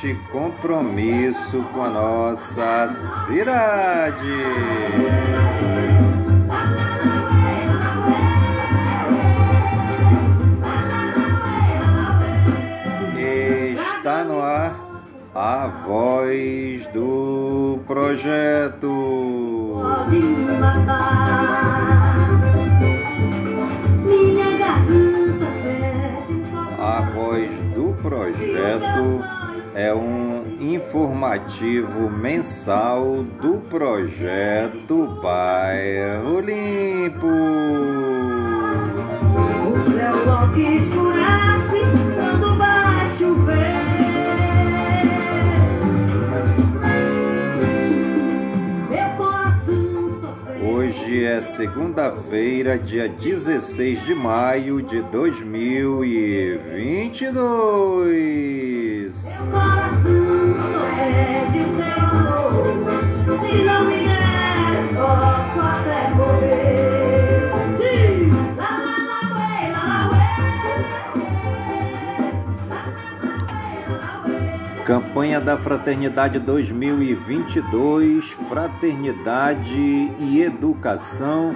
Ambiente, compromisso com a nossa cidade. Está no ar a voz do projeto. Informativo mensal do projeto Bairro Limpo. O céu logo escurece quando vai chover. Hoje é segunda-feira, dia 16 de maio de 2022. Campanha da Fraternidade 2022, Fraternidade e Educação,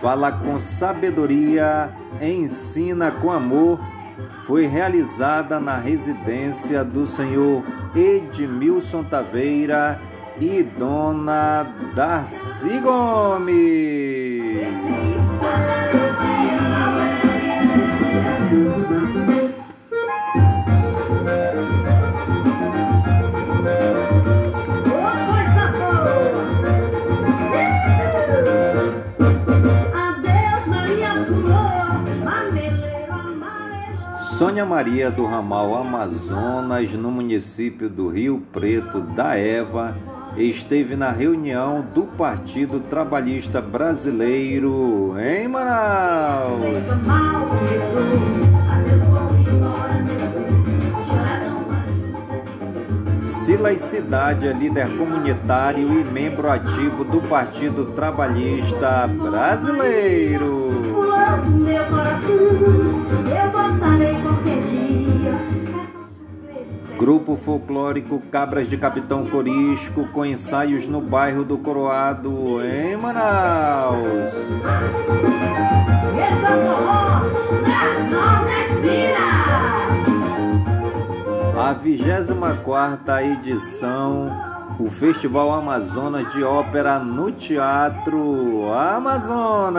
fala com sabedoria, ensina com amor, foi realizada na residência do senhor Edmilson Taveira e Dona Darcy Gomes. Sônia Maria do Ramal Amazonas, no município do Rio Preto da Eva, esteve na reunião do Partido Trabalhista Brasileiro em Manaus. Silas Cidade é líder comunitário e membro ativo do Partido Trabalhista Brasileiro. Dia. Grupo folclórico Cabras de Capitão Corisco com ensaios no bairro do Coroado, em Manaus. A 24 edição o Festival Amazonas de Ópera no Teatro Amazonas.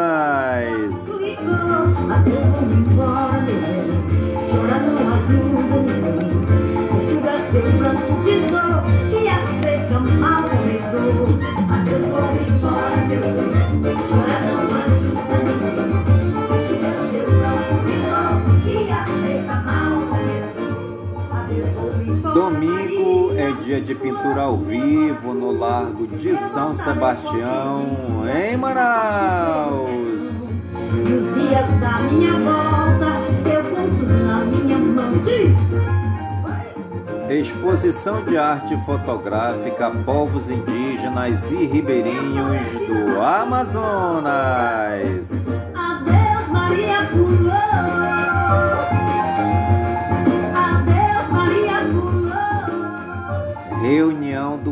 Domingo é dia de pintura ao vivo no Largo de São Sebastião, em Manaus. Dias da minha volta, eu conto na minha mão. Exposição de arte fotográfica Povos Indígenas e Ribeirinhos do Amazonas.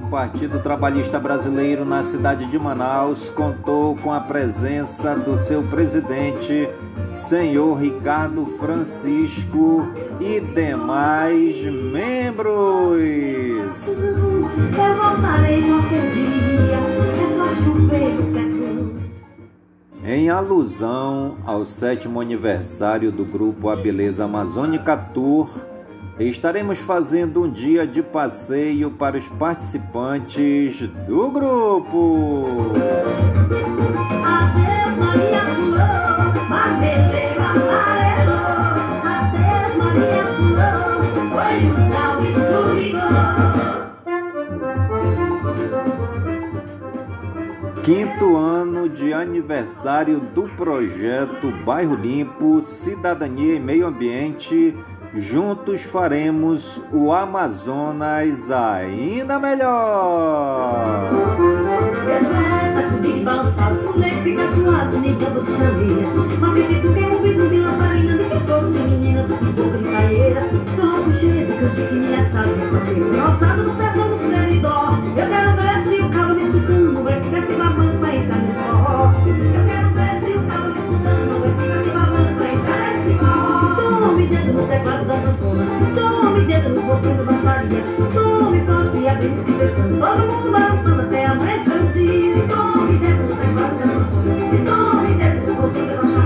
Partido Trabalhista Brasileiro na cidade de Manaus contou com a presença do seu presidente, senhor Ricardo Francisco e demais membros. É em alusão ao sétimo aniversário do grupo A Beleza Amazônica Tour, estaremos fazendo um dia de passeio para os participantes do grupo. Quinto ano de aniversário do projeto Bairro Limpo, Cidadania e Meio Ambiente Juntos faremos o Amazonas ainda melhor. Eu quero ver se o cabo me escutando Vai ficar se babando pra entrar nesse forró Eu quero ver se o cabo me escutando Vai ficar dedo no teclado da sanfona. Tome dedo no botão da baixaria Tome se abrindo, se fechando. Todo mundo balançando até amanhecer o dia. Tome dedo no teclado da sanfona. Tome dedo no botão da baixaria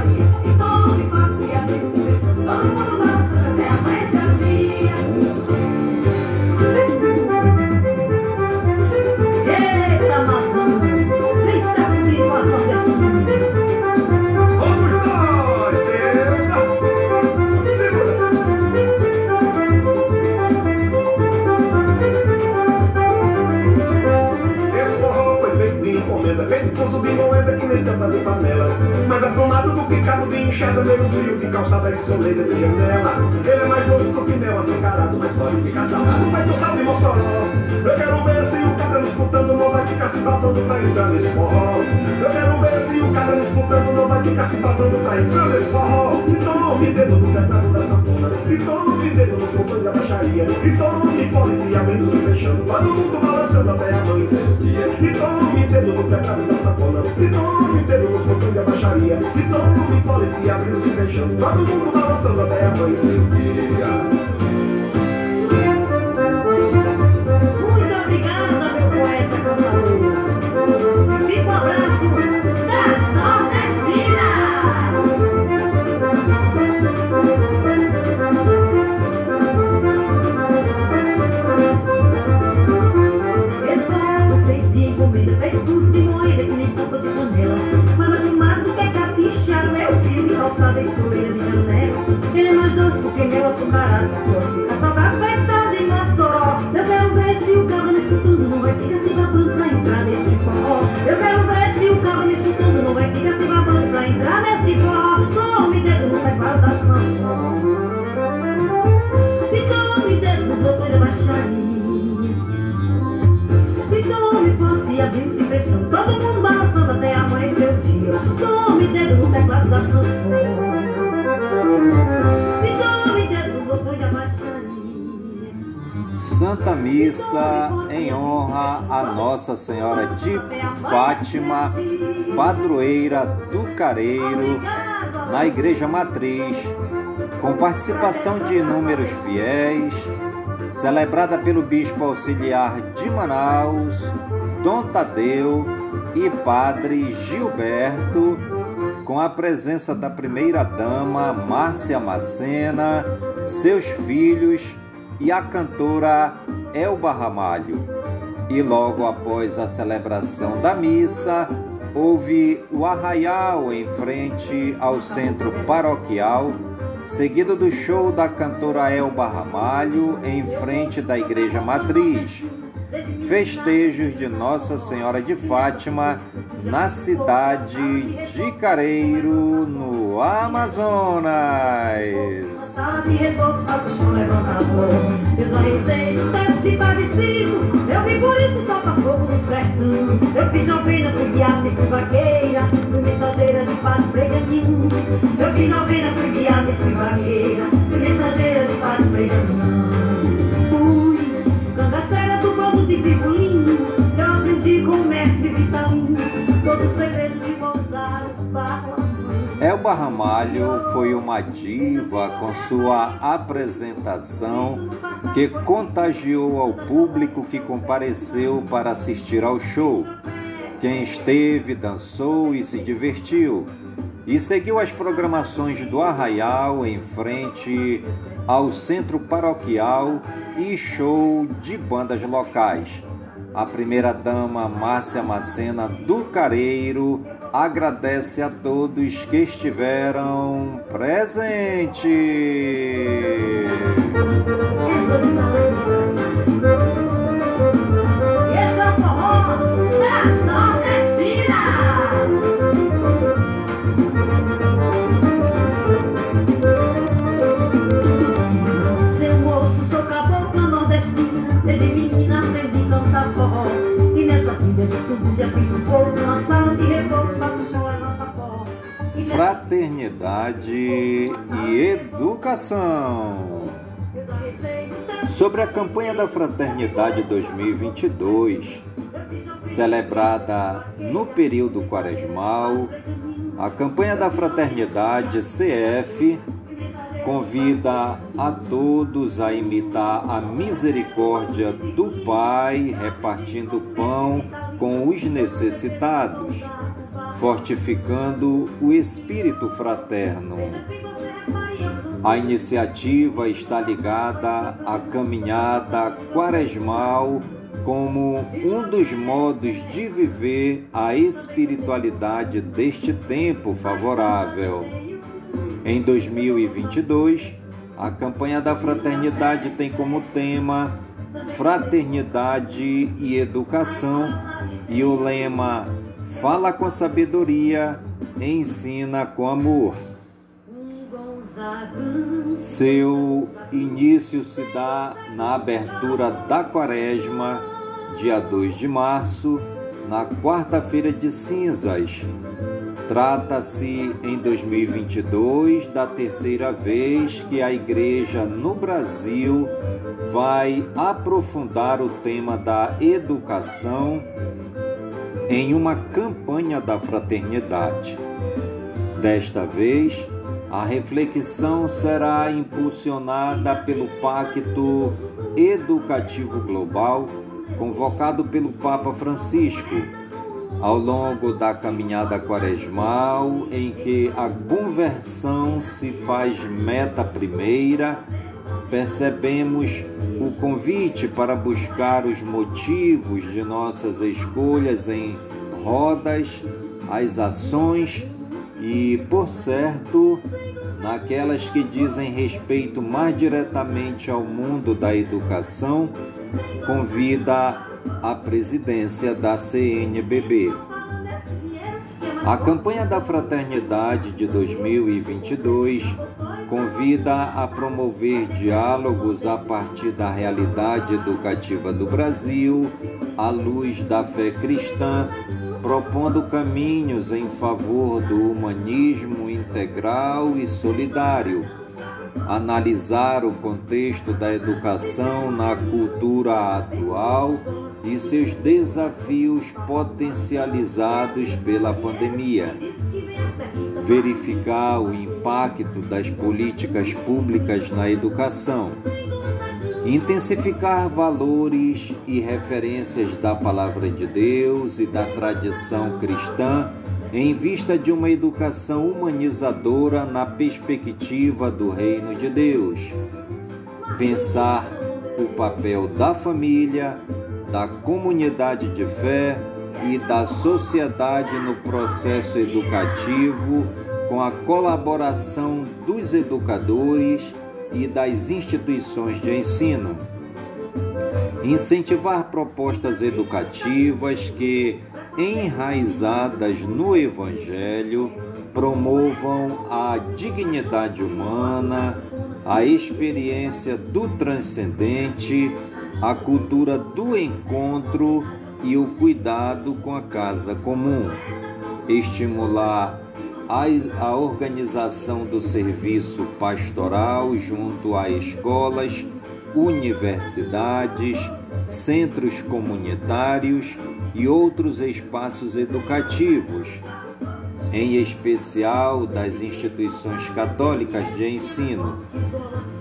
Mais aprumado do que cabo de enxada Meio frio de calçada e soleira de janela. Ele é mais doce do que mel açucarado Mas pode ficar salgado, vai do sal de Mossoró. Eu quero ver se o cabelo escutando Não vai ficar se batendo pra entrar nesse forró. Eu quero ver se o cabelo escutando Não vai ficar se batendo pra entrar nesse forró. E tome dedo no teclado da sanfona E tome dedo no fogo da baixaria. E tome polícia abrindo e fechando Todo mundo balançando até amanhecer. O dia E tome no teclado da sanfona E tome dedo nos botões da baixaria. E todo mundo policia abrindo e fechando Todo mundo balançando até amanhecer. O dia calçada e soleira de janela Ele é mais doce porque meu açucarado Fica salgado pensando em Mossoró Eu quero ver se o carro me escutando Não vai ficar se babando pra entrar nesse forró Eu quero ver se o carro me escutando Não vai ficar se babando pra entrar nesse forró Tome dedo no? Teclado das canções E tome dedo no botão da baixaria e fechando Todo mundo balançando até amanhecer o dia. Tome dedo no teclado da sanfona. Santa Missa em honra a Nossa Senhora de Fátima, padroeira do Careiro, na Igreja Matriz, com participação de inúmeros fiéis, celebrada pelo Bispo Auxiliar de Manaus, Dom Tadeu e Padre Gilberto, com a presença da primeira-dama Márcia Macena, seus filhos e a cantora Elba Ramalho. E logo após a celebração da missa, houve o arraial em frente ao centro paroquial, seguido do show da cantora Elba Ramalho em frente da igreja matriz. Festejos de Nossa Senhora de Fátima na cidade de Careiro, no Amazonas. Eu fiz novena, fui guiada e fui vaqueira. Fui mensageira de padre Freganinho. Eu fiz novena, fui guiada e fui vaqueira. Elba Ramalho foi uma diva com sua apresentação que contagiou ao público que compareceu para assistir ao show. Quem esteve, dançou e se divertiu. E seguiu as programações do Arraial em frente ao centro paroquial e show de bandas locais. A primeira-dama Márcia Macena do Careiro agradece a todos que estiveram presentes. Fraternidade e educação. Sobre a campanha da Fraternidade 2022, celebrada no período quaresmal, a campanha da Fraternidade CF convida a todos a imitar a misericórdia do Pai, repartindo pão com os necessitados, fortificando o espírito fraterno. A iniciativa está ligada à caminhada quaresmal como um dos modos de viver a espiritualidade deste tempo favorável. Em 2022, a campanha da fraternidade tem como tema Fraternidade e Educação e o lema Fala com sabedoria, ensina com amor. Seu início se dá na abertura da quaresma, dia 2 de março, na quarta-feira de cinzas. Trata-se em 2022 da terceira vez que a Igreja no Brasil vai aprofundar o tema da educação em uma campanha da fraternidade. Desta vez, a reflexão será impulsionada pelo Pacto Educativo Global, convocado pelo Papa Francisco, ao longo da caminhada quaresmal, em que a conversão se faz meta primeira, percebemos o convite para buscar os motivos de nossas escolhas em rodas, as ações e, por certo, naquelas que dizem respeito mais diretamente ao mundo da educação, convida a presidência da CNBB. A campanha da Fraternidade de 2022 convida a promover diálogos a partir da realidade educativa do Brasil, à luz da fé cristã, propondo caminhos em favor do humanismo integral e solidário. Analisar o contexto da educação na cultura atual e seus desafios potencializados pela pandemia. Verificar o impacto das políticas públicas na educação. Intensificar valores e referências da Palavra de Deus e da tradição cristã em vista de uma educação humanizadora na perspectiva do Reino de Deus. Pensar o papel da família, da comunidade de fé e da sociedade no processo educativo, com a colaboração dos educadores e das instituições de ensino. Incentivar propostas educativas que, enraizadas no Evangelho, promovam a dignidade humana, a experiência do transcendente, a cultura do encontro e o cuidado com a casa comum. Estimular a, organização do serviço pastoral junto a escolas, universidades, centros comunitários e outros espaços educativos, em especial das instituições católicas de ensino.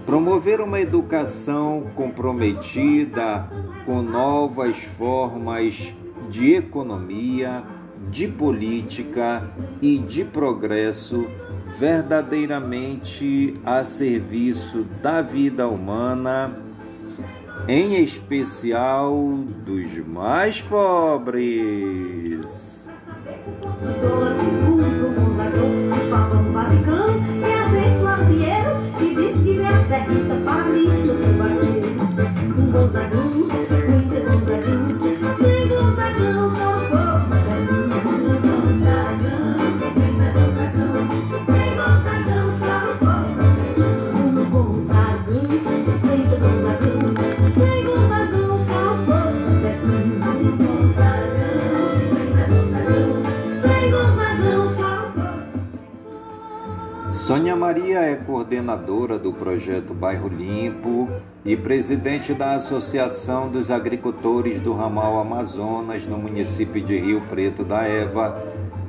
Promover uma educação comprometida com novas formas de economia, de política e de progresso verdadeiramente a serviço da vida humana, em especial dos mais pobres. Ooh. Sônia Maria é coordenadora do projeto Bairro Limpo e presidente da Associação dos Agricultores do Ramal Amazonas no município de Rio Preto da Eva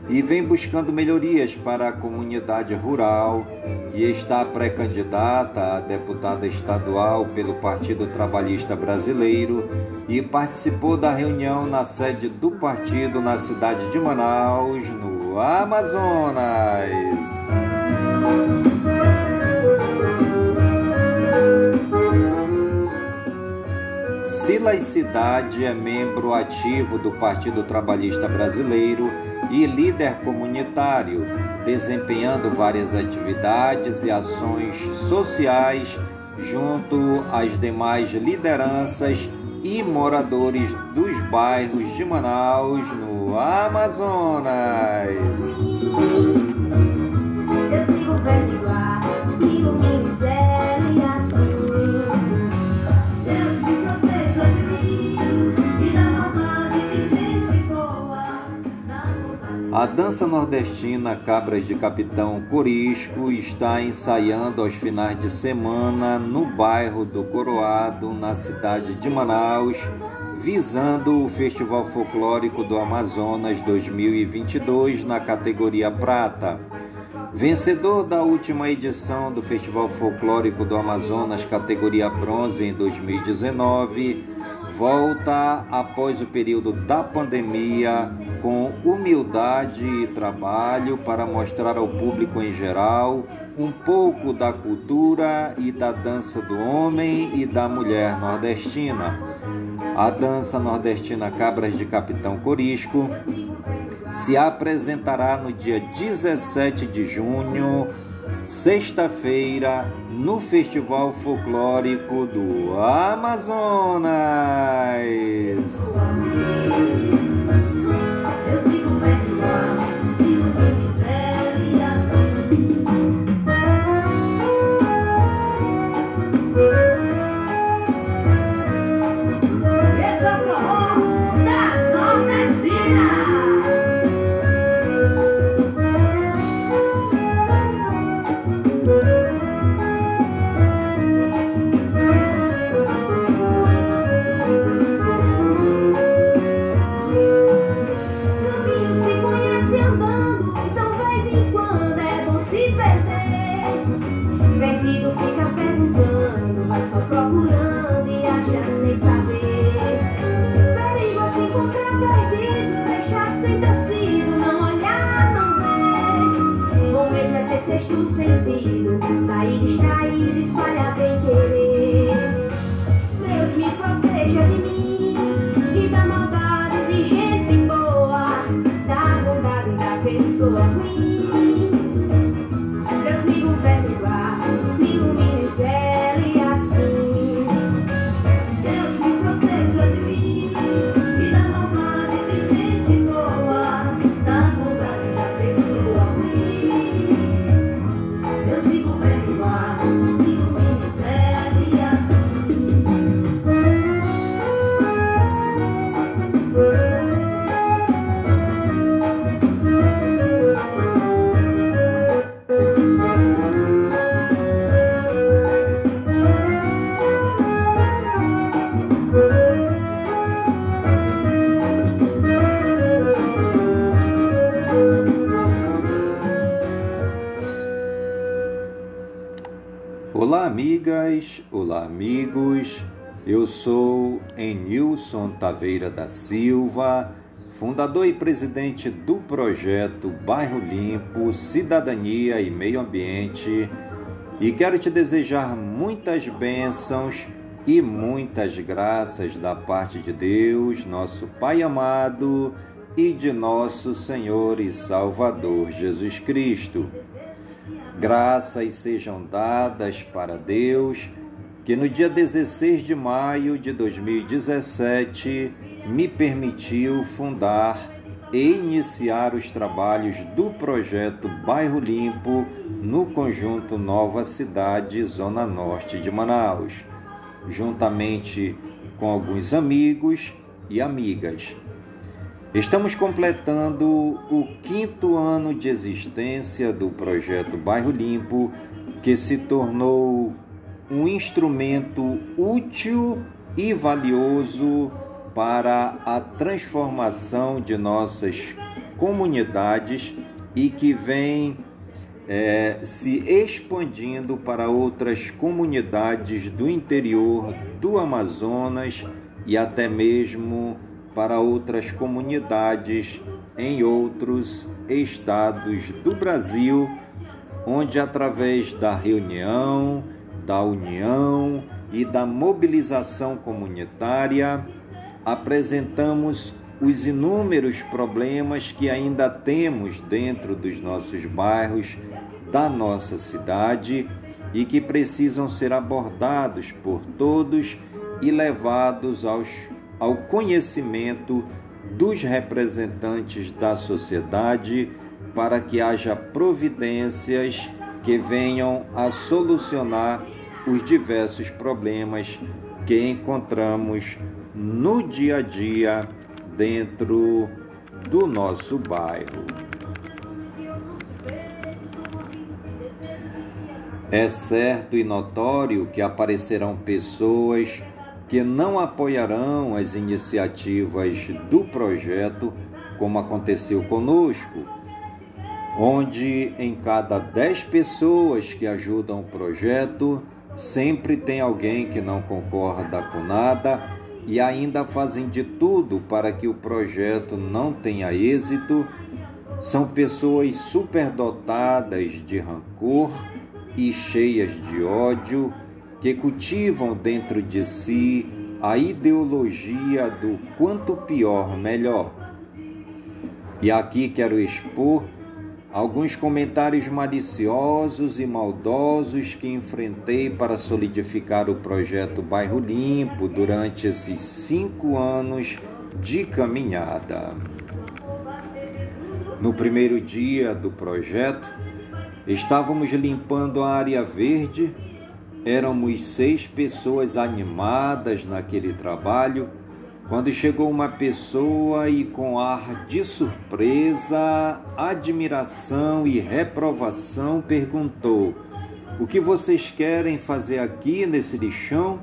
e vem buscando melhorias para a comunidade rural e está pré-candidata a deputada estadual pelo Partido Trabalhista Brasileiro e participou da reunião na sede do partido na cidade de Manaus, no Amazonas. Silas Cidade é membro ativo do Partido Trabalhista Brasileiro e líder comunitário, desempenhando várias atividades e ações sociais junto às demais lideranças e moradores dos bairros de Manaus, no Amazonas. A dança nordestina Cabras de Capitão Corisco está ensaiando aos finais de semana no bairro do Coroado, na cidade de Manaus, visando o Festival Folclórico do Amazonas 2022 na categoria Prata. Vencedor da última edição do Festival Folclórico do Amazonas, categoria Bronze em 2019, volta após o período da pandemia com humildade e trabalho para mostrar ao público em geral um pouco da cultura e da dança do homem e da mulher nordestina. A dança nordestina Cabras de Capitão Corisco se apresentará no dia 17 de junho, sexta-feira, no Festival Folclórico do Amazonas. when you. anxiety olá, amigos. Eu sou Enilson Taveira da Silva, fundador e presidente do projeto Bairro Limpo, Cidadania e Meio Ambiente, e quero te desejar muitas bênçãos e muitas graças da parte de Deus, nosso Pai amado, e de nosso Senhor e Salvador Jesus Cristo. Graças sejam dadas para Deus, que no dia 16 de maio de 2017 me permitiu fundar e iniciar os trabalhos do projeto Bairro Limpo no conjunto Nova Cidade, Zona Norte de Manaus, juntamente com alguns amigos e amigas. Estamos completando o quinto ano de existência do projeto Bairro Limpo, que se tornou um instrumento útil e valioso para a transformação de nossas comunidades e que vem é, se expandindo para outras comunidades do interior do Amazonas e até mesmo para outras comunidades em outros estados do Brasil, onde, através da reunião, da união e da mobilização comunitária, apresentamos os inúmeros problemas que ainda temos dentro dos nossos bairros, da nossa cidade e que precisam ser abordados por todos e levados aos ao conhecimento dos representantes da sociedade para que haja providências que venham a solucionar os diversos problemas que encontramos no dia a dia dentro do nosso bairro. É certo e notório que aparecerão pessoas que não apoiarão as iniciativas do projeto, como aconteceu conosco, onde em cada 10 pessoas que ajudam o projeto, sempre tem alguém que não concorda com nada e ainda fazem de tudo para que o projeto não tenha êxito. São pessoas superdotadas de rancor e cheias de ódio que cultivam dentro de si a ideologia do quanto pior, melhor. E aqui quero expor alguns comentários maliciosos e maldosos que enfrentei para solidificar o projeto Bairro Limpo durante esses cinco anos de caminhada. No primeiro dia do projeto, estávamos limpando a área verde Éramos seis pessoas animadas naquele trabalho, quando chegou uma pessoa e, com ar de surpresa, admiração e reprovação, perguntou: O que vocês querem fazer aqui nesse lixão?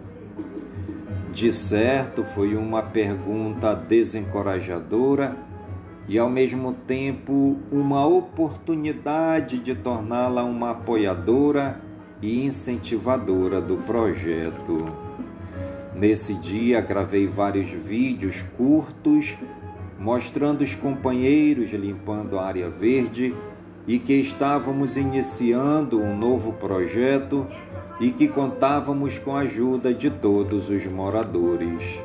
De certo, foi uma pergunta desencorajadora e, ao mesmo tempo, uma oportunidade de torná-la uma apoiadora e incentivadora do projeto. Nesse dia gravei vários vídeos curtos mostrando os companheiros limpando a área verde e que estávamos iniciando um novo projeto e que contávamos com a ajuda de todos os moradores.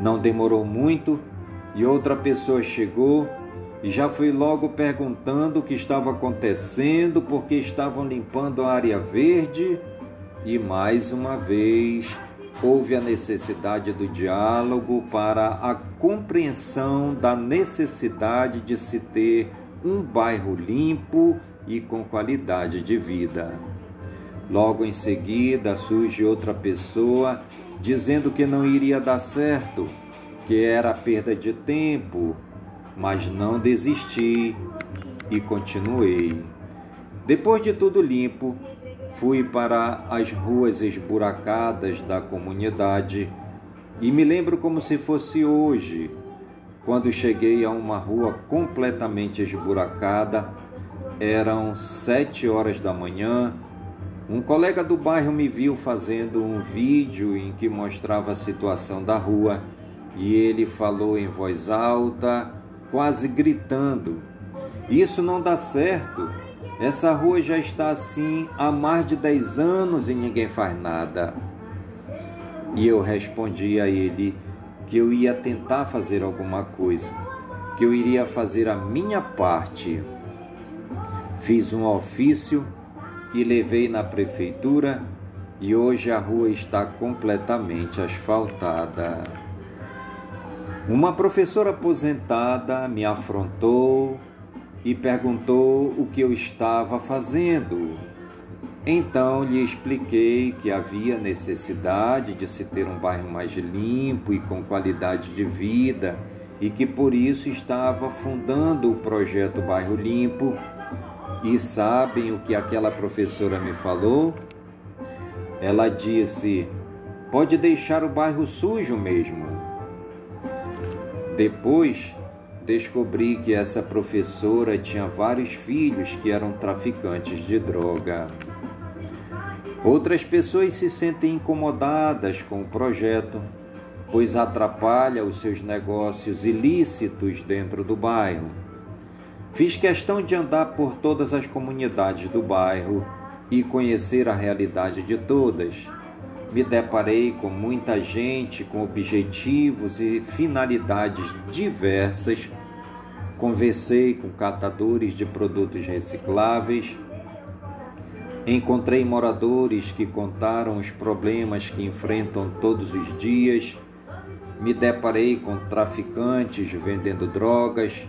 Não demorou muito e outra pessoa chegou e já fui logo perguntando o que estava acontecendo, porque estavam limpando a área verde e mais uma vez houve a necessidade do diálogo para a compreensão da necessidade de se ter um bairro limpo e com qualidade de vida. Logo em seguida surge outra pessoa dizendo que não iria dar certo, que era perda de tempo, mas não desisti e continuei. Depois de tudo limpo, fui para as ruas esburacadas da comunidade e me lembro como se fosse hoje, quando cheguei a uma rua completamente esburacada. Eram sete horas da manhã Um colega do bairro me viu fazendo um vídeo em que mostrava a situação da rua e ele falou em voz alta, quase gritando: Isso não dá certo. Essa rua já está assim há mais de 10 anos e ninguém faz nada. E eu respondi a ele que eu ia tentar fazer alguma coisa, que eu iria fazer a minha parte. Fiz um ofício e levei na prefeitura e hoje a rua está completamente asfaltada. Uma professora aposentada me afrontou e perguntou o que eu estava fazendo. Então lhe expliquei que havia necessidade de se ter um bairro mais limpo e com qualidade de vida e que por isso estava fundando o projeto Bairro Limpo e sabem o que aquela professora me falou? Ela disse: pode deixar o bairro sujo mesmo. Depois descobri que essa professora tinha vários filhos que eram traficantes de droga. Outras pessoas se sentem incomodadas com o projeto, pois atrapalha os seus negócios ilícitos dentro do bairro. Fiz questão de andar por todas as comunidades do bairro e conhecer a realidade de todas. Me deparei com muita gente com objetivos e finalidades diversas. Conversei com catadores de produtos recicláveis. Encontrei moradores que contaram os problemas que enfrentam todos os dias. Me deparei com traficantes vendendo drogas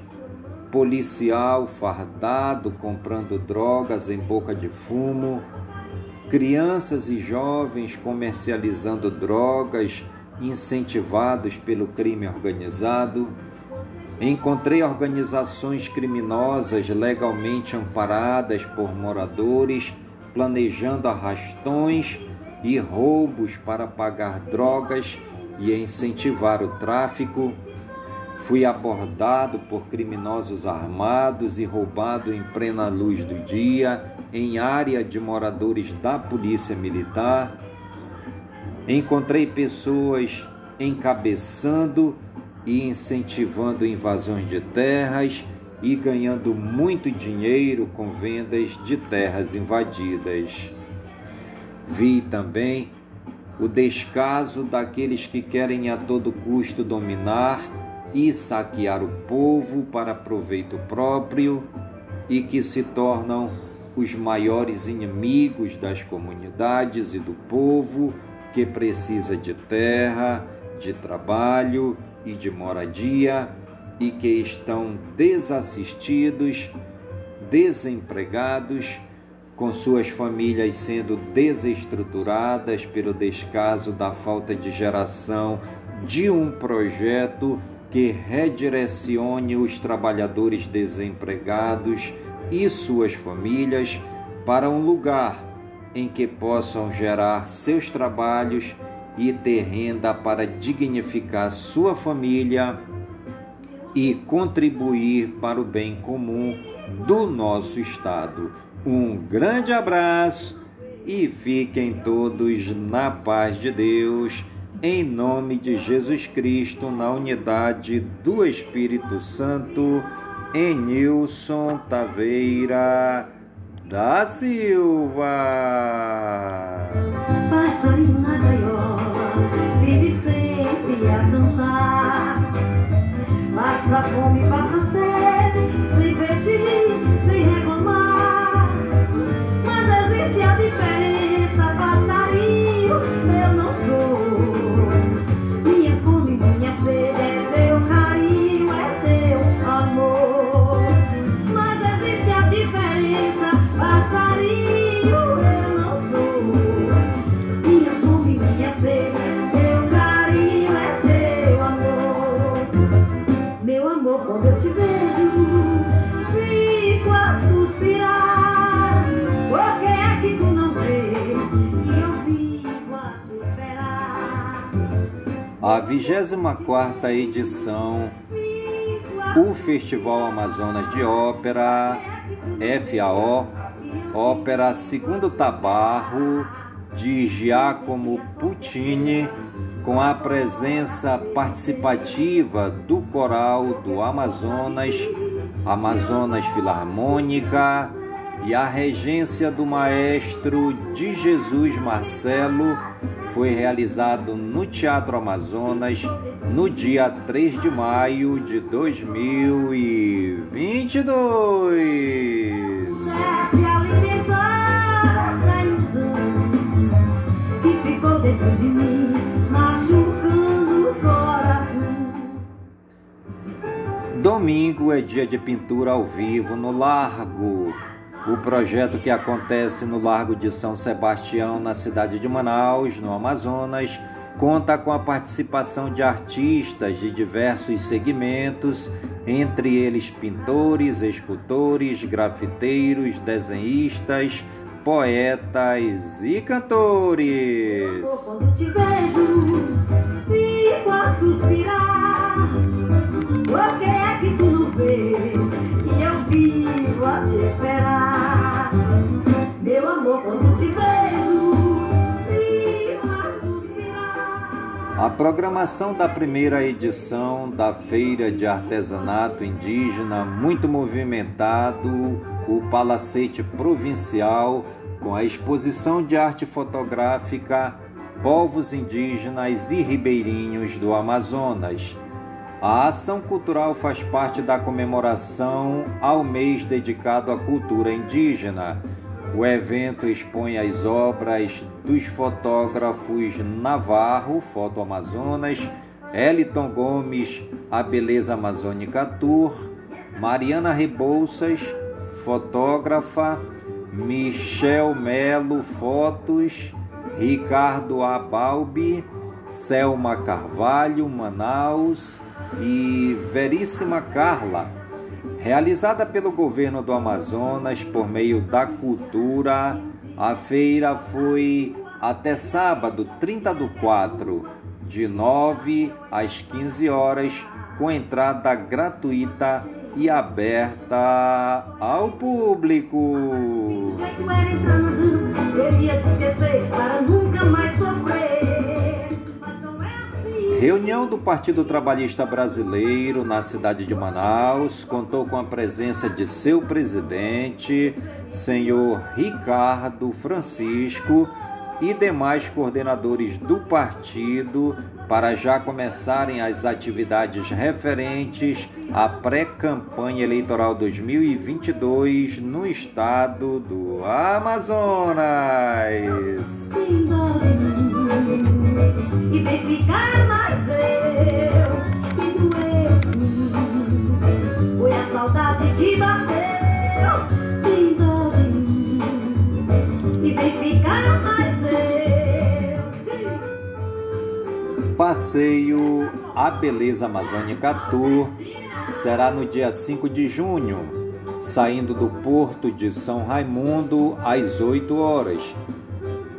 policial fardado comprando drogas em boca de fumo, crianças e jovens comercializando drogas incentivados pelo crime organizado. Encontrei organizações criminosas legalmente amparadas por moradores planejando arrastões e roubos para pagar drogas e incentivar o tráfico Fui abordado por criminosos armados e roubado em plena luz do dia, em área de moradores da Polícia Militar. Encontrei pessoas encabeçando e incentivando invasões de terras e ganhando muito dinheiro com vendas de terras invadidas. Vi também o descaso daqueles que querem a todo custo dominar e saquear o povo para proveito próprio e que se tornam os maiores inimigos das comunidades e do povo que precisa de terra, de trabalho e de moradia e que estão desassistidos, desempregados, com suas famílias sendo desestruturadas pelo descaso da falta de geração de um projeto que redirecione os trabalhadores desempregados e suas famílias para um lugar em que possam gerar seus trabalhos e ter renda para dignificar sua família e contribuir para o bem comum do nosso Estado. Um grande abraço e fiquem todos na paz de Deus em nome de Jesus Cristo, na unidade do Espírito Santo, Enilson Taveira da Silva. Vive sempre a cantar. Passa fome, passa sede, amor. Quando eu te vejo, fico a suspirar. Porque é que tu não vê que eu vivo a te esperar? A 24 edição Fico o Festival Amazonas de Ópera, FAO, ópera Segundo Tabarro, de Giacomo Puccini, com a presença participativa do Coral do Amazonas, Amazonas Filarmônica e a regência do maestro de Jesus Marcelo, foi realizado no Teatro Amazonas no dia 3 de maio de 2022. Domingo é dia de pintura ao vivo no Largo. O projeto que acontece no Largo de São Sebastião, na cidade de Manaus, no Amazonas, conta com a participação de artistas de diversos segmentos, entre eles pintores, escultores, grafiteiros, desenhistas, poetas e cantores. Quando te vejo, fico a suspirar. Por que é que tu não vê que eu vivo a te esperar? Meu amor, quando te vejo, A programação da primeira edição da Feira de Artesanato Indígena, muito movimentado, o Palacete Provincial, com a exposição de arte fotográfica Povos Indígenas e Ribeirinhos do Amazonas. A ação cultural faz parte da comemoração ao mês dedicado à cultura indígena. O evento expõe as obras dos fotógrafos Navarro, Foto Amazonas, Eliton Gomes, A Beleza Amazônica Tour, Mariana Rebouças, fotógrafa, Michel Melo Fotos, Ricardo Abalbi, Selma Carvalho, Manaus e Veríssima Carla, realizada pelo governo do Amazonas por meio da cultura. A feira foi até sábado, 30 do 4, de 9 às 15 horas, com entrada gratuita e aberta ao público. Reunião do Partido Trabalhista Brasileiro na cidade de Manaus contou com a presença de seu presidente, senhor Ricardo Francisco, e demais coordenadores do partido para já começarem as atividades referentes à pré-campanha eleitoral 2022 no estado do Amazonas. E vem ficar mais eu, sim. Foi a saudade que bateu, e vem ficar mais passeio A Beleza Amazônica Tour será no dia 5 de junho, saindo do porto de São Raimundo às 8 horas.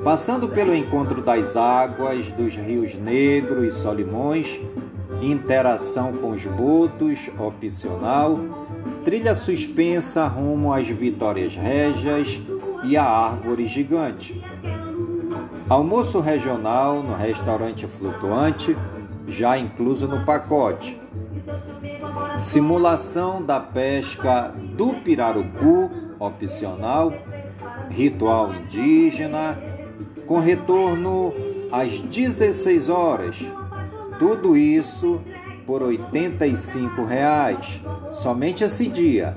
Passando pelo encontro das águas dos rios Negro e Solimões, interação com os botos opcional, trilha suspensa rumo às Vitórias Régias e a Árvore Gigante. Almoço regional no restaurante flutuante, já incluso no pacote. Simulação da pesca do pirarucu, opcional. Ritual indígena, com retorno às 16 horas. Tudo isso por 85 reais, somente esse dia,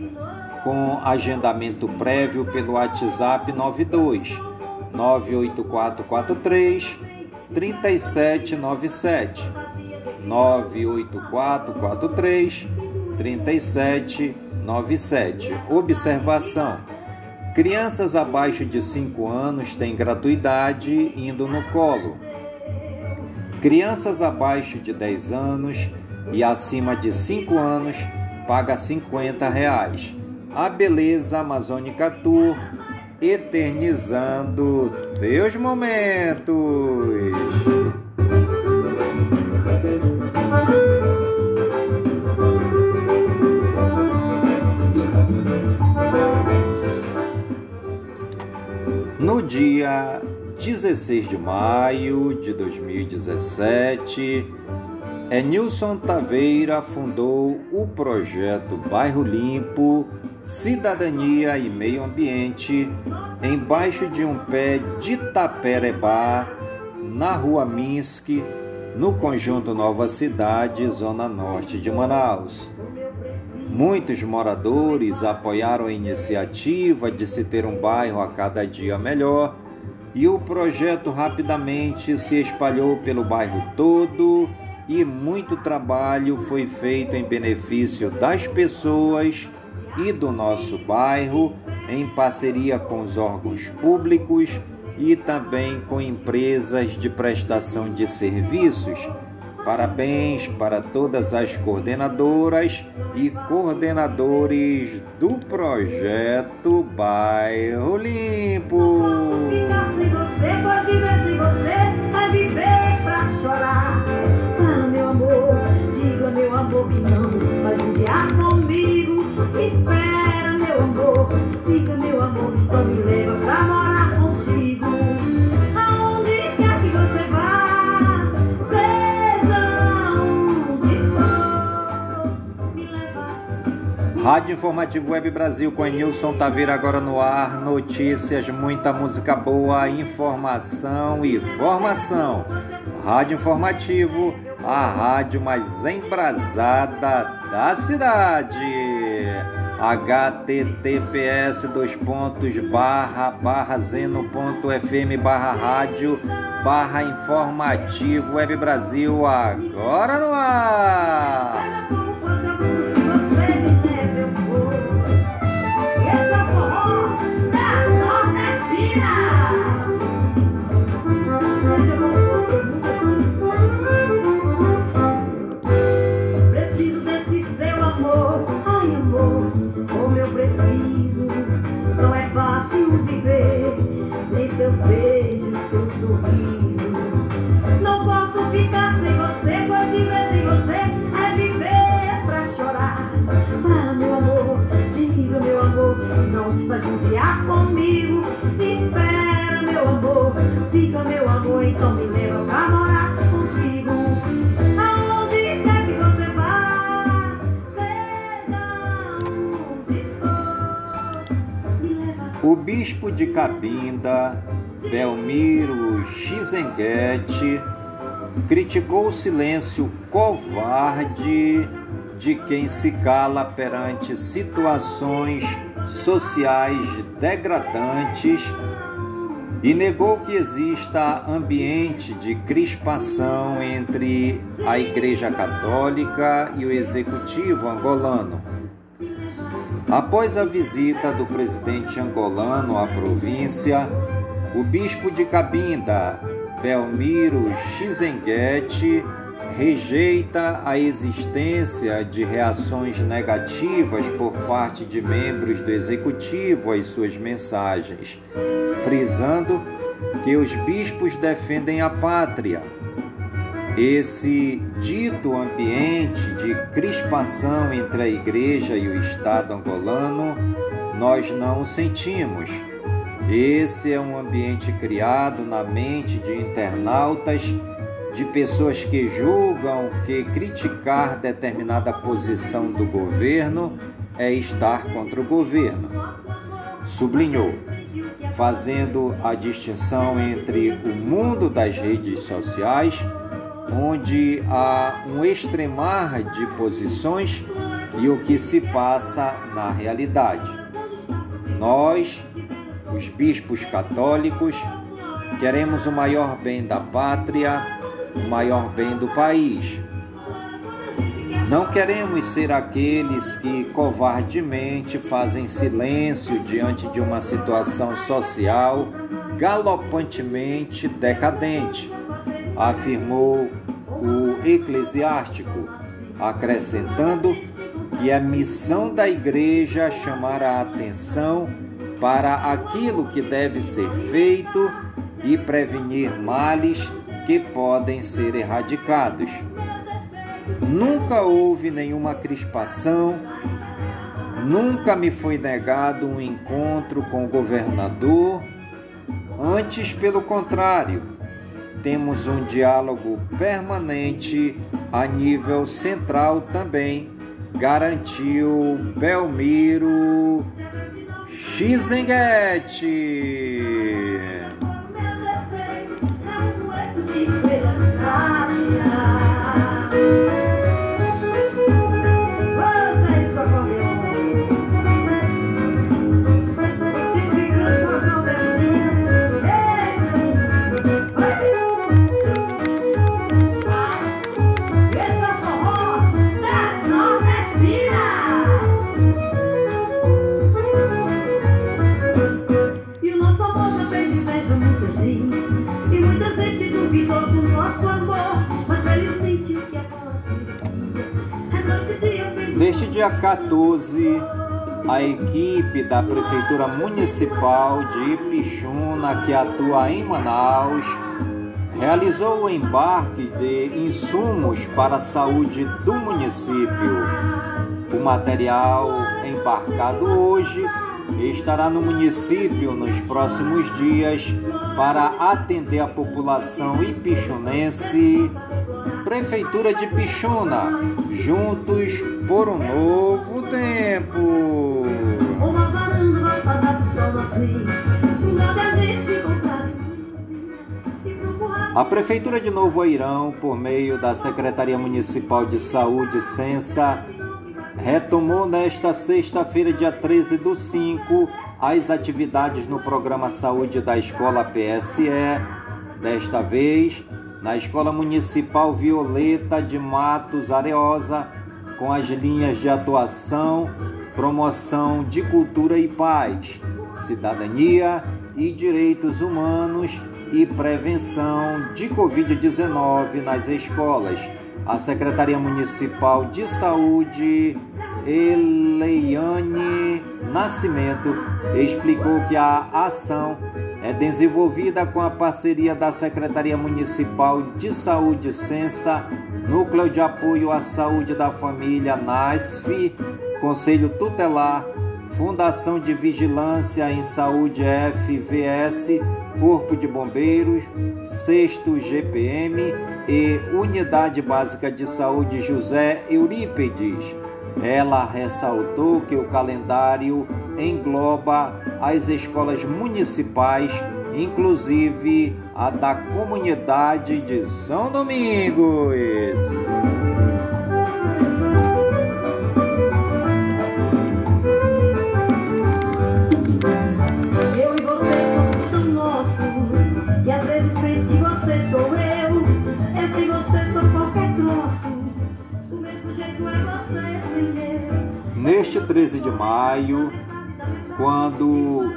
com agendamento prévio pelo WhatsApp 92 98443 3797 98443 3797. Observação: Crianças abaixo de 5 anos têm gratuidade indo no colo. Crianças abaixo de 10 anos e acima de 5 anos paga 50 reais. A Beleza Amazônica Tour eternizando teus momentos. 16 de maio de 2017, Enilson Taveira fundou o projeto Bairro Limpo, Cidadania e Meio Ambiente, embaixo de um pé de Taperebá, na rua Minsk, no conjunto Nova Cidade, zona norte de Manaus. Muitos moradores apoiaram a iniciativa de se ter um bairro a cada dia melhor e o projeto rapidamente se espalhou pelo bairro todo e muito trabalho foi feito em benefício das pessoas e do nosso bairro, em parceria com os órgãos públicos e também com empresas de prestação de serviços. Parabéns para todas as coordenadoras e coordenadores do projeto Bairro Limpo. Você, pode você, viver chorar. Meu amor, diga, meu amor, que não comigo. Espera, meu amor, fica, meu amor, só me leva pra morar Rádio Informativo Web Brasil com Nilson Taveira agora no ar. Notícias, muita música boa, informação e formação. Rádio Informativo, a rádio mais embrasada da cidade. https dois pontos barra barra zeno ponto fm barra rádio barra informativo web Brasil agora no ar. Comigo. Espera, meu amor, fica, meu amor, então me leva pra morar contigo. Aonde quer que você vá, seja onde for, me leva. O bispo de Cabinda, Belmiro Xizenguete, criticou o silêncio covarde de quem se cala perante situações sociais degradantes e negou que exista ambiente de crispação entre a Igreja Católica e o Executivo angolano. Após a visita do presidente angolano à província, o bispo de Cabinda, Belmiro Xizenguete, rejeita a existência de reações negativas por parte de membros do executivo às suas mensagens, frisando que os bispos defendem a pátria. Esse dito ambiente de crispação entre a igreja e o Estado angolano, nós não o sentimos. Esse é um ambiente criado na mente de internautas, de pessoas que julgam que criticar determinada posição do governo é estar contra o governo. Sublinhou, fazendo a distinção entre o mundo das redes sociais, onde há um extremar de posições, e o que se passa na realidade. Nós, os bispos católicos, queremos o maior bem da pátria, o maior bem do país. Não queremos ser aqueles que covardemente fazem silêncio diante de uma situação social galopantemente decadente, afirmou o eclesiástico, acrescentando que a missão da igreja chamar a atenção para aquilo que deve ser feito e prevenir males que podem ser erradicados. Nunca houve nenhuma crispação, nunca me foi negado um encontro com o governador Antes, pelo contrário, temos um diálogo permanente a nível central também, garantiu Belmiro Xizenguete. Dia 14, a equipe da Prefeitura Municipal de Ipixuna, que atua em Manaus, realizou o embarque de insumos para a saúde do município. O material embarcado hoje estará no município nos próximos dias para atender a população ipixunense Prefeitura de Pichuna, juntos por um novo tempo. A Prefeitura de Novo Airão, por meio da Secretaria Municipal de Saúde, Censa, retomou nesta sexta-feira, dia 13 do 5, as atividades no programa Saúde da Escola PSE. Desta vez, na Escola Municipal Violeta de Matos Areosa, com as linhas de atuação, promoção de cultura e paz, cidadania e direitos humanos e prevenção de Covid-19 nas escolas. A Secretaria Municipal de Saúde, Eleiane Nascimento, explicou que a ação é desenvolvida com a parceria da Secretaria Municipal de Saúde Censa, Núcleo de Apoio à Saúde da Família NASF, Conselho Tutelar, Fundação de Vigilância em Saúde FVS, Corpo de Bombeiros, Sexto GPM e Unidade Básica de Saúde José Eurípedes. Ela ressaltou que o calendário engloba as escolas municipais, inclusive a da comunidade de São Domingos. Eu e você somos tão nossos, e às vezes penso que você sou eu. Eu sei você sou qualquer troço, do mesmo jeito é você sem eu. Neste 13 de maio, quando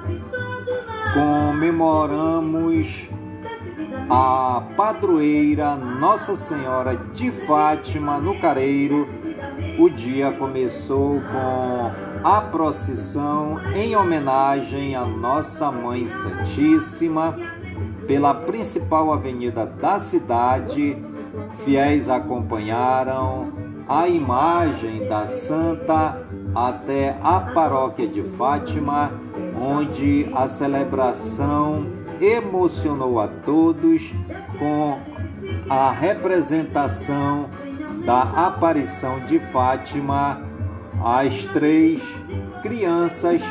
comemoramos a padroeira Nossa Senhora de Fátima no Careiro. O dia começou com a procissão em homenagem à Nossa Mãe Santíssima pela principal avenida da cidade. Fiéis acompanharam a imagem da santa até a paróquia de Fátima, onde a celebração emocionou a todos com a representação da aparição de Fátima, as três crianças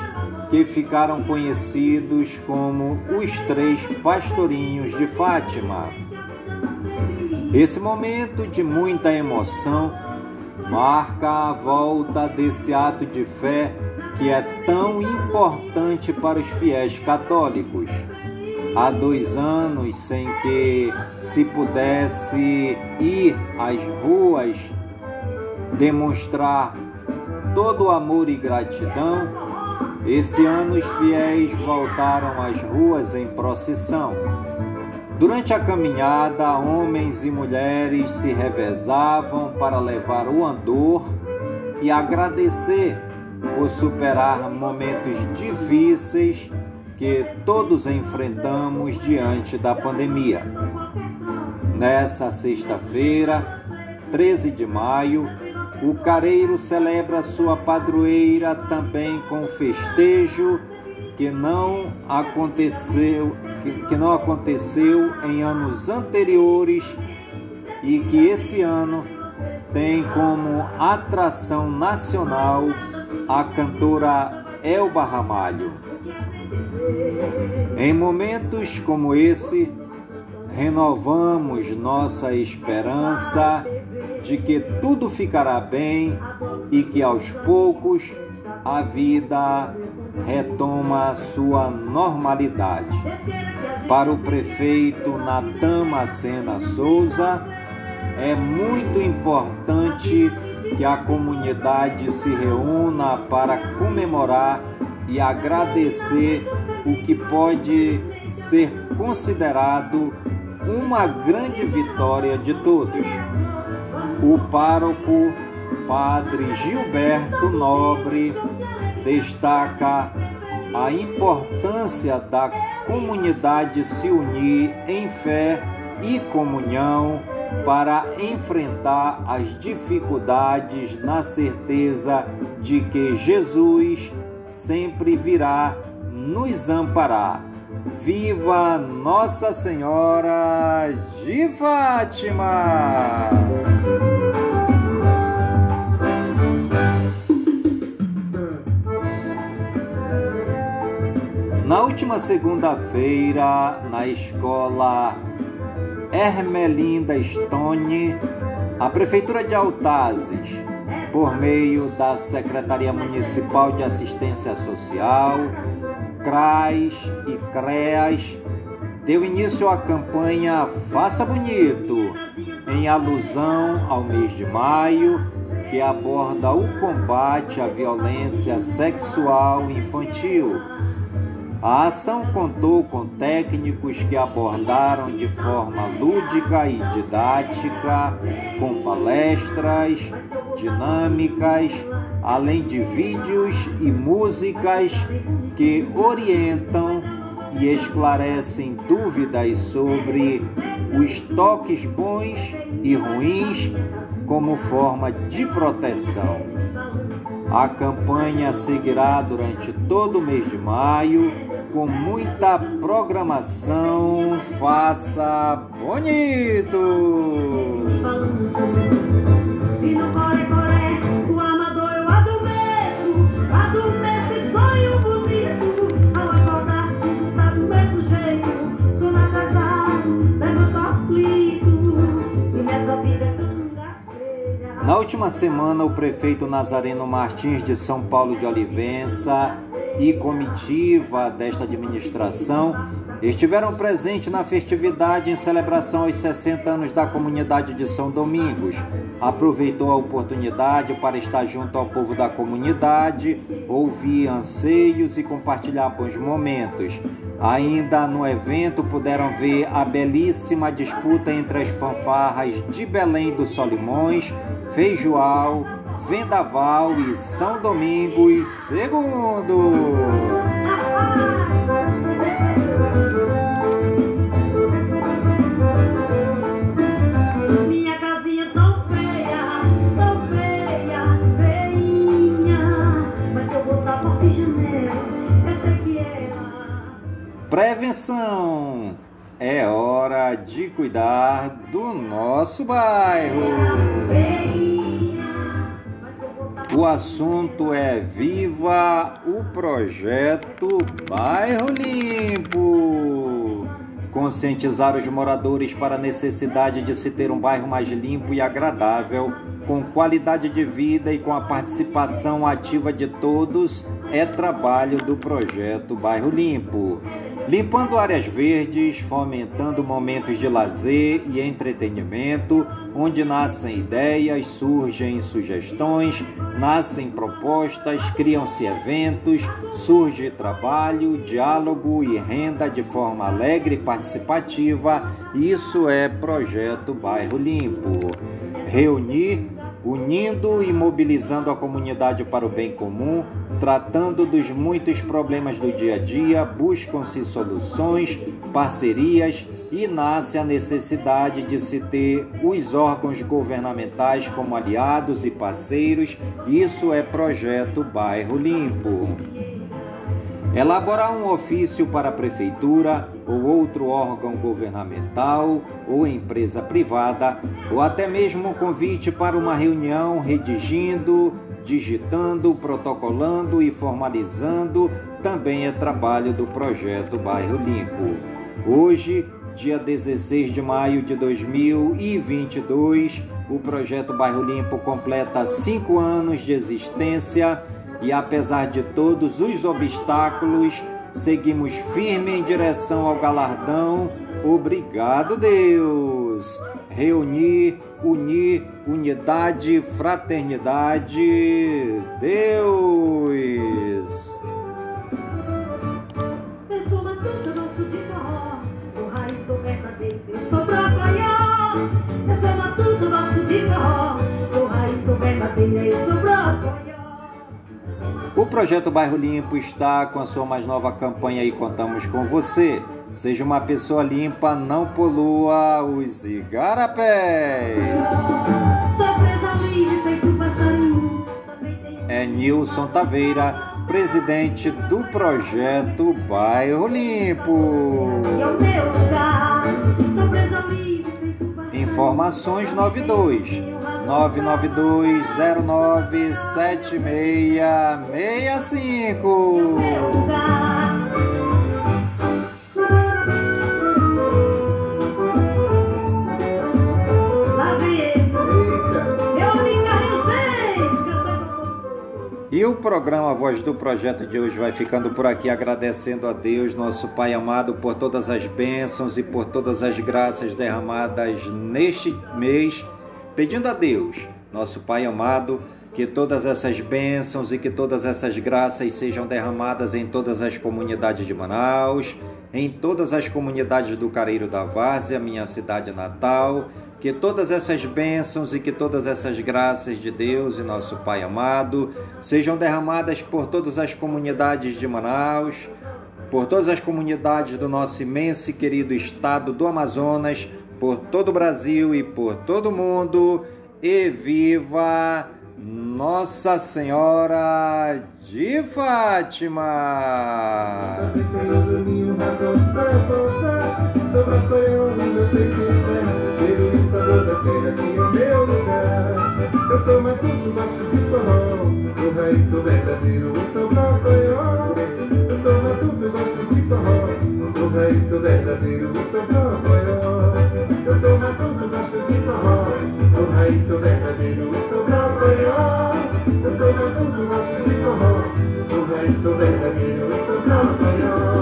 que ficaram conhecidos como os três pastorinhos de Fátima. Esse momento de muita emoção marca a volta desse ato de fé que é tão importante para os fiéis católicos. Há dois anos sem que se pudesse ir às ruas demonstrar todo o amor e gratidão, esse ano os fiéis voltaram às ruas em procissão. Durante a caminhada, homens e mulheres se revezavam para levar o andor e agradecer por superar momentos difíceis que todos enfrentamos diante da pandemia. Nessa sexta-feira, 13 de maio, o Careiro celebra sua padroeira também com festejo que não aconteceu que, que não aconteceu em anos anteriores e que esse ano tem como atração nacional a cantora Elba Ramalho. Em momentos como esse, renovamos nossa esperança de que tudo ficará bem e que aos poucos a vida retoma sua normalidade. Para o prefeito Natan Macena Souza, é muito importante que a comunidade se reúna para comemorar e agradecer o que pode ser considerado uma grande vitória de todos. O pároco Padre Gilberto Nobre destaca a importância da comunidade se unir em fé e comunhão para enfrentar as dificuldades na certeza de que Jesus sempre virá nos amparar. Viva Nossa Senhora de Fátima! Na última segunda-feira, na escola Hermelinda Stone, a Prefeitura de Altazes, por meio da Secretaria Municipal de Assistência Social, CRAS e CREAS, deu início à campanha Faça Bonito, em alusão ao mês de maio, que aborda o combate à violência sexual infantil. A ação contou com técnicos que abordaram de forma lúdica e didática, com palestras, dinâmicas, além de vídeos e músicas que orientam e esclarecem dúvidas sobre os toques bons e ruins como forma de proteção. A campanha seguirá durante todo o mês de maio com muita programação. Faça bonito! Na última semana, o prefeito Nazareno Martins de São Paulo de Olivença e comitiva desta administração estiveram presentes na festividade em celebração aos 60 anos da comunidade de São Domingos. Aproveitou a oportunidade para estar junto ao povo da comunidade, ouvir anseios e compartilhar bons momentos. Ainda no evento puderam ver a belíssima disputa entre as fanfarras de Belém do Solimões, Feijoal, Vendaval e São Domingos segundo. Minha casinha tão feia, tão feia, feinha, mas eu botar porta e janela, essa aqui é Prevenção! É hora de cuidar do nosso bairro. O assunto é Viva o Projeto Bairro Limpo. Conscientizar os moradores para a necessidade de se ter um bairro mais limpo e agradável, com qualidade de vida e com a participação ativa de todos, é trabalho do projeto Bairro Limpo limpando áreas verdes, fomentando momentos de lazer e entretenimento, onde nascem ideias, surgem sugestões, nascem propostas, criam-se eventos, surge trabalho, diálogo e renda de forma alegre e participativa. Isso é projeto Bairro Limpo. Reunir unindo e mobilizando a comunidade para o bem comum, tratando dos muitos problemas do dia a dia, buscam-se soluções, parcerias e nasce a necessidade de se ter os órgãos governamentais como aliados e parceiros. Isso é projeto Bairro Limpo. elaborar um ofício para a prefeitura ou outro órgão governamental ou empresa privada, ou até mesmo um convite para uma reunião redigindo, digitando, protocolando e formalizando também é trabalho do projeto Bairro Limpo. Hoje, dia 16 de maio de 2022, o projeto Bairro Limpo completa cinco anos de existência e, apesar de todos os obstáculos, seguimos firme em direção ao galardão. Obrigado, Deus! Reunir, unir, unidade, fraternidade. Deus! Eu sou de forró. Sou raiz, sou eu sou. O projeto Bairro Limpo está com a sua mais nova campanha e contamos com você. Seja uma pessoa limpa, não polua os igarapés. É Nilson Taveira, presidente do projeto Bairro Limpo. Informações 92 99209 7665. meu lugar. Lá vem ele. Eu me carrego seis, cantando com E o programa Voz do Projeto de hoje vai ficando por aqui, agradecendo a Deus, nosso Pai amado, por todas as bênçãos e por todas as graças derramadas neste mês, pedindo a Deus, nosso Pai amado, que todas essas bênçãos e que todas essas graças sejam derramadas em todas as comunidades de Manaus, em todas as comunidades do Careiro da Várzea, minha cidade natal, que todas essas bênçãos e que todas essas graças de Deus e nosso Pai amado sejam derramadas por todas as comunidades de Manaus, por todas as comunidades do nosso imenso e querido estado do Amazonas, por todo o Brasil e por todo o mundo. E viva Nossa Senhora de Fátima! Sobre. Eu sou matuto, gosto de forró. Sou raiz, sou verdadeiro, sou brocoió. Eu sou matuto, gosto de forró. Sou raiz, sou verdadeiro, sou brocoió. Eu sou matuto, gosto de forró. Sou raiz, sou verdadeiro, sou brocoió. Eu sou matuto, gosto de forró. Sou raiz, sou verdadeiro, sou brocoió.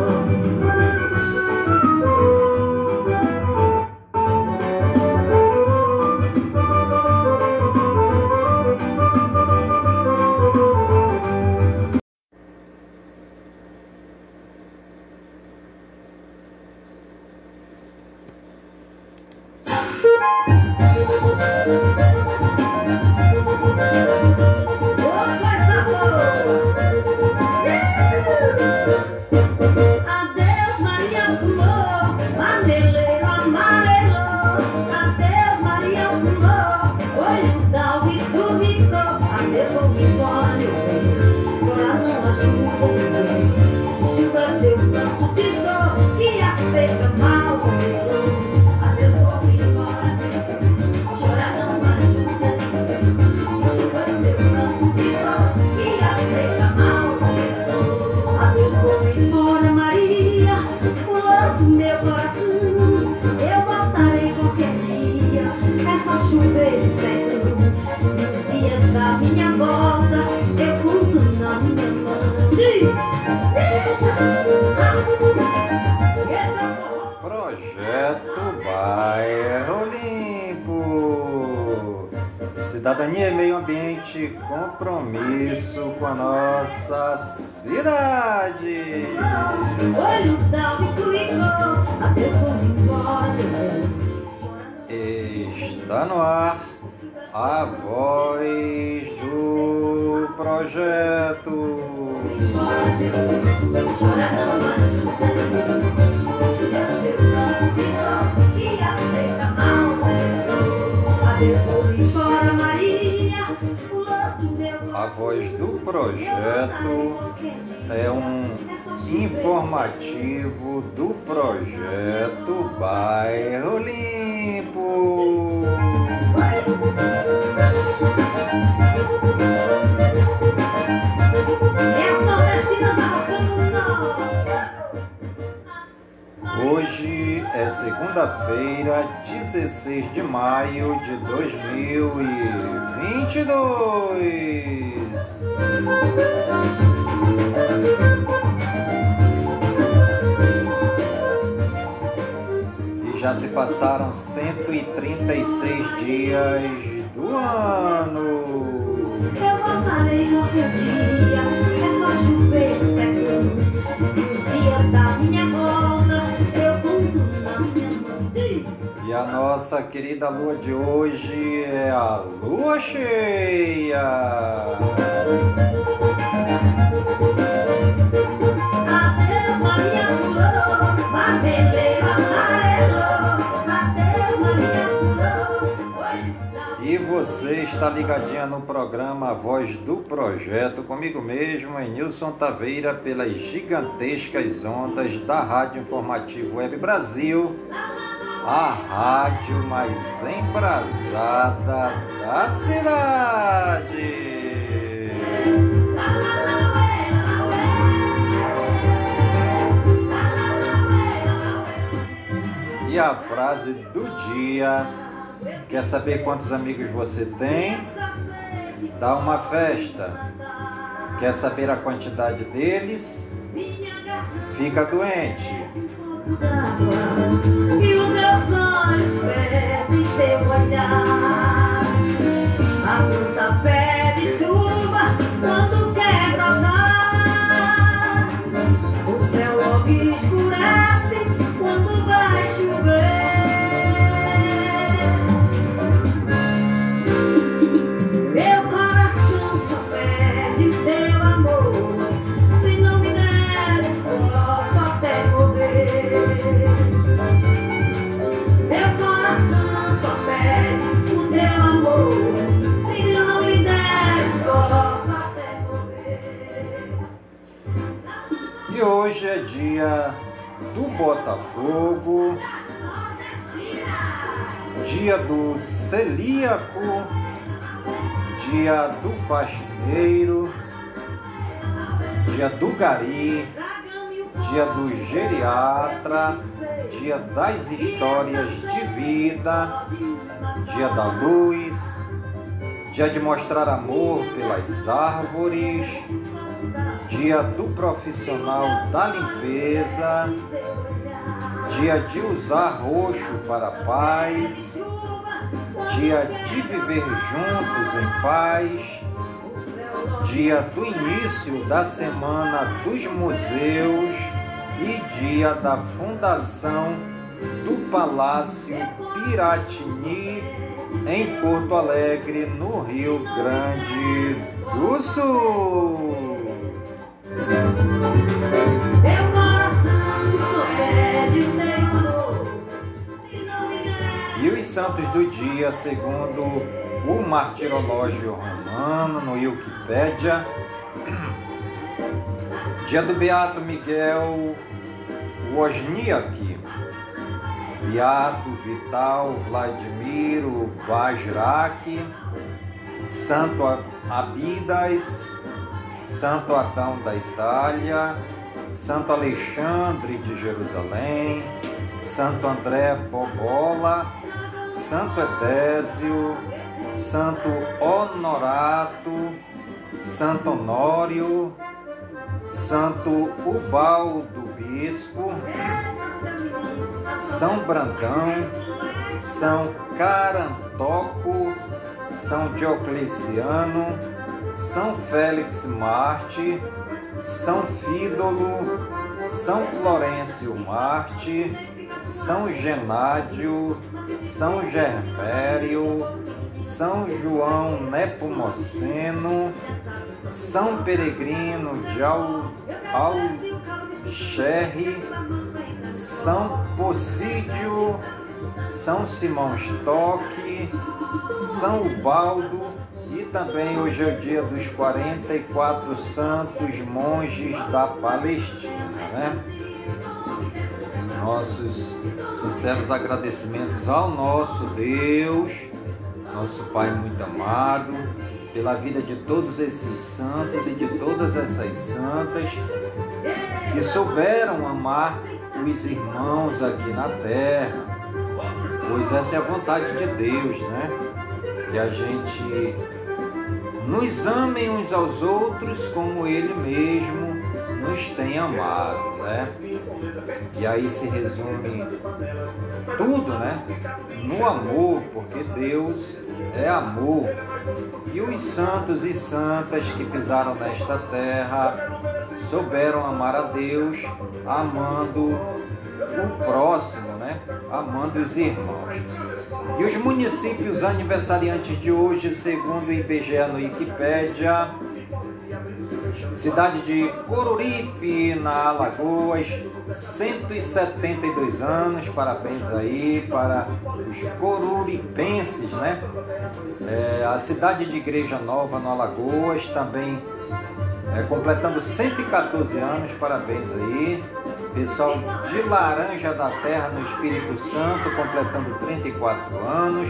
Projeto Bairro Limpo. Cidadania e meio ambiente, compromisso com a nossa cidade. Está no ar a voz do projeto. Voz do projeto é um informativo do projeto Bairro Limpo. Hoje é segunda-feira, 16 de maio de 2022. E já se passaram 136 dias do ano. Eu voltarei no dia, é só chover. E os dias da minha E a nossa querida lua de hoje é a lua cheia. E você está ligadinha no programa Voz do Projeto, comigo mesmo, em Nilson Taveira, pelas gigantescas ondas da Rádio Informativo Web Brasil, a rádio mais embrasada da cidade. E a frase do dia, quer saber quantos amigos você tem? Dá uma festa. Quer saber a quantidade deles? Fica doente. E os meus E hoje é dia do Botafogo, dia do celíaco, dia do faxineiro, dia do gari, dia do geriatra, dia das histórias de vida, dia da luz, dia de mostrar amor pelas árvores, dia do profissional da limpeza, dia de usar roxo para a paz, dia de viver juntos em paz, dia do início da Semana dos Museus. E dia da fundação do Palácio Piratini em Porto Alegre, no Rio Grande do Sul. E os santos do dia, segundo o martirológio romano no Wikipédia, dia do Beato Miguel Wozniak, Beato Vital Vladimiro Bajrak, Santo Abidas, Santo Adão da Itália, Santo Alexandre de Jerusalém, Santo André Bobola, Santo Edésio, Santo Honorato, Santo Honório, Santo Ubaldo Bispo, São Brandão, São Carantoco, São Diocleciano, São Félix Marte, São Fídolo, São Florencio Marte, São Genádio, São Germério, São João Nepomuceno, São Peregrino de Al, Alxerre, São Possídio, São Simão Stock, São Ubaldo e também hoje é o dia dos 44 santos monges da Palestina, né? Nossos sinceros agradecimentos ao nosso Deus, nosso Pai muito amado, pela vida de todos esses santos e de todas essas santas que souberam amar os irmãos aqui na terra, pois essa é a vontade de Deus, né? Que a gente nos amem uns aos outros como Ele mesmo nos tem amado, né? E aí se resume tudo, né? No amor, porque Deus é amor. E os santos e santas que pisaram nesta terra souberam amar a Deus, amando o próximo, né? Amando os irmãos. E os municípios aniversariantes de hoje, segundo o IBGE no Wikipédia, cidade de Coruripe, na Alagoas, 172 anos, parabéns aí para os coruripenses, né? É, a cidade de Igreja Nova, no Alagoas, também é, completando 114 anos, parabéns aí. Pessoal de Laranja da Terra, no Espírito Santo, completando 34 anos.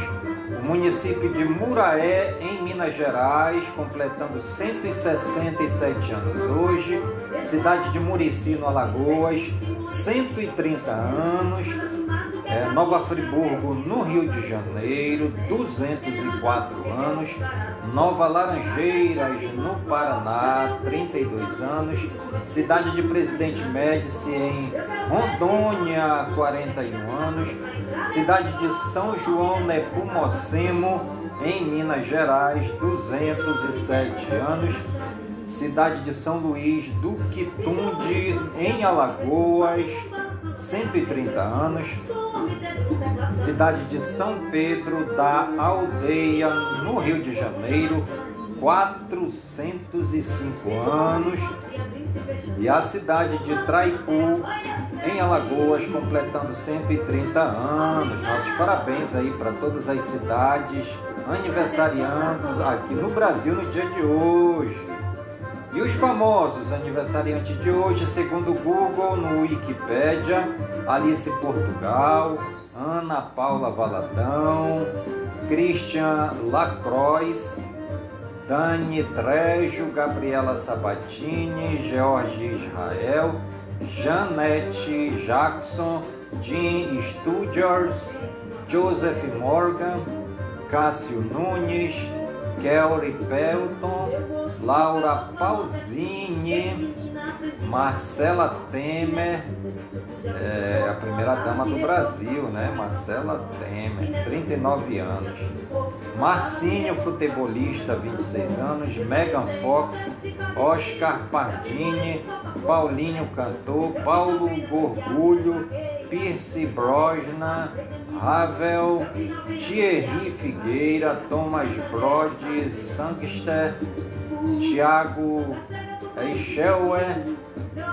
O município de Muraé, em Minas Gerais, completando 167 anos hoje. Cidade de Murici, no Alagoas, 130 anos. É, Nova Friburgo, no Rio de Janeiro, 204 anos. Nova Laranjeiras, no Paraná, 32 anos. Cidade de Presidente Médici, em Rondônia, 41 anos. Cidade de São João Nepomucemo, em Minas Gerais, 207 anos. Cidade de São Luís do Quitunde, em Alagoas, 130 anos. Cidade de São Pedro da Aldeia, no Rio de Janeiro, 405 anos. E a cidade de Traipu, em Alagoas, completando 130 anos. Nossos parabéns aí para todas as cidades aniversariando aqui no Brasil no dia de hoje. E os famosos aniversariantes de hoje, segundo o Google, no Wikipedia, Alice Portugal, Ana Paula Valadão, Christian Lacroix, Dani Trejo, Gabriela Sabatini, George Israel, Janete Jackson, Jean Studios, Joseph Morgan, Cássio Nunes, Kelly Pelton, Laura Pausini, Marcela Temer, é, a primeira dama do Brasil, né? Marcela Temer, 39 anos. Marcinho, futebolista, 26 anos. Megan Fox, Oscar Pardini, Paulinho Cantor, Paulo Gorgulho, Pierce Brosnan, Ravel, Thierry Figueira, Thomas Brody, Sangster, Tiago Eichewer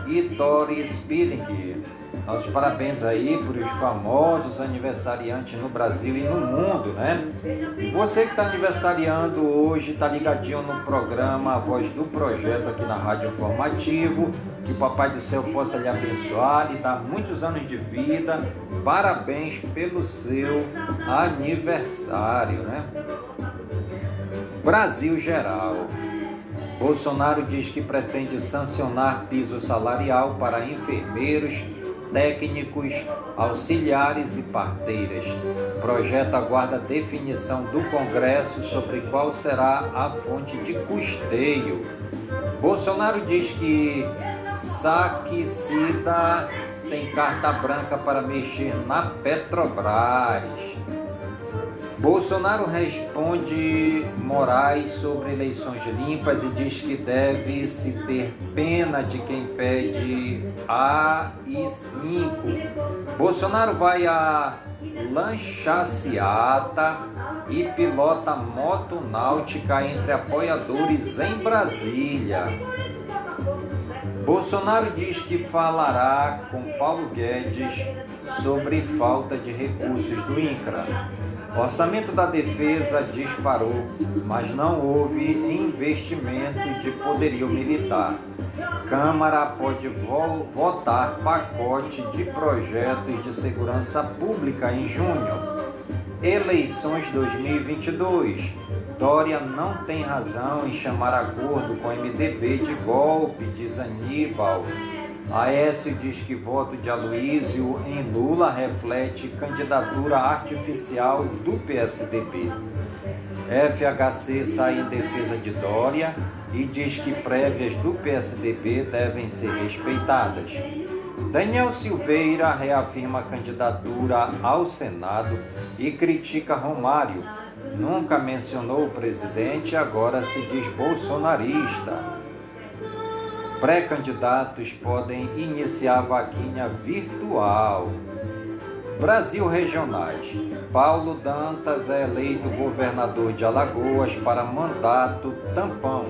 e Tori Spilling. Nossos parabéns aí por os famosos aniversariantes no Brasil e no mundo, né? E você que está aniversariando hoje, está ligadinho no programa A Voz do Projeto aqui na Rádio Informativo. Que o Papai do Céu possa lhe abençoar, lhe dar muitos anos de vida. Parabéns pelo seu aniversário, né? Brasil Geral. Bolsonaro diz que pretende sancionar piso salarial para enfermeiros, técnicos, auxiliares e parteiras. Projeto aguarda definição do Congresso sobre qual será a fonte de custeio. Bolsonaro diz que Saquicida tem carta branca para mexer na Petrobras. Bolsonaro responde Moraes sobre eleições limpas e diz que deve se ter pena de quem pede AI-5. Bolsonaro vai a lanchaciata e pilota moto náutica entre apoiadores em Brasília. Bolsonaro diz que falará com Paulo Guedes sobre falta de recursos do INCRA. O orçamento da defesa disparou, mas não houve investimento de poderio militar. Câmara pode vo votar pacote de projetos de segurança pública em junho. Eleições 2022. Dória não tem razão em chamar acordo com o MDB de golpe, diz Aníbal. Aécio diz que voto de Aloísio em Lula reflete candidatura artificial do PSDB. FHC sai em defesa de Dória e diz que prévias do PSDB devem ser respeitadas. Daniel Silveira reafirma a candidatura ao Senado e critica Romário. Nunca mencionou o presidente, agora se diz bolsonarista. Pré-candidatos podem iniciar vaquinha virtual. Brasil Regionais. Paulo Dantas é eleito governador de Alagoas para mandato tampão.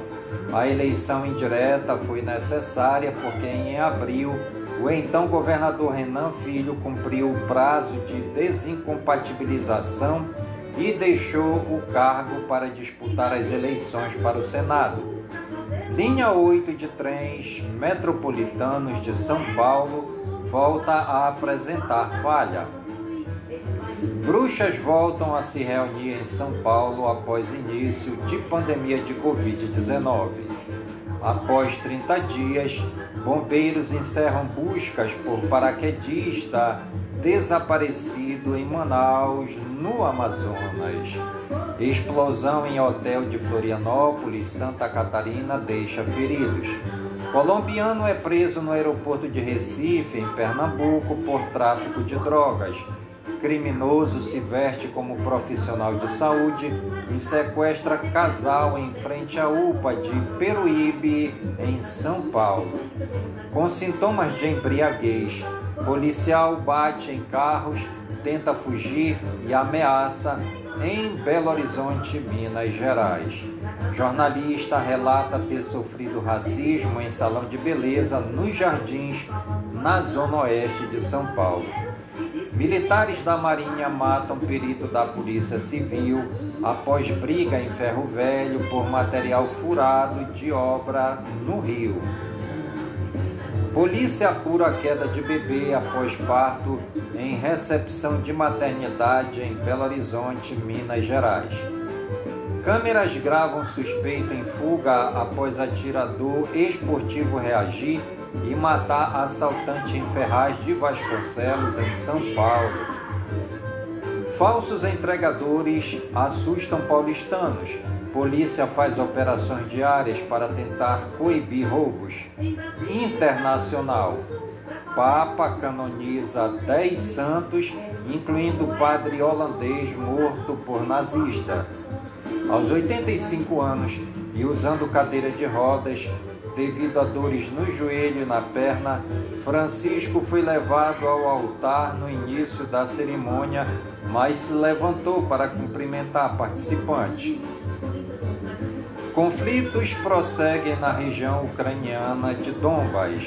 A eleição indireta foi necessária porque em abril o então governador Renan Filho cumpriu o prazo de desincompatibilização e deixou o cargo para disputar as eleições para o Senado. Linha 8 de trens metropolitanos de São Paulo volta a apresentar falha. Bruxas voltam a se reunir em São Paulo após início de pandemia de Covid-19. Após 30 dias, bombeiros encerram buscas por paraquedista desaparecido em Manaus, no Amazonas. Explosão em hotel de Florianópolis, Santa Catarina, deixa feridos. Colombiano é preso no aeroporto de Recife, em Pernambuco, por tráfico de drogas. Criminoso se veste como profissional de saúde e sequestra casal em frente à UPA de Peruíbe, em São Paulo. Com sintomas de embriaguez, policial bate em carros, tenta fugir e ameaça em Belo Horizonte, Minas Gerais. Jornalista relata ter sofrido racismo em salão de beleza nos Jardins, na zona oeste de São Paulo. Militares da Marinha matam perito da Polícia Civil após briga em Ferro Velho por material furado de obra no Rio. Polícia apura queda de bebê após parto em recepção de maternidade em Belo Horizonte, Minas Gerais. Câmeras gravam suspeito em fuga após atirador esportivo reagir e matar assaltante em Ferraz de Vasconcelos, em São Paulo. Falsos entregadores assustam paulistanos. Polícia faz operações diárias para tentar coibir roubos. Internacional. Papa canoniza 10 santos, incluindo o padre holandês morto por nazista. Aos 85 anos e usando cadeira de rodas, devido a dores no joelho e na perna, Francisco foi levado ao altar no início da cerimônia, mas se levantou para cumprimentar participantes. Conflitos prosseguem na região ucraniana de Donbas.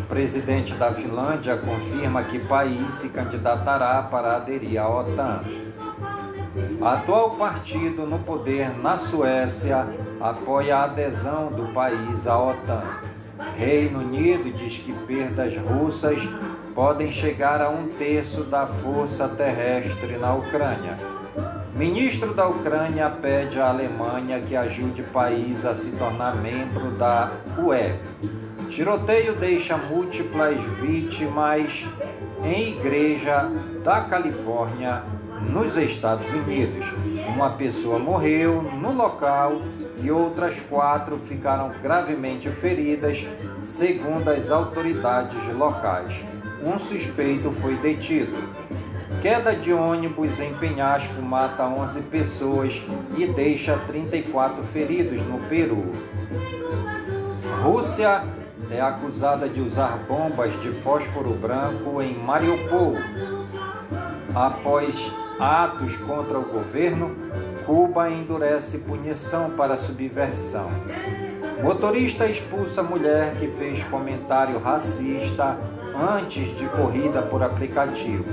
O presidente da Finlândia confirma que país se candidatará para aderir à OTAN. Atual partido no poder na Suécia apoia a adesão do país à OTAN. Reino Unido diz que perdas russas podem chegar a um terço da força terrestre na Ucrânia. Ministro da Ucrânia pede à Alemanha que ajude o país a se tornar membro da UE. Tiroteio deixa múltiplas vítimas em igreja da Califórnia, nos Estados Unidos. Uma pessoa morreu no local e outras quatro ficaram gravemente feridas, segundo as autoridades locais. Um suspeito foi detido. Queda de ônibus em penhasco mata 11 pessoas e deixa 34 feridos no Peru. Rússia é acusada de usar bombas de fósforo branco em Mariupol. Após atos contra o governo, Cuba endurece punição para subversão. Motorista expulsa mulher que fez comentário racista antes de corrida por aplicativo.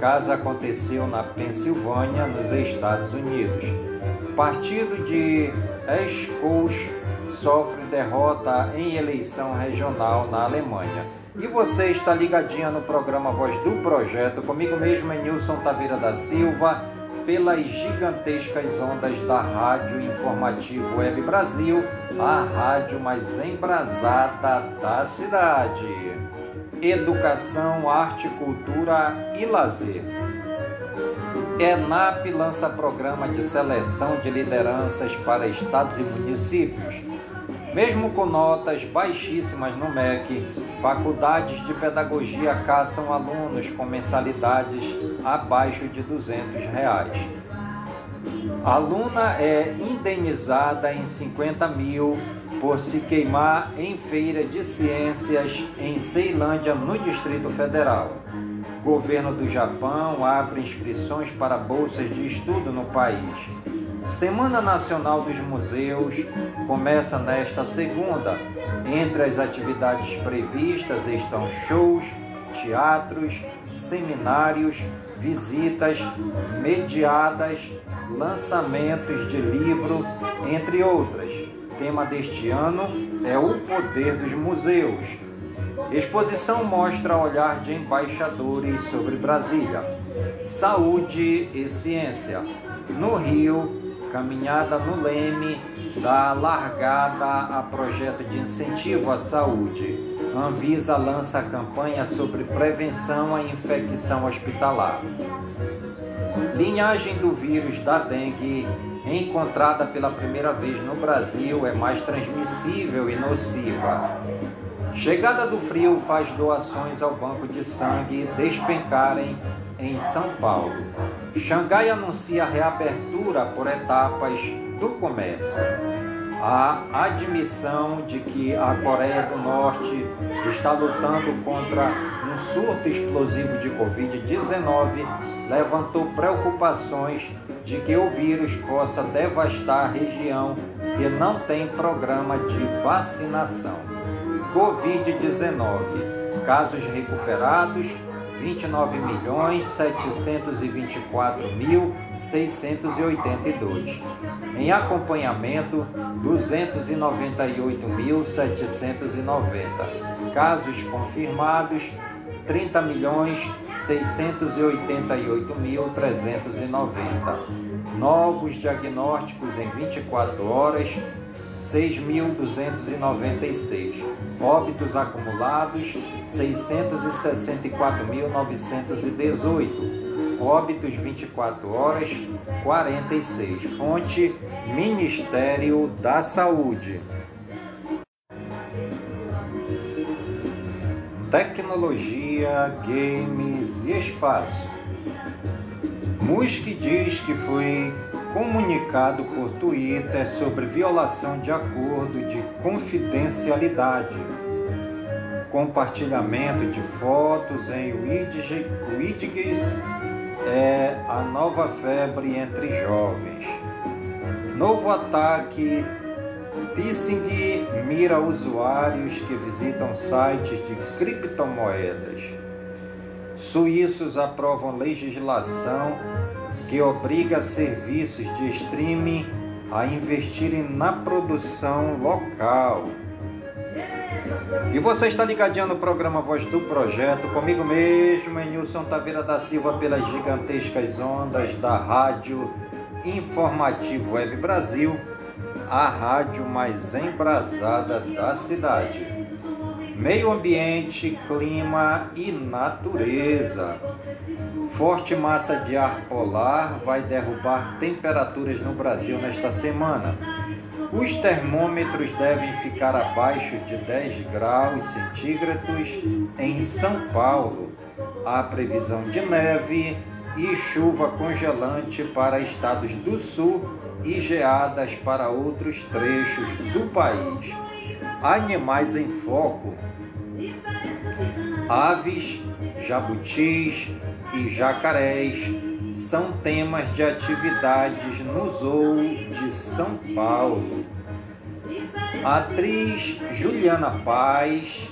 Caso aconteceu na Pensilvânia, nos Estados Unidos. Partido de Escous sofre derrota em eleição regional na Alemanha. E você está ligadinha no programa Voz do Projeto, comigo mesmo, é Nilson Taveira da Silva, pelas gigantescas ondas da Rádio Informativo Web Brasil, a rádio mais embrasada da cidade. Educação, arte, cultura e lazer. ENAP lança programa de seleção de lideranças para estados e municípios. Mesmo com notas baixíssimas no MEC, faculdades de pedagogia caçam alunos com mensalidades abaixo de 200 reais. Aluna é indenizada em 50 mil por se queimar em feira de ciências em Ceilândia, no Distrito Federal. Governo do Japão abre inscrições para bolsas de estudo no país. Semana Nacional dos Museus começa nesta segunda. Entre as atividades previstas estão shows, teatros, seminários, visitas mediadas, lançamentos de livro, entre outras. Tema deste ano é o poder dos museus. Exposição mostra olhar de embaixadores sobre Brasília. Saúde e ciência. No Rio, caminhada no Leme da largada a projeto de incentivo à saúde. Anvisa lança campanha sobre prevenção à infecção hospitalar. Linhagem do vírus da dengue encontrada pela primeira vez no Brasil é mais transmissível e nociva. Chegada do frio faz doações ao banco de sangue despencarem em São Paulo. Xangai anuncia reabertura por etapas do comércio. A admissão de que a Coreia do Norte está lutando contra um surto explosivo de Covid-19 levantou preocupações de que o vírus possa devastar a região que não tem programa de vacinação. Covid-19. Casos recuperados 29 milhões 724 mil 682. Em acompanhamento 298.790. Casos confirmados 30 milhões 688.390. Novos diagnósticos em 24 horas 6.296. Óbitos acumulados 664.918. Óbitos 24 horas 46. Fonte Ministério da Saúde. Tecnologia, games e espaço. Musk diz que foi comunicado por Twitter sobre violação de acordo de confidencialidade, compartilhamento de fotos em widgets é a nova febre entre jovens. Novo ataque Phishing mira usuários que visitam sites de criptomoedas. Suíços aprovam legislação que obriga serviços de streaming a investirem na produção local. E você está ligadinho no programa Voz do Projeto, comigo mesmo, Nilson Taveira da Silva, pelas gigantescas ondas da Rádio Informativo Web Brasil, a rádio mais embrasada da cidade. Meio ambiente, clima e natureza. Forte massa de ar polar vai derrubar temperaturas no Brasil nesta semana. Os termômetros devem ficar abaixo de 10 graus centígrados em São Paulo. Há previsão de neve e chuva congelante para estados do sul e geadas para outros trechos do país. Animais em foco: aves, jabutis, e jacarés são temas de atividades no Zoo de São Paulo. A atriz Juliana Paz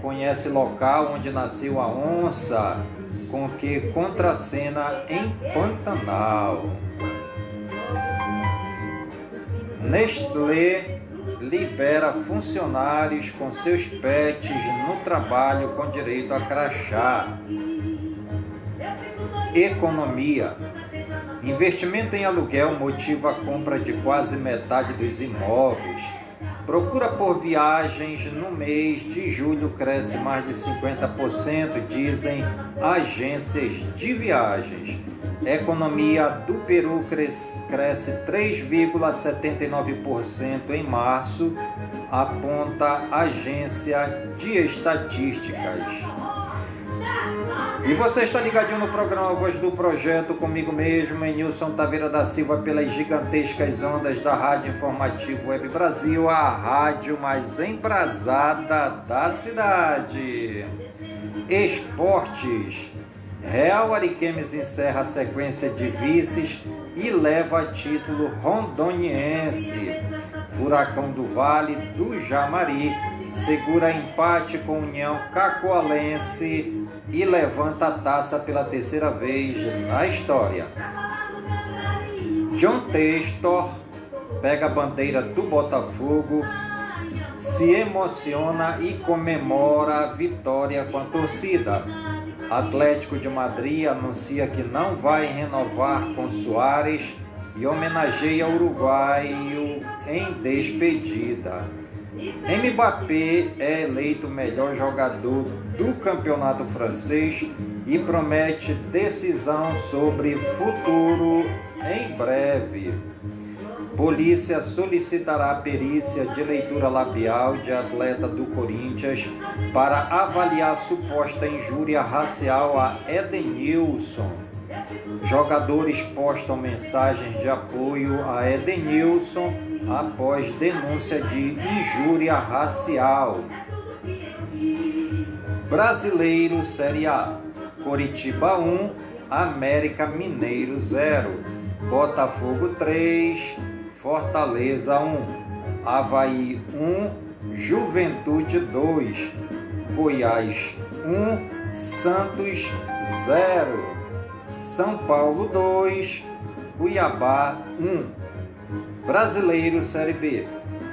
conhece local onde nasceu a onça, com que contracena em Pantanal. Nestlé libera funcionários com seus pets no trabalho com direito a crachá. Economia. Investimento em aluguel motiva a compra de quase metade dos imóveis. Procura por viagens no mês de julho cresce mais de 50%, dizem agências de viagens. Economia do Peru cresce, cresce 3,79% em março, aponta agência de estatísticas. E você está ligadinho no programa Voz do Projeto comigo mesmo, em Nilson Taveira da Silva, pelas gigantescas ondas da Rádio Informativo Web Brasil, a rádio mais embrasada da cidade. Esportes. Real Ariquemes encerra a sequência de vices e leva título rondoniense. Furacão do Vale do Jamari segura empate com União Cacoalense e levanta a taça pela terceira vez na história. John Testor pega a bandeira do Botafogo, se emociona e comemora a vitória com a torcida. Atlético de Madrid anuncia que não vai renovar com Soares e homenageia uruguaio em despedida. Mbappé é eleito melhor jogador do campeonato francês e promete decisão sobre futuro em breve. Polícia solicitará perícia de leitura labial de atleta do Corinthians para avaliar suposta injúria racial a Edenilson. Jogadores postam mensagens de apoio a Edenilson após denúncia de injúria racial. Brasileiro Série A: Coritiba 1, América Mineiro 0, Botafogo 3, Fortaleza 1, Havaí 1, Juventude 2, Goiás 1, Santos 0, São Paulo 2, Cuiabá 1. Brasileiro Série B: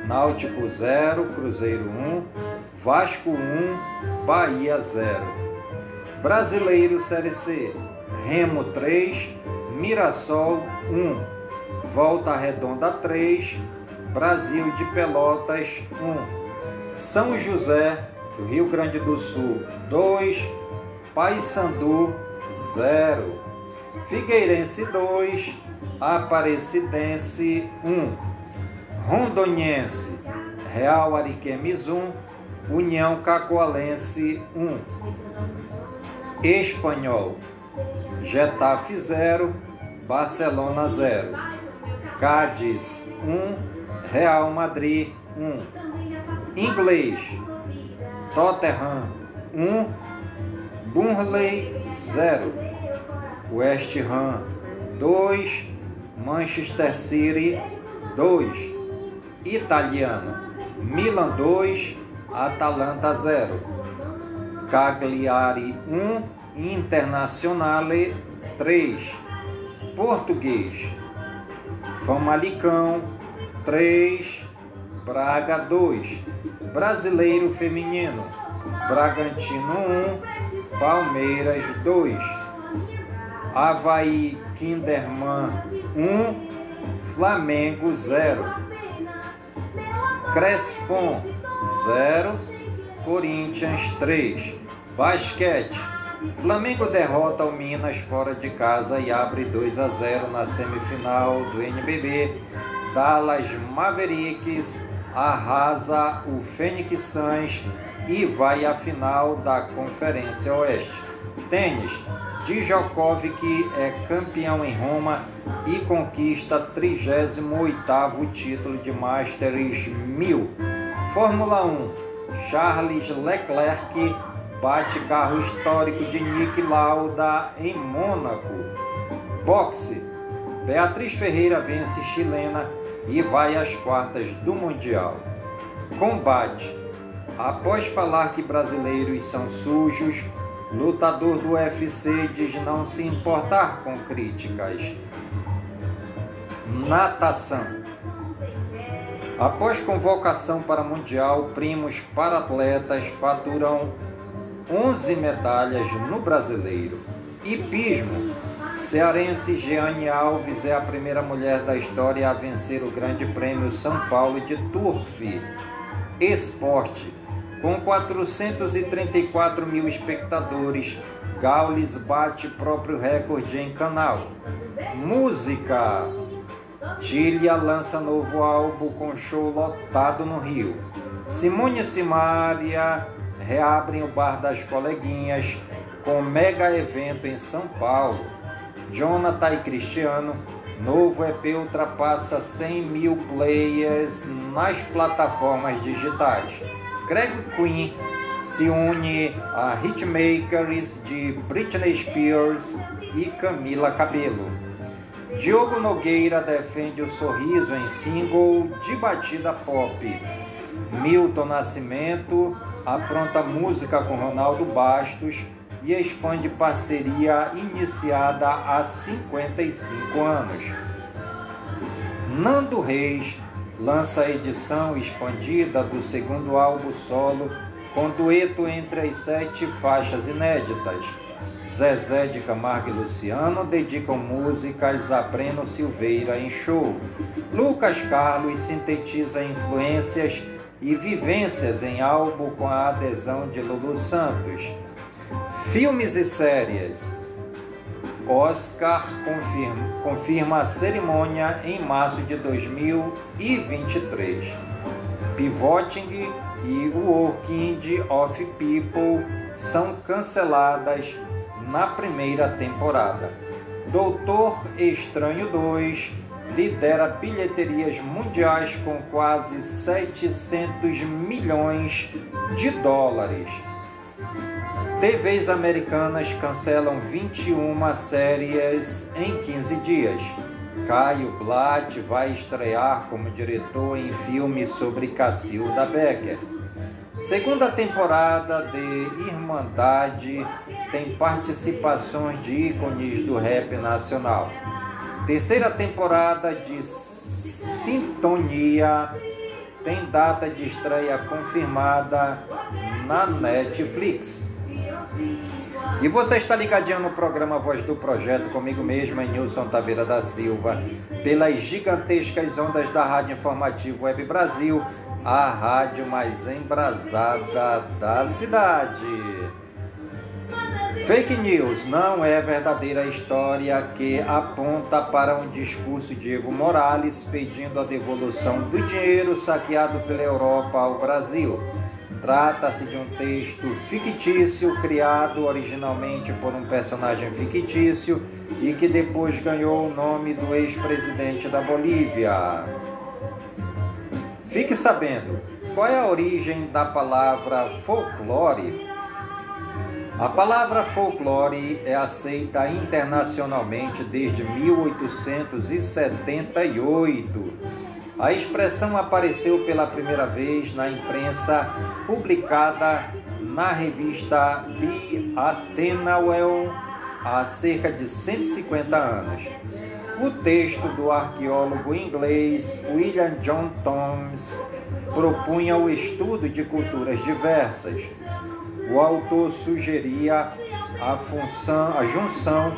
Náutico 0, Cruzeiro 1, Vasco 1, Bahia 0. Brasileiro Série C: Remo 3, Mirassol 1. Volta Redonda 3, Brasil de Pelotas 1, São José Rio Grande do Sul 2, Paysandu 0, Figueirense 2, Aparecidense 1, Rondoniense, Real Ariquemes 1, União Cacoalense 1, Espanhol, Getafe 0, Barcelona 0. Cádiz 1, Real Madrid 1. Inglês, Tottenham 1, Burnley 0. West Ham 2, Manchester City 2. Italiano, Milan 2, Atalanta 0. Cagliari 1, Internazionale 3. Português, Famalicão 3, Braga 2, Brasileiro Feminino, Bragantino 1, Palmeiras 2, Havaí Kinderman 1, Flamengo 0, Crespon 0, Corinthians 3, Basquete Flamengo derrota o Minas fora de casa e abre 2 a 0 na semifinal do NBB. Dallas Mavericks arrasa o Phoenix Suns e vai à final da Conferência Oeste. Tênis. Djokovic é campeão em Roma e conquista 38º título de Masters 1000. Fórmula 1. Charles Leclerc bate carro histórico de Nick Lauda em Mônaco. Boxe. Beatriz Ferreira vence chilena e vai às quartas do Mundial. Combate. Após falar que brasileiros são sujos, lutador do UFC diz não se importar com críticas. Natação. Após convocação para Mundial, primos para atletas faturam 11 medalhas no brasileiro. Hipismo. Cearense Jeane Alves é a primeira mulher da história a vencer o Grande Prêmio São Paulo de Turf. Esporte. Com 434 mil espectadores, Gaules bate próprio recorde em canal. Música. Tília lança novo álbum com show lotado no Rio. Simone Simária reabrem o Bar das Coleguinhas com mega evento em São Paulo. Jonathan e Cristiano, novo EP ultrapassa 100 mil players nas plataformas digitais. Greg Queen se une a hitmakers de Britney Spears e Camila Cabello. Diogo Nogueira defende o sorriso em single de batida pop. Milton Nascimento apronta música com Ronaldo Bastos e expande parceria iniciada há 55 anos. Nando Reis lança a edição expandida do segundo álbum solo com dueto entre as sete faixas inéditas. Zezé de Camargo e Luciano dedicam músicas a Breno Silveira em show. Lucas Carlos sintetiza influências e vivências em álbum com a adesão de Lulu Santos. Filmes e séries. Oscar confirma, confirma a cerimônia em março de 2023. Pivoting e Working of People são canceladas na primeira temporada. Doutor Estranho 2 lidera bilheterias mundiais com quase 700 milhões de dólares. TVs americanas cancelam 21 séries em 15 dias. Caio Blatt vai estrear como diretor em filme sobre Cacilda Becker. Segunda temporada de Irmandade tem participações de ícones do rap nacional. Terceira temporada de Sintonia tem data de estreia confirmada na Netflix. E você está ligadinho no programa Voz do Projeto, comigo mesmo, Nilson Taveira da Silva, pelas gigantescas ondas da Rádio Informativo Web Brasil, a rádio mais embrasada da cidade. Fake news não é verdadeira história que aponta para um discurso de Evo Morales pedindo a devolução do dinheiro saqueado pela Europa ao Brasil. Trata-se de um texto fictício criado originalmente por um personagem fictício e que depois ganhou o nome do ex-presidente da Bolívia. Fique sabendo qual é a origem da palavra folclore. A palavra folclore é aceita internacionalmente desde 1878 a expressão apareceu pela primeira vez na imprensa publicada na revista The Atenael há cerca de 150 anos. O texto do arqueólogo inglês William John Thoms propunha o estudo de culturas diversas. O autor sugeria a função, a junção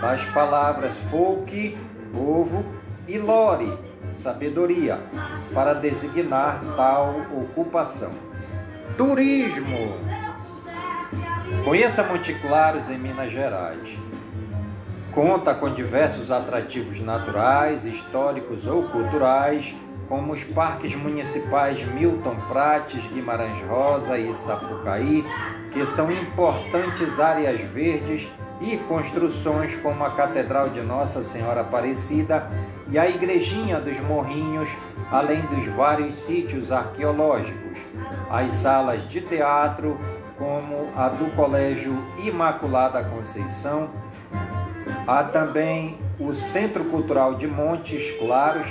das palavras folk, povo e lore, sabedoria, para designar tal ocupação. Turismo. Conheça Monte Claros em Minas Gerais. Conta com diversos atrativos naturais, históricos ou culturais, como os parques municipais Milton Prates, Guimarães Rosa e Sapucaí, que são importantes áreas verdes e construções como a Catedral de Nossa Senhora Aparecida e a Igrejinha dos Morrinhos, além dos vários sítios arqueológicos, as salas de teatro, como a do Colégio Imaculada Conceição, há também o Centro Cultural de Montes Claros,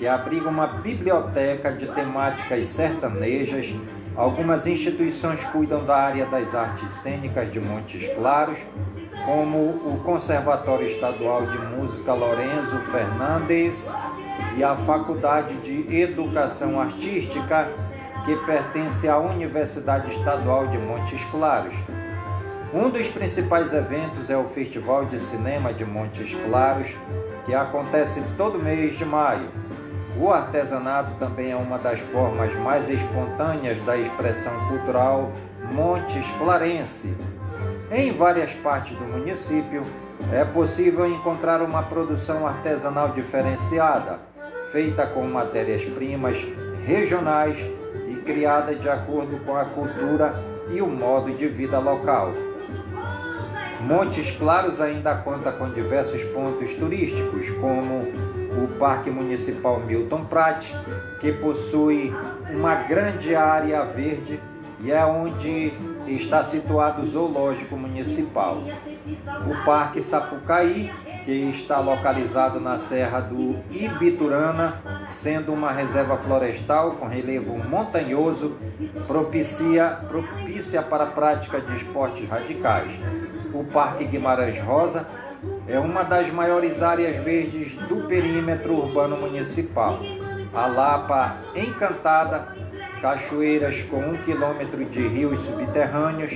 que abriga uma biblioteca de temáticas sertanejas Algumas instituições cuidam da área das artes cênicas de Montes Claros, como o Conservatório Estadual de Música Lorenzo Fernandes e a Faculdade de Educação Artística, que pertence à Universidade Estadual de Montes Claros. Um dos principais eventos é o Festival de Cinema de Montes Claros, que acontece todo mês de maio. O artesanato também é uma das formas mais espontâneas da expressão cultural montes clarense. Em várias partes do município é possível encontrar uma produção artesanal diferenciada, feita com matérias-primas regionais e criada de acordo com a cultura e o modo de vida local. Montes Claros ainda conta com diversos pontos turísticos, como o Parque Municipal Milton Prat, que possui uma grande área verde e é onde está situado o Zoológico Municipal. O Parque Sapucaí, que está localizado na Serra do Ibiturana, sendo uma reserva florestal com relevo montanhoso, propicia, propícia para a prática de esportes radicais. O Parque Guimarães Rosa é uma das maiores áreas verdes do perímetro urbano municipal. A Lapa Encantada cachoeiras com um quilômetro de rios subterrâneos,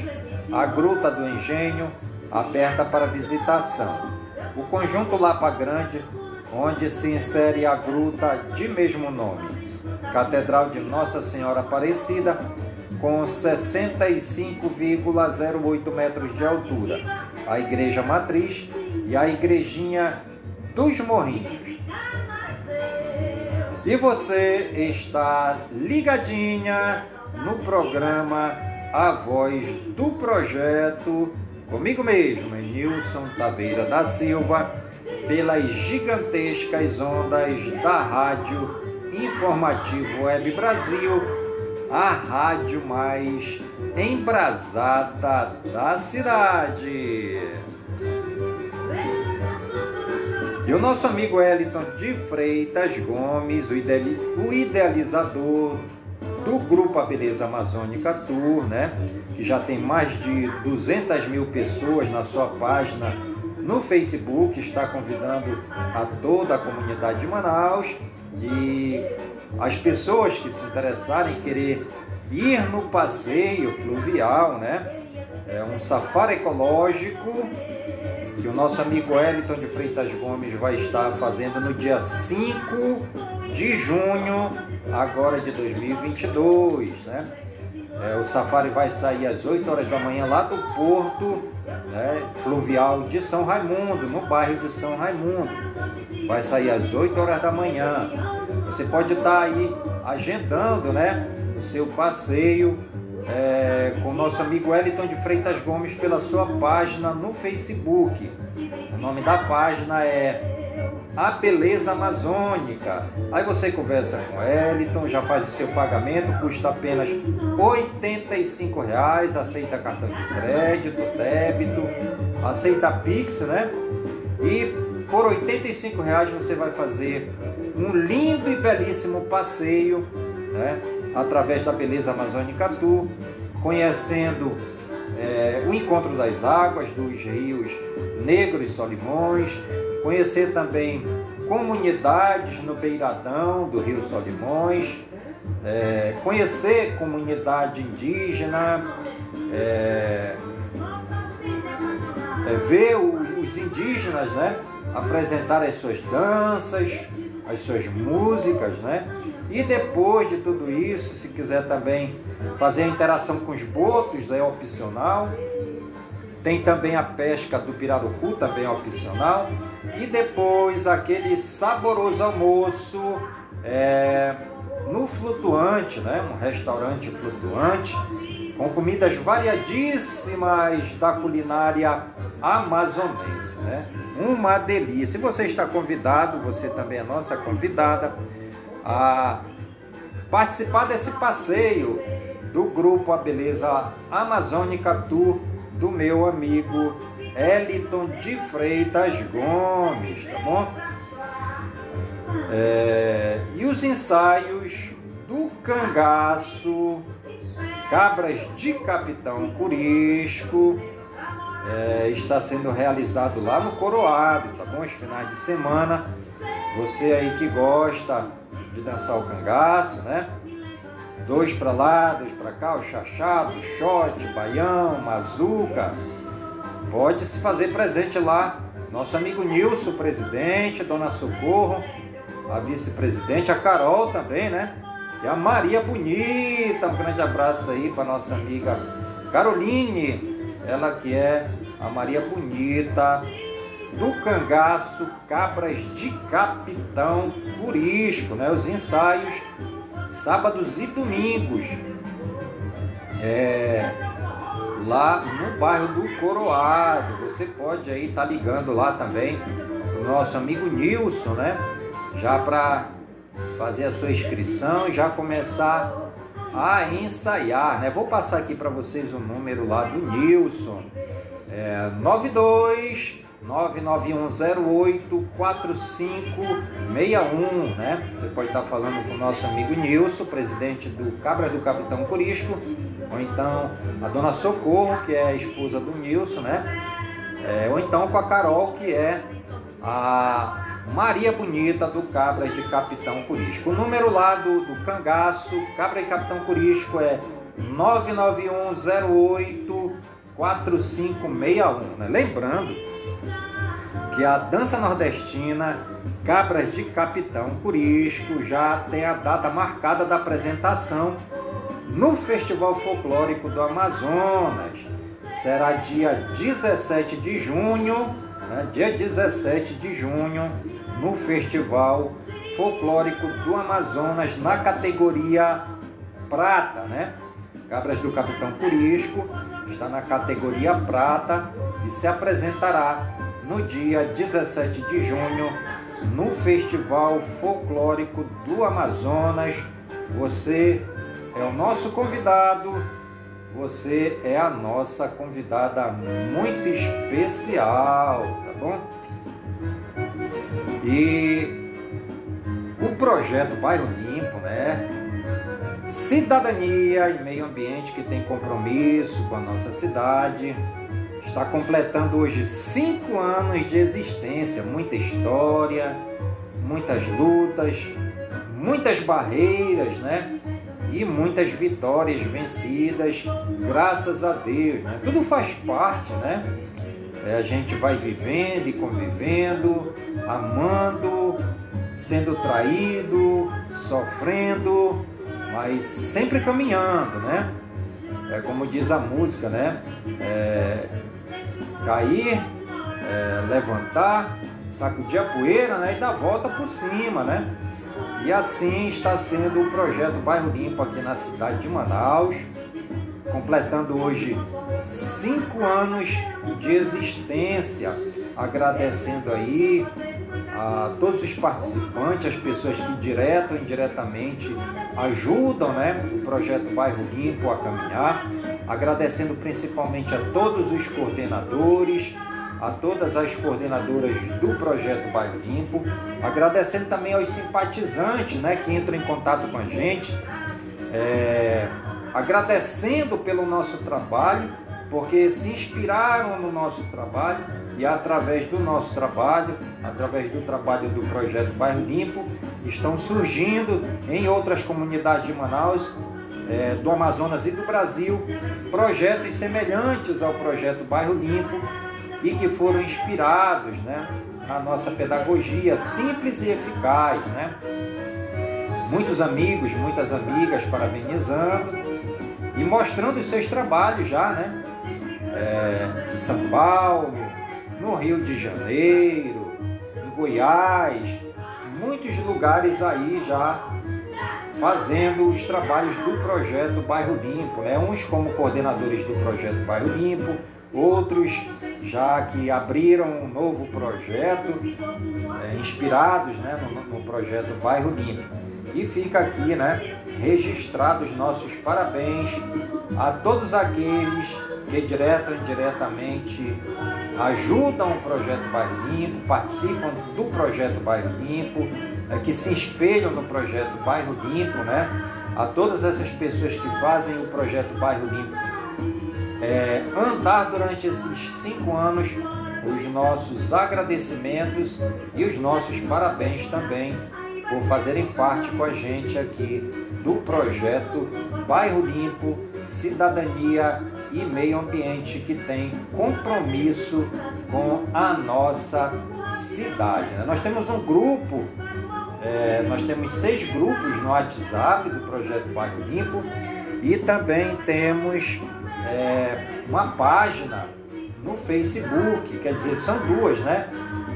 a Gruta do Engenho, aberta para visitação. O conjunto Lapa Grande, onde se insere a gruta de mesmo nome. Catedral de Nossa Senhora Aparecida, com 65,08 metros de altura. A Igreja Matriz e a Igrejinha dos Morrinhos. E você está ligadinha no programa A Voz do Projeto, comigo mesmo, Nilson Taveira da Silva, pelas gigantescas ondas da Rádio Informativo Web Brasil, a rádio mais embrasada da cidade. E o nosso amigo Eliton de Freitas Gomes, o, idealizador do grupo A Beleza Amazônica Tour, né? que já tem mais de 200 mil pessoas na sua página no Facebook, está convidando a toda a comunidade de Manaus e as pessoas que se interessarem querer ir no passeio fluvial, né? É um safari ecológico que o nosso amigo Wellington de Freitas Gomes vai estar fazendo no dia 5 de junho, agora de 2022, né? É, o safari vai sair às 8 horas da manhã lá do porto né, fluvial de São Raimundo, no bairro de São Raimundo. Vai sair às 8 horas da manhã. Você pode estar aí agendando né, o seu passeio é, com nosso amigo Wellington de Freitas Gomes pela sua página no Facebook. O nome da página é A Beleza Amazônica. Aí você conversa com Wellington, já faz o seu pagamento, custa apenas 85 reais, aceita cartão de crédito, débito, aceita Pix, né? E por 85 reais você vai fazer um lindo e belíssimo passeio, né? Através da Beleza Amazônica Tour, conhecendo é, o encontro das águas dos rios Negro e Solimões, conhecer também comunidades no beiradão do rio Solimões, é, conhecer comunidade indígena, é, é ver os indígenas né, apresentar as suas danças, as suas músicas, né? E depois de tudo isso, se quiser também fazer a interação com os botos, é opcional. Tem também a pesca do pirarucu, também é opcional. E depois aquele saboroso almoço é, no flutuante, né? Um restaurante flutuante com comidas variadíssimas da culinária amazonense, né? Uma delícia. E você está convidado, você também é nossa convidada, a participar desse passeio do grupo A Beleza Amazônica Tour do meu amigo Eliton de Freitas Gomes, tá bom? É, e os ensaios do cangaço Cabras de Capitão Curisco. É, está sendo realizado lá no Coroado, tá bom? Os finais de semana. Você aí que gosta de dançar o cangaço, né? Dois para lá, dois para cá, o chachado, o shot, baião, mazuca. Pode se fazer presente lá. Nosso amigo Nilson, presidente, dona Socorro, a vice-presidente, a Carol também, né? E a Maria Bonita. Um grande abraço aí para nossa amiga Caroline, ela que é a Maria Bonita do Cangaço Cabras de Capitão Curisco, né? Os ensaios sábados e domingos. É, lá no bairro do Coroado. Você pode aí estar tá ligando lá também o nosso amigo Nilson, né? Já para fazer a sua inscrição já começar a ensaiar, né? Vou passar aqui para vocês o número lá do Nilson. É 92 991084561, né? Você pode estar falando com o nosso amigo Nilson, presidente do Cabras do Capitão Curisco, ou então a dona Socorro, que é a esposa do Nilson, né? É, ou então com a Carol, que é a Maria Bonita do Cabras de Capitão Curisco. O número lá do, do cangaço, Cabra de Capitão Curisco é 99108 4561, né? Lembrando que a dança nordestina Cabras de Capitão Curisco já tem a data marcada da apresentação no Festival Folclórico do Amazonas. Será dia 17 de junho, né? dia 17 de junho, no Festival Folclórico do Amazonas, na categoria prata, né? Cabras do Capitão Curisco está na categoria prata e se apresentará no dia 17 de junho no Festival Folclórico do Amazonas. Você é o nosso convidado, você é a nossa convidada muito especial, tá bom? E o projeto Bairro Limpo, né? Cidadania e meio ambiente que tem compromisso com a nossa cidade está completando hoje cinco anos de existência, muita história, muitas lutas, muitas barreiras, né? E muitas vitórias vencidas, graças a Deus, né? Tudo faz parte, né? É, a gente vai vivendo e convivendo, amando, sendo traído, sofrendo, mas sempre caminhando, né? É como diz a música, né? É, cair, é, levantar, sacudir a poeira né, e dar volta por cima, né? E assim está sendo o projeto Bairro Limpo aqui na cidade de Manaus, completando hoje cinco anos de existência, agradecendo aí a todos os participantes, as pessoas que direto ou indiretamente ajudam né, o projeto Bairro Limpo a caminhar agradecendo principalmente a todos os coordenadores, a todas as coordenadoras do projeto Bairro Limpo, agradecendo também aos simpatizantes né, que entram em contato com a gente, é, agradecendo pelo nosso trabalho, porque se inspiraram no nosso trabalho e através do nosso trabalho, através do trabalho do projeto Bairro Limpo, estão surgindo em outras comunidades de Manaus é, do Amazonas e do Brasil, projetos semelhantes ao projeto Bairro Limpo e que foram inspirados né, na nossa pedagogia simples e eficaz. Né? Muitos amigos, muitas amigas parabenizando e mostrando os seus trabalhos já, né? É, em São Paulo, no Rio de Janeiro, em Goiás, muitos lugares aí já fazendo os trabalhos do projeto Bairro Limpo, né? uns como coordenadores do projeto Bairro Limpo, outros já que abriram um novo projeto, é, inspirados né, no, no, projeto Bairro Limpo. E fica aqui né, registrados nossos parabéns a todos aqueles que direto ou indiretamente ajudam o projeto Bairro Limpo, participam do projeto Bairro Limpo, que se espelham no projeto Bairro Limpo, né? a todas essas pessoas que fazem o projeto Bairro Limpo é, andar durante esses cinco anos os nossos agradecimentos e os nossos parabéns também por fazerem parte com a gente aqui do projeto Bairro Limpo, Cidadania e Meio Ambiente, que tem compromisso com a nossa cidade. Né? Nós temos um grupo, é, nós temos seis grupos no WhatsApp do projeto Bairro Limpo e também temos é, uma página no Facebook, quer dizer, são duas, né?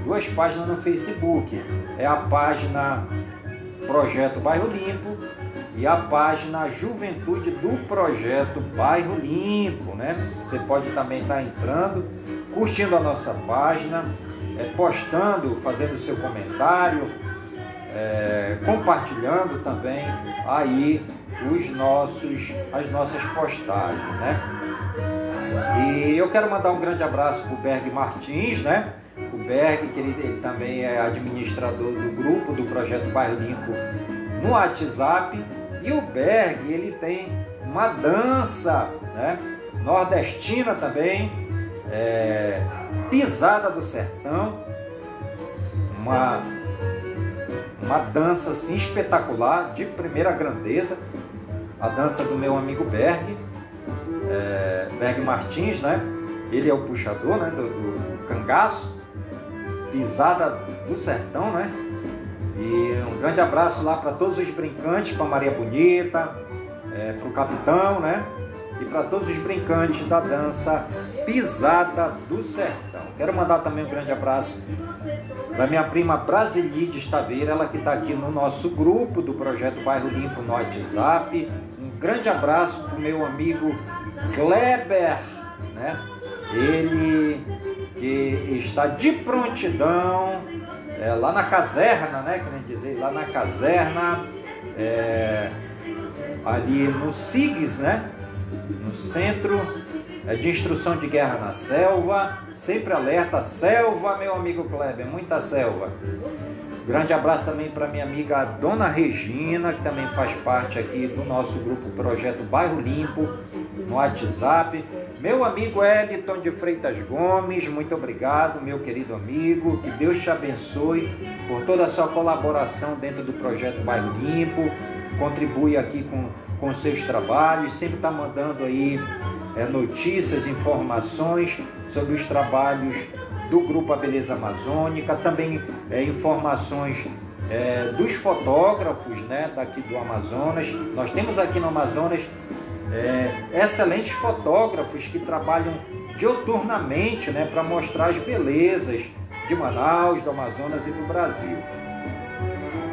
Duas páginas no Facebook. É a página Projeto Bairro Limpo e a página Juventude do Projeto Bairro Limpo, né? Você pode também estar entrando, curtindo a nossa página, é, postando, fazendo seu comentário, é, compartilhando também aí os nossos, as nossas postagens, né? E eu quero mandar um grande abraço para o Berg Martins, né? O Berg, que ele, ele, também é administrador do grupo do projeto Bairro Limpo no WhatsApp. E o Berg, ele tem uma dança, né? Nordestina também, é, pisada do sertão, uma, uma dança assim espetacular, de primeira grandeza, a dança do meu amigo Berg é, Berg Martins, né? Ele é o puxador né, do, do cangaço, pisada do sertão, né? E um grande abraço lá para todos os brincantes, para Maria Bonita, é, para o capitão, né? E para todos os brincantes da dança Pisada do Sertão. Quero mandar também um grande abraço para minha prima Brasilide Estaveira, ela que está aqui no nosso grupo do projeto Bairro Limpo no WhatsApp. Um grande abraço para o meu amigo Kleber, né? Ele que está de prontidão é, lá na caserna, né? Querendo dizer, lá na caserna, é, ali no SIGS, né? No Centro é, de Instrução de Guerra na Selva, sempre alerta, selva, meu amigo Kleber, muita selva. Grande abraço também para minha amiga Dona Regina, que também faz parte aqui do nosso grupo Projeto Bairro Limpo, no WhatsApp. Meu amigo Eliton de Freitas Gomes, muito obrigado, meu querido amigo. Que Deus te abençoe por toda a sua colaboração dentro do Projeto Bairro Limpo. Contribui aqui com, com seus trabalhos, sempre está mandando aí é, notícias, informações sobre os trabalhos do Grupo A Beleza Amazônica, também é, informações é, dos fotógrafos né, daqui do Amazonas. Nós temos aqui no Amazonas é, excelentes fotógrafos que trabalham dioturnamente né, para mostrar as belezas de Manaus, do Amazonas e do Brasil.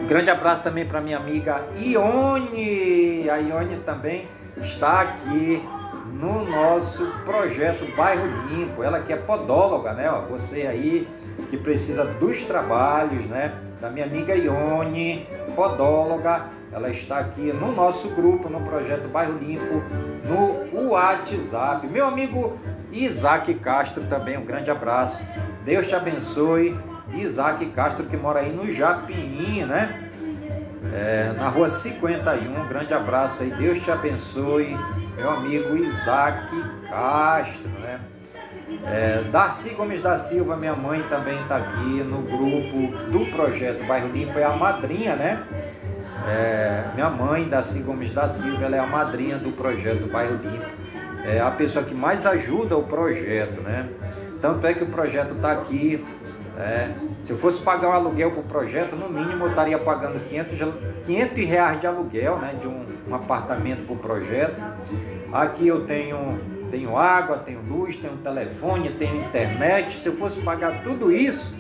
Um grande abraço também para minha amiga Ione. A Ione também está aqui no nosso projeto Bairro Limpo. Ela que é podóloga, né? Você aí que precisa dos trabalhos, né? Da minha amiga Ione, podóloga. Ela está aqui no nosso grupo, no projeto Bairro Limpo, no WhatsApp. Meu amigo Isaac Castro também, um grande abraço. Deus te abençoe. Isaac Castro que mora aí no Japim, né? É, na rua 51. Um grande abraço aí. Deus te abençoe meu amigo Isaac Castro, né? É, Darcy Gomes da Silva, minha mãe também está aqui no grupo do projeto Bairro Limpo, é a madrinha, né? É, minha mãe, Darcy Gomes da Silva, ela é a madrinha do projeto Bairro Limpo. É a pessoa que mais ajuda o projeto, né? Tanto é que o projeto está aqui. É, se eu fosse pagar um aluguel para o projeto, no mínimo eu estaria pagando 500, 500 reais de aluguel, né? De um, um apartamento para o projeto. Aqui eu tenho, tenho água, tenho luz, tenho telefone, tenho internet. Se eu fosse pagar tudo isso,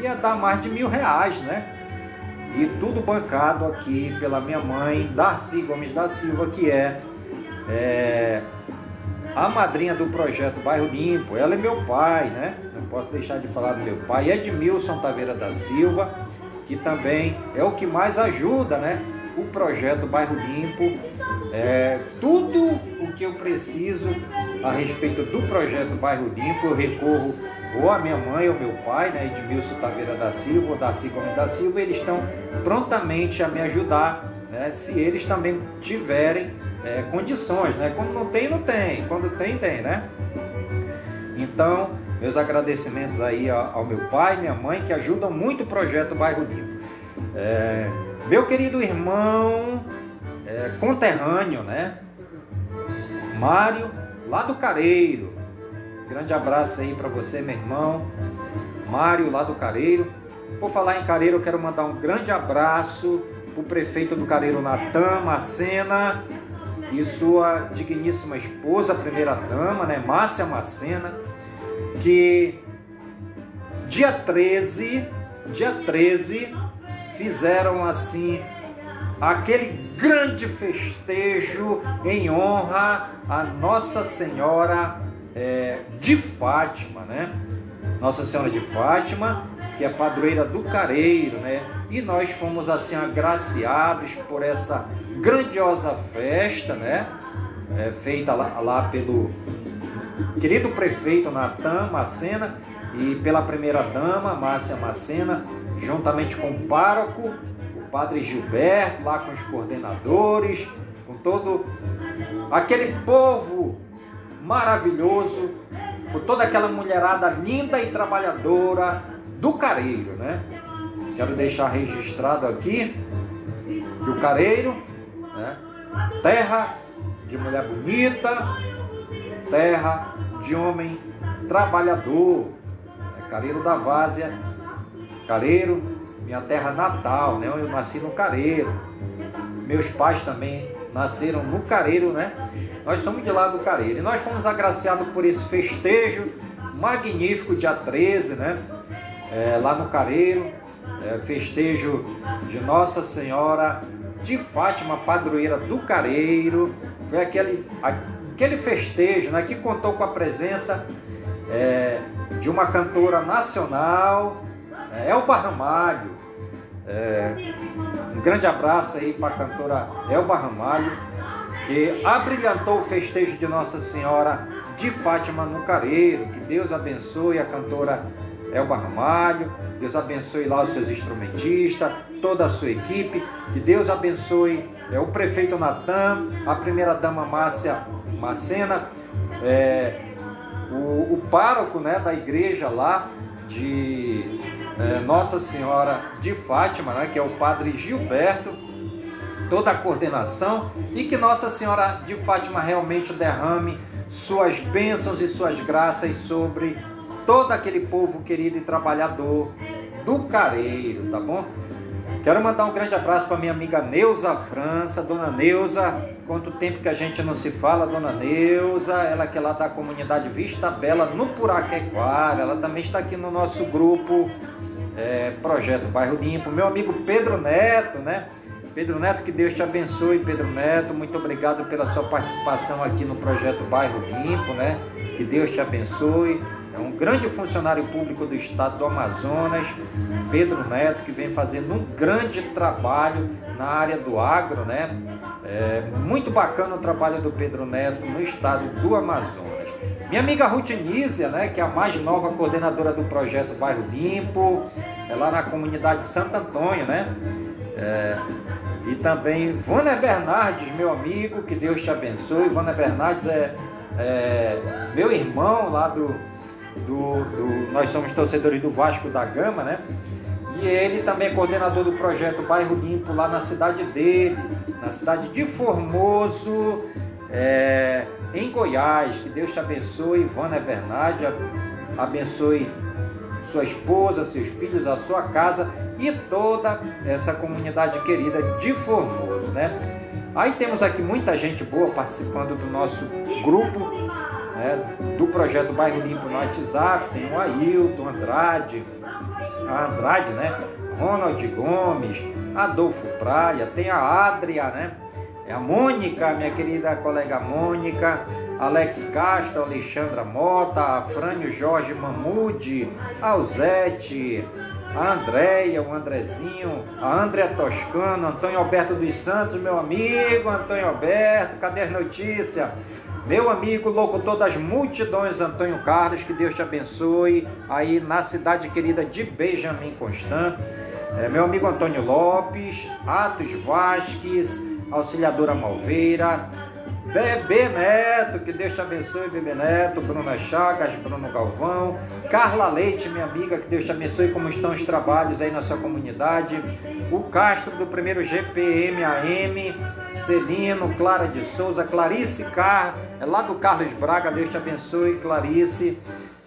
ia dar mais de mil reais, né? E tudo bancado aqui pela minha mãe, Darcy Gomes da Silva, que é, é a madrinha do projeto Bairro Limpo. Ela é meu pai, né? Posso deixar de falar do meu pai, Edmilson Taveira da Silva, que também é o que mais ajuda, né? o projeto Bairro Limpo, é, tudo o que eu preciso a respeito do projeto Bairro Limpo, eu recorro ou a minha mãe ou meu pai, né, Edmilson Taveira da Silva, ou Daci da Silva, eles estão prontamente a me ajudar né, se eles também tiverem é, condições, né? Quando não tem, não tem. Quando tem, tem, né? Então, meus agradecimentos aí ao meu pai, minha mãe, que ajudam muito o projeto Bairro Limpo. É, meu querido irmão, é, conterrâneo, né? Mário, lá do Careiro. Grande abraço aí para você, meu irmão. Mário, lá do Careiro. Por falar em Careiro, eu quero mandar um grande abraço para o prefeito do Careiro, Natan Macena, e sua digníssima esposa, primeira dama, né, Márcia Macena, que dia 13, dia 13, fizeram assim aquele grande festejo em honra a Nossa Senhora é, de Fátima, né? Nossa Senhora de Fátima, que é padroeira do Careiro, né? E nós fomos assim agraciados por essa grandiosa festa, né? É, feita lá, lá, pelo querido prefeito Natan Macena e pela primeira dama Márcia Macena, juntamente com o pároco, o padre Gilberto, lá com os coordenadores, com todo aquele povo maravilhoso, com toda aquela mulherada linda e trabalhadora do Careiro, né? Quero deixar registrado aqui que o Careiro né? Terra de mulher bonita, terra de homem trabalhador. Né? Careiro da Várzea, Careiro, minha terra natal, né? Eu nasci no Careiro. Meus pais também nasceram no Careiro, né? Nós somos de lá do Careiro. E nós fomos agraciados por esse festejo magnífico, dia 13, né? É, lá no Careiro, é, festejo de Nossa Senhora de Fátima, padroeira do Careiro. Foi aquele, aquele festejo né, que contou com a presença é, de uma cantora nacional, é, Elba Ramalho. É, um grande abraço aí para a cantora Elba Ramalho, que abrilhantou o festejo de Nossa Senhora de Fátima no Careiro. Que Deus abençoe a cantora Elba Ramalho. Deus abençoe lá os seus instrumentistas, toda a sua equipe. Que Deus abençoe é, o prefeito Natan, a primeira dama Márcia Macena, é, o, o pároco né, da igreja lá de é, Nossa Senhora de Fátima, né, que é o padre Gilberto, toda a coordenação e que Nossa Senhora de Fátima realmente derrame suas bênçãos e suas graças sobre todo aquele povo querido e trabalhador do Careiro, tá bom? Quero mandar um grande abraço para minha amiga Neuza França, dona Neuza. Quanto tempo que a gente não se fala, dona Neuza, ela que é lá da comunidade Vista Bela, no Puraquequara. Ela também está aqui no nosso grupo é, Projeto Bairro Limpo. Meu amigo Pedro Neto, né? Pedro Neto, que Deus te abençoe, Pedro Neto. Muito obrigado pela sua participação aqui no Projeto Bairro Limpo, né? Que Deus te abençoe é um grande funcionário público do estado do Amazonas, Pedro Neto, que vem fazendo um grande trabalho na área do agro, né? É muito bacana o trabalho do Pedro Neto no estado do Amazonas. Minha amiga Ruth Nízia, né, que é a mais nova coordenadora do projeto Bairro Limpo, é lá na comunidade Santo Antônio, né? É, e também Vânia Bernardes, meu amigo, que Deus te abençoe. Vânia Bernardes é, é meu irmão lá do, do, do, nós somos torcedores do Vasco da Gama, né? E ele também é coordenador do projeto Bairro Limpo lá na cidade dele, na cidade de Formoso, é, em Goiás. Que Deus te abençoe, Ivana Bernardi, abençoe sua esposa, seus filhos, a sua casa e toda essa comunidade querida de Formoso, né? Aí temos aqui muita gente boa participando do nosso grupo né, do projeto Bairro Limpo no WhatsApp, tem o Ailton Andrade, a Andrade, né? Ronald Gomes, Adolfo Praia, tem a Adria, né? É a Mônica, minha querida colega Mônica, Alex Castro, Alexandra Mota, Frânio Jorge Mamude, Alzete, a Andréia, o Andrezinho, a Andréa Toscano, Antônio Alberto dos Santos, meu amigo Antônio Alberto, cadê as notícias? Meu amigo locutor das multidões, Antônio Carlos, que Deus te abençoe, aí na cidade querida de Benjamin Constant. É, meu amigo Antônio Lopes, Atos Vasques, Auxiliadora Malveira, Bebê Neto, que Deus te abençoe, Bebê Neto, Bruna Chagas, Bruno Galvão, Carla Leite, minha amiga, que Deus te abençoe, como estão os trabalhos aí na sua comunidade, o Castro do primeiro GPM AM, Celino, Clara de Souza, Clarice Car, é lá do Carlos Braga, Deus te abençoe, Clarice,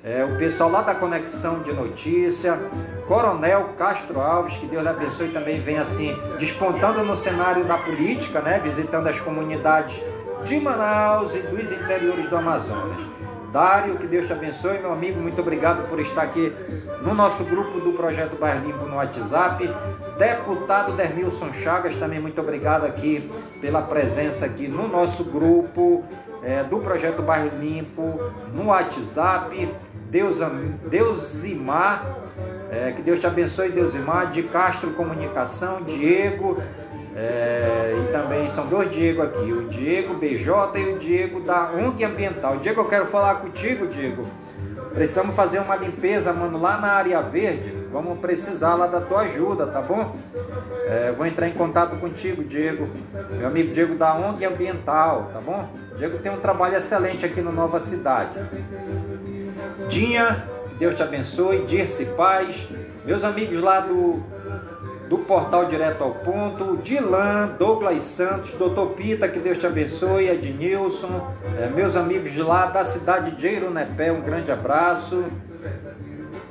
é, o pessoal lá da Conexão de Notícia, Coronel Castro Alves, que Deus lhe abençoe, também vem assim, despontando no cenário da política, né, visitando as comunidades de Manaus e dos interiores do Amazonas. Dário, que Deus te abençoe, meu amigo, muito obrigado por estar aqui no nosso grupo do Projeto Bairro Limpo no WhatsApp. Deputado Dermilson Chagas, também muito obrigado aqui pela presença aqui no nosso grupo é, do Projeto Bairro Limpo no WhatsApp. Deus, Deusimar, é, que Deus te abençoe, Deusimar, de Castro Comunicação, Diego, é, e também são dois Diego aqui, o Diego BJ e o Diego da ONG Ambiental. Diego, eu quero falar contigo, Diego. Precisamos fazer uma limpeza, mano, lá na área verde. Vamos precisar lá da tua ajuda, tá bom? É, vou entrar em contato contigo, Diego. Meu amigo Diego da ONG Ambiental, tá bom? Diego tem um trabalho excelente aqui no Nova Cidade. Dinha, Deus te abençoe. Dirce Paz, meus amigos lá do do portal Direto ao Ponto, Dilan, Douglas Santos, Doutor Pita, que Deus te abençoe, Ednilson, é, meus amigos de lá da cidade de Eirunepé, um grande abraço.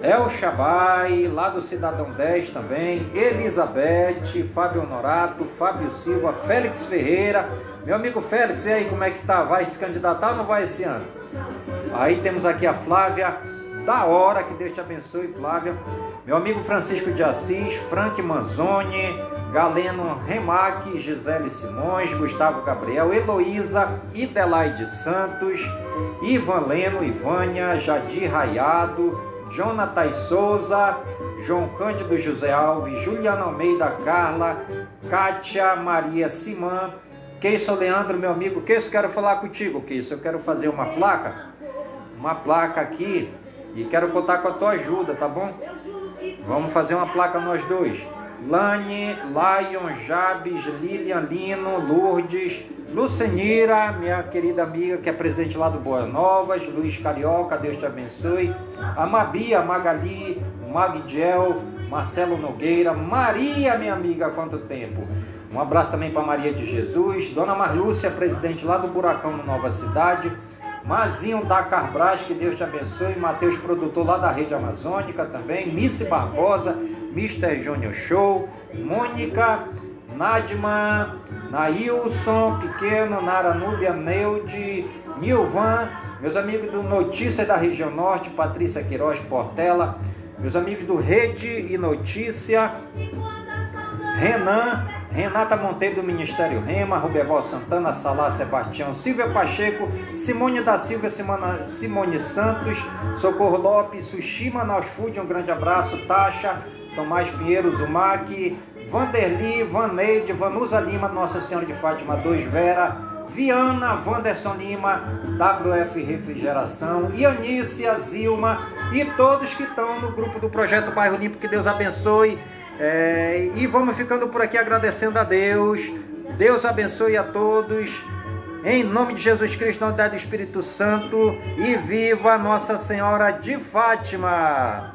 El Shabai, lá do Cidadão 10 também, Elizabeth, Fábio Honorato, Fábio Silva, Félix Ferreira. Meu amigo Félix, e aí, como é que tá? Vai se candidatar ou não vai esse ano? Aí temos aqui a Flávia, da hora, que Deus te abençoe, Flávia. Meu amigo Francisco de Assis, Frank Manzoni, Galeno Remac, Gisele Simões, Gustavo Gabriel, Heloísa, Idelaide Santos, Ivan Leno, Ivânia, Jadir Raiado, Jonatas Souza, João Cândido José Alves, Juliana Almeida Carla, Kátia Maria Simã, Keiso Leandro, meu amigo, Keiso, quero falar contigo, Keiso, eu quero fazer uma placa, uma placa aqui, e quero contar com a tua ajuda, tá bom? Vamos fazer uma placa nós dois. Lani, Lion, Jabes, Lilian Lino, Lourdes, Lucenira, minha querida amiga que é presente lá do Boa Novas, Luiz Carioca, Deus te abençoe. A Mabia, Magali, Magdiel, Marcelo Nogueira, Maria, minha amiga, há quanto tempo? Um abraço também para Maria de Jesus, Dona Marlúcia, presidente lá do Buracão no Nova Cidade. Mazinho da Carbras, que Deus te abençoe. Matheus, produtor lá da Rede Amazônica também. Missy Barbosa, Mr. Junior Show. Mônica, Nadma, Nailson, Pequeno, Nara Núbia, Neude, Nilvan. Meus amigos do Notícia da Região Norte, Patrícia Queiroz Portela. Meus amigos do Rede e Notícia, Renan. Renata Monteiro do Ministério Rema, Rubeval Santana, Salá Sebastião, Silvia Pacheco, Simone da Silva, Simona, Simone Santos, Socorro Lopes, Sushi Manaus Food, um grande abraço, Tasha, Tomás Pinheiro, Zumac, Vanderli, Vaneide, Vanusa Lima, Nossa Senhora de Fátima 2, Vera, Viana, Vanderson Lima, WF Refrigeração, Ianícia, Zilma e todos que estão no grupo do Projeto Bairro Limpo, que Deus abençoe é, e vamos ficando por aqui agradecendo a Deus. Deus abençoe a todos. Em nome de Jesus Cristo, na unidade do Espírito Santo. E viva Nossa Senhora de Fátima.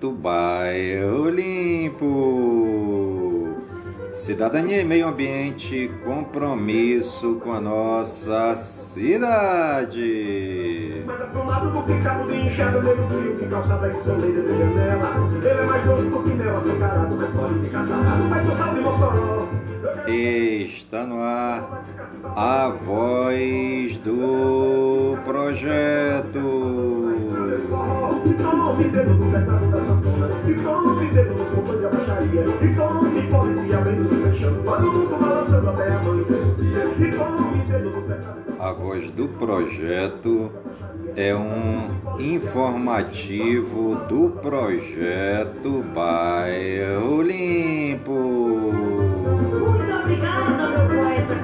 Cidadania e meio ambiente, compromisso com a nossa cidade. Mas aprumado do que cabo de enxada, nego frio, que calçada e soleira de janela. Ele é mais doce do que mel açucarado, mas pode ficar salgado, vai pro sal de Mossoró. Está no ar a voz do projeto. A voz do projeto é um informativo do projeto Bairro Limpo. Muito obrigada, meu poeta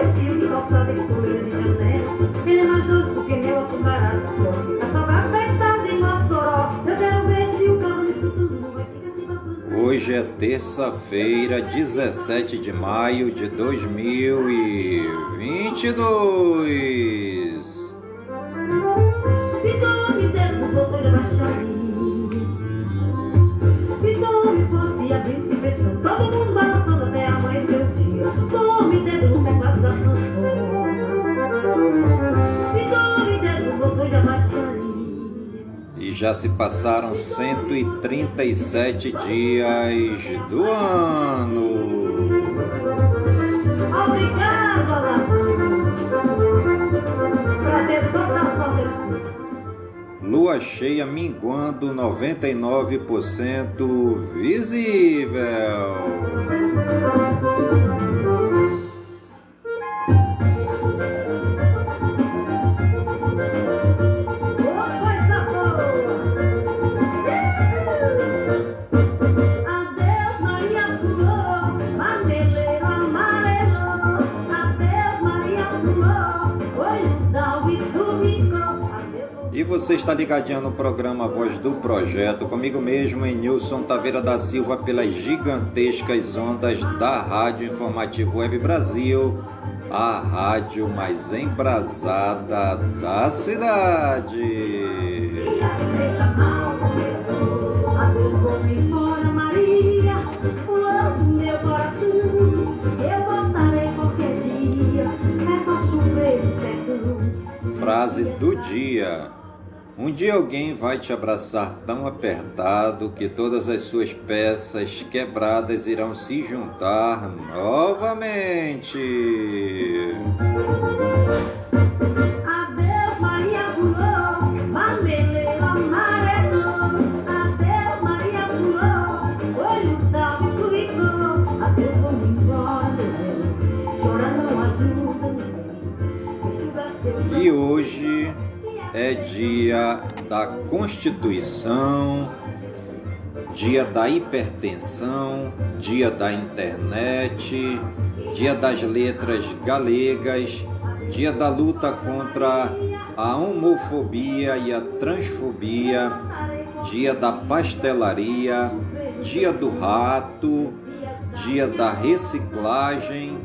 capricha, meu filho, calçada e soleira de janela. Ele é mais doce do que mel açucarado. A salgada pensada em Mossoró. Eu quero ver se o carro me escutando vai ficar se babando. Hoje é terça-feira, 17 de maio de 2022. Ficou me dando um pouco de baixaria. Ficou me fosse abrindo se fechando. Todo mundo balançando até amanhecer E já se passaram 137 dias do ano. Obrigado. Prazer total nordestino. Lua cheia minguando 99% visível. Você está ligadinho no programa Voz do Projeto, comigo mesmo, em Nilson Taveira da Silva, pelas gigantescas ondas da Rádio Informativo Web Brasil, a rádio mais embrasada da cidade. Frase do dia. Um dia alguém vai te abraçar tão apertado que todas as suas peças quebradas irão se juntar novamente. Adeus, Maria Fulô, mameleiro amarelo. Adeus, Maria Fulô, olho do Rico. Adeus, vou embora. Enxuga seu E hoje é dia da Constituição, dia da hipertensão, dia da internet, dia das letras galegas, dia da luta contra a homofobia e a transfobia, dia da pastelaria, dia do rato, dia da reciclagem,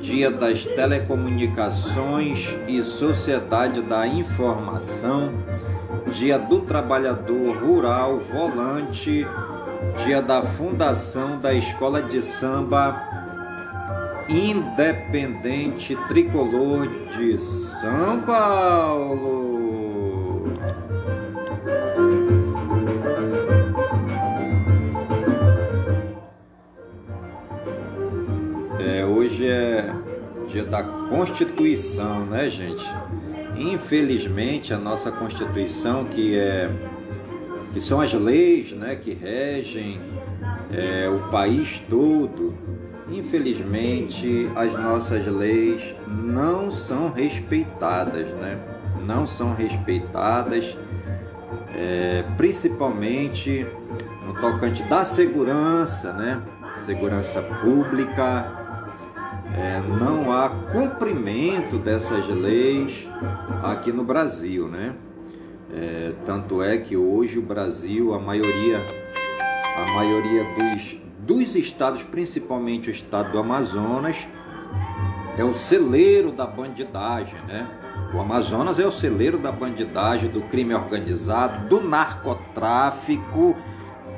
dia das telecomunicações e sociedade da informação, dia do trabalhador rural volante, dia da fundação da escola de samba Independente Tricolor de São Paulo. Dia da Constituição, né, gente? Infelizmente, a nossa Constituição, que é que são as leis, né, que regem é, o país todo, infelizmente as nossas leis não são respeitadas, né? Não são respeitadas, é, principalmente no tocante da segurança, né? Segurança pública, é, não há cumprimento dessas leis aqui no Brasil, né? É, tanto é que hoje o Brasil, a maioria, a maioria dos, dos estados, principalmente o estado do Amazonas, é o celeiro da bandidagem, né? O Amazonas é o celeiro da bandidagem, do crime organizado, do narcotráfico,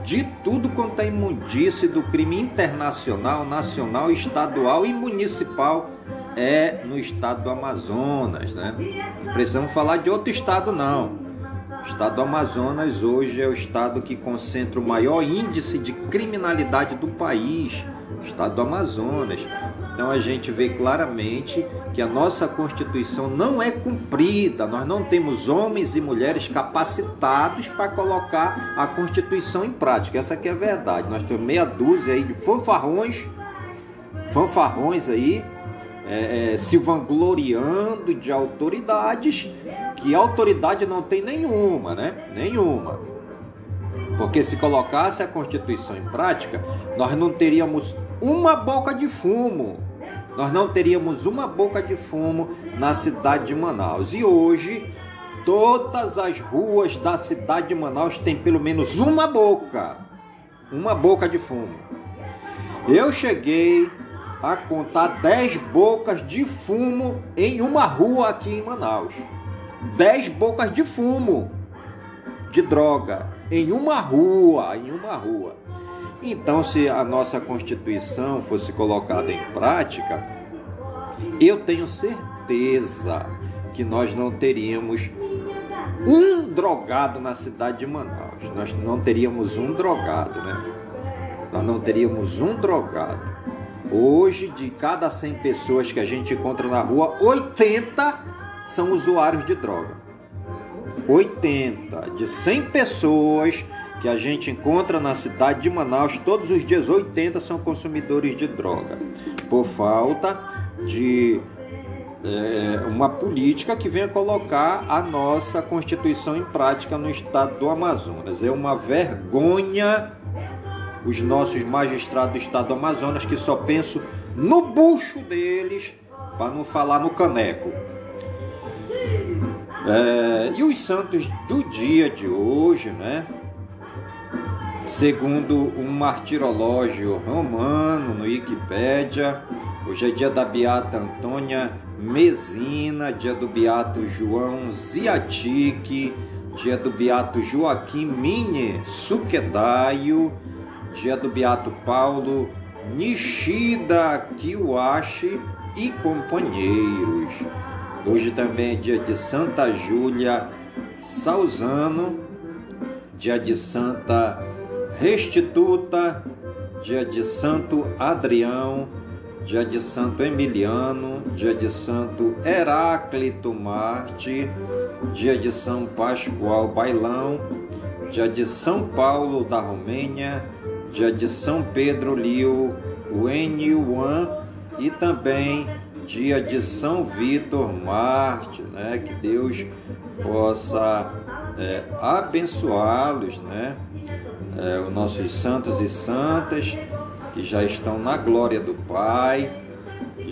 de tudo quanto é imundície do crime internacional, nacional, estadual e municipal é no estado do Amazonas, né? Não precisamos falar de outro estado não. O estado do Amazonas hoje é o estado que concentra o maior índice de criminalidade do país, o estado do Amazonas. Então a gente vê claramente que a nossa Constituição não é cumprida, nós não temos homens e mulheres capacitados para colocar a Constituição em prática. Essa aqui é a verdade. Nós temos meia dúzia aí de fanfarrões, fanfarrões aí, é, é, se vangloriando de autoridades, que autoridade não tem nenhuma, né? Nenhuma. Porque se colocasse a Constituição em prática, nós não teríamos uma boca de fumo nós não teríamos uma boca de fumo na cidade de Manaus. E hoje, todas as ruas da cidade de Manaus têm pelo menos uma boca, uma boca de fumo. Eu cheguei a contar 10 bocas de fumo em uma rua aqui em Manaus. 10 bocas de fumo de droga em uma rua, em uma rua. Então, se a nossa Constituição fosse colocada em prática, eu tenho certeza que nós não teríamos um drogado na cidade de Manaus. Nós não teríamos um drogado, né? Nós não teríamos um drogado. Hoje, de cada 100 pessoas que a gente encontra na rua, 80 são usuários de droga. 80 de 100 pessoas que a gente encontra na cidade de Manaus, todos os dias 80 são consumidores de droga, por falta de é, uma política que venha colocar a nossa Constituição em prática no estado do Amazonas. É uma vergonha os nossos magistrados do estado do Amazonas que só pensam no bucho deles, para não falar no caneco. É, e os santos do dia de hoje, né? Segundo um martirológio romano no Wikipédia, hoje é dia da Beata Antônia Mesina, dia do Beato João Ziatique, dia do Beato Joaquim Mine Suquedaio, dia do Beato Paulo Nishida Kiwashi e companheiros. Hoje também é dia de Santa Júlia Salzano, dia de Santa Restituta, dia de Santo Adrião, dia de Santo Emiliano, dia de Santo Heráclito Marte, dia de São Pascoal Bailão, dia de São Paulo da Romênia, dia de São Pedro Liu Wen Yuan e também dia de São Vitor Marte, né? Que Deus possa é, abençoá-los, né? É, os nossos santos e santas que já estão na glória do Pai,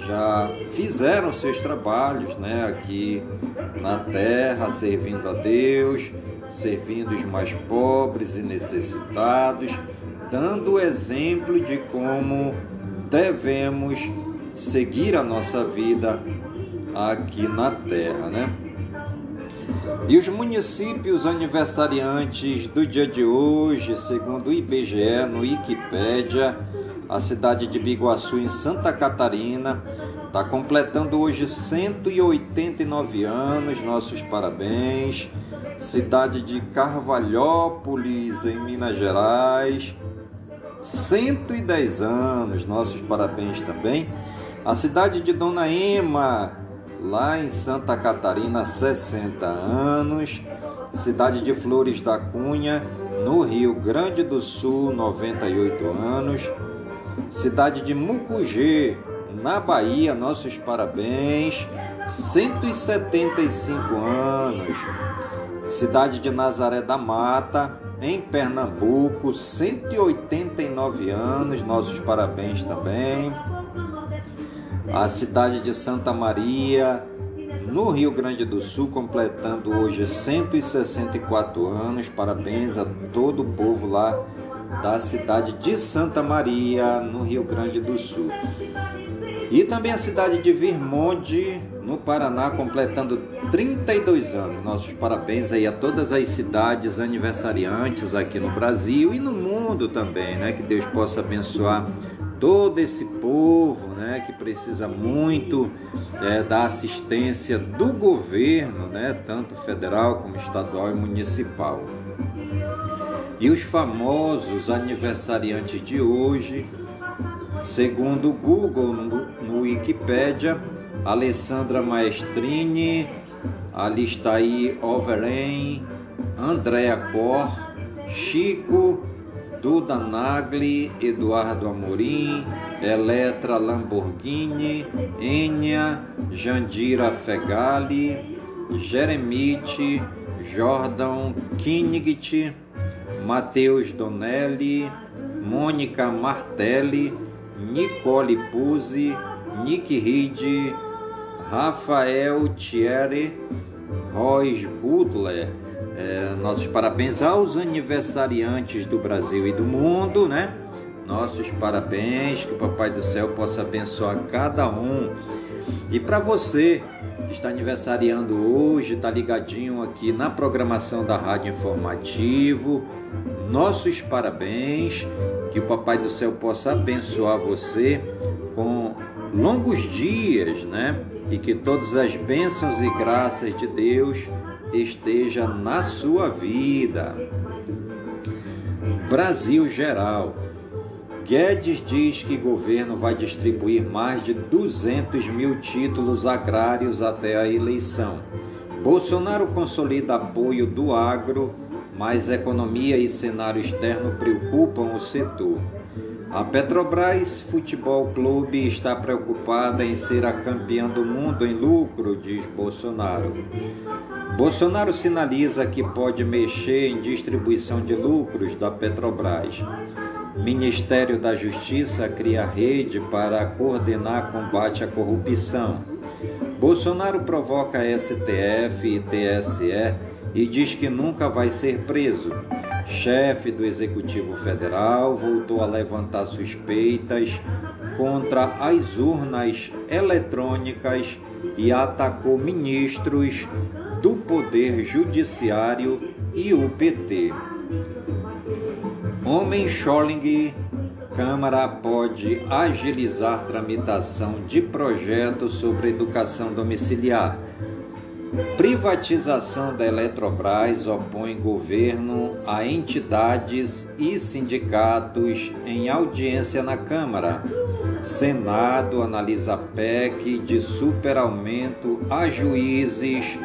já fizeram seus trabalhos né, aqui na terra, servindo a Deus, servindo os mais pobres e necessitados, dando exemplo de como devemos seguir a nossa vida aqui na terra, né? E os municípios aniversariantes do dia de hoje, segundo o IBGE no Wikipédia, a cidade de Biguaçu, em Santa Catarina, está completando hoje 189 anos, nossos parabéns. Cidade de Carvalhópolis, em Minas Gerais, 110 anos, nossos parabéns também. A cidade de Dona Ema, lá em Santa Catarina, 60 anos. Cidade de Flores da Cunha, no Rio Grande do Sul, 98 anos. Cidade de Mucugê, na Bahia, nossos parabéns, 175 anos. Cidade de Nazaré da Mata, em Pernambuco, 189 anos, nossos parabéns também. A cidade de Santa Maria, no Rio Grande do Sul, completando hoje 164 anos. Parabéns a todo o povo lá da cidade de Santa Maria, no Rio Grande do Sul. E também a cidade de Virmonte, no Paraná, completando 32 anos. Nossos parabéns aí a todas as cidades aniversariantes aqui no Brasil e no mundo também, né? Que Deus possa abençoar todo esse povo, né? Que precisa muito é, da assistência do governo, né? Tanto federal como estadual e municipal. E os famosos aniversariantes de hoje, segundo o Google no, no Wikipedia, Alessandra Maestrini, Alistair Overen, Andréa Cor, Chico, Duda Nagli, Eduardo Amorim, Eletra Lamborghini, Enya, Jandira Fegali, Jeremite, Jordan Kinigt, Matheus Donelli, Mônica Martelli, Nicole Puzzi, Nick Reed, Rafael Thierry, Royce Butler. É, nossos parabéns aos aniversariantes do Brasil e do mundo, né? Nossos parabéns, que o Papai do Céu possa abençoar cada um. E para você que está aniversariando hoje, está ligadinho aqui na programação da Rádio Informativo, nossos parabéns, que o Papai do Céu possa abençoar você com longos dias, né? E que todas as bênçãos e graças de Deus esteja na sua vida. Brasil geral. Guedes diz que governo vai distribuir mais de 200 mil títulos agrários até a eleição. Bolsonaro consolida apoio do agro mas economia e cenário externo preocupam o setor. A Petrobras Futebol Clube está preocupada em ser a campeã do mundo em lucro, diz Bolsonaro. Bolsonaro sinaliza que pode mexer em distribuição de lucros da Petrobras. Ministério da Justiça cria rede para coordenar combate à corrupção. Bolsonaro provoca STF e TSE e diz que nunca vai ser preso. Chefe do Executivo Federal voltou a levantar suspeitas contra as urnas eletrônicas e atacou ministros do Poder Judiciário e o PT. Homem Scholling, Câmara pode agilizar tramitação de projeto sobre educação domiciliar. Privatização da Eletrobras opõe governo a entidades e sindicatos em audiência na Câmara. Senado analisa PEC de superaumento a juízes,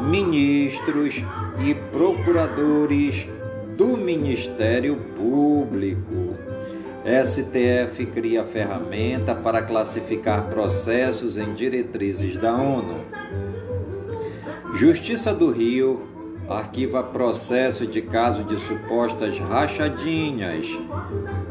ministros e procuradores do Ministério Público. STF cria ferramenta para classificar processos em diretrizes da ONU. Justiça do Rio arquiva processo de caso de supostas rachadinhas.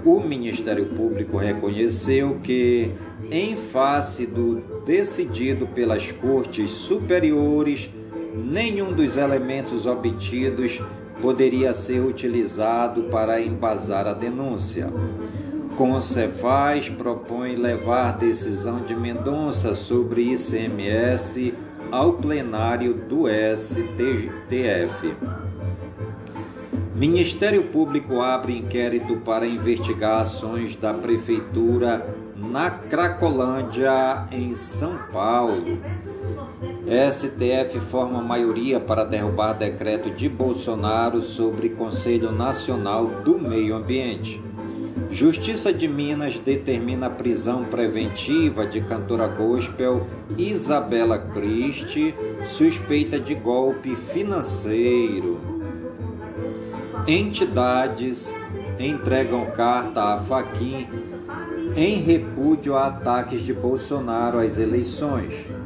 O Ministério Público reconheceu que, em face do decidido pelas cortes superiores, nenhum dos elementos obtidos poderia ser utilizado para embasar a denúncia. Concefaz propõe levar decisão de Mendonça sobre ICMS ao plenário do STF. Ministério Público abre inquérito para investigar ações da Prefeitura na Cracolândia, em São Paulo. STF forma maioria para derrubar decreto de Bolsonaro sobre Conselho Nacional do Meio Ambiente. Justiça de Minas determina a prisão preventiva de cantora gospel Isabela Christie, suspeita de golpe financeiro. Entidades entregam carta a Faquim em repúdio a ataques de Bolsonaro às eleições.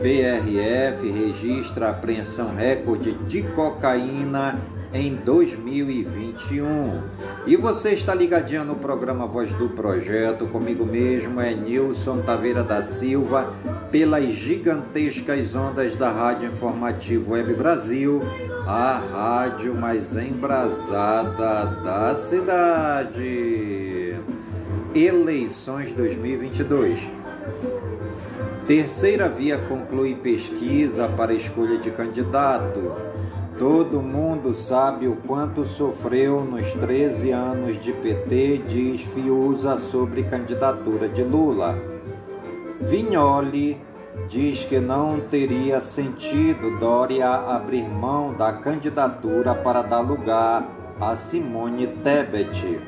PRF registra apreensão recorde de cocaína em 2021. E você está ligadinho no programa Voz do Projeto, comigo mesmo é Nilson Taveira da Silva, pelas gigantescas ondas da Rádio Informativo Web Brasil, a rádio mais embrasada da cidade. Eleições 2022. Terceira via conclui pesquisa para escolha de candidato. Todo mundo sabe o quanto sofreu nos 13 anos de PT, diz Fiuza sobre candidatura de Lula. Vignoli diz que não teria sentido Dória abrir mão da candidatura para dar lugar a Simone Tebet.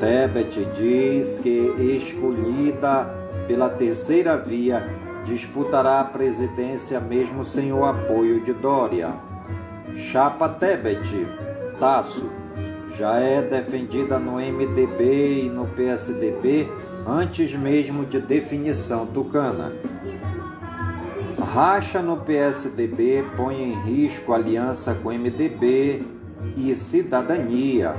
Tebet diz que escolhida pela terceira via disputará a presidência mesmo sem o apoio de Dória. Chapa Tebet, Tasso, já é defendida no MDB e no PSDB antes mesmo de definição tucana. Racha no PSDB põe em risco aliança com MDB e Cidadania.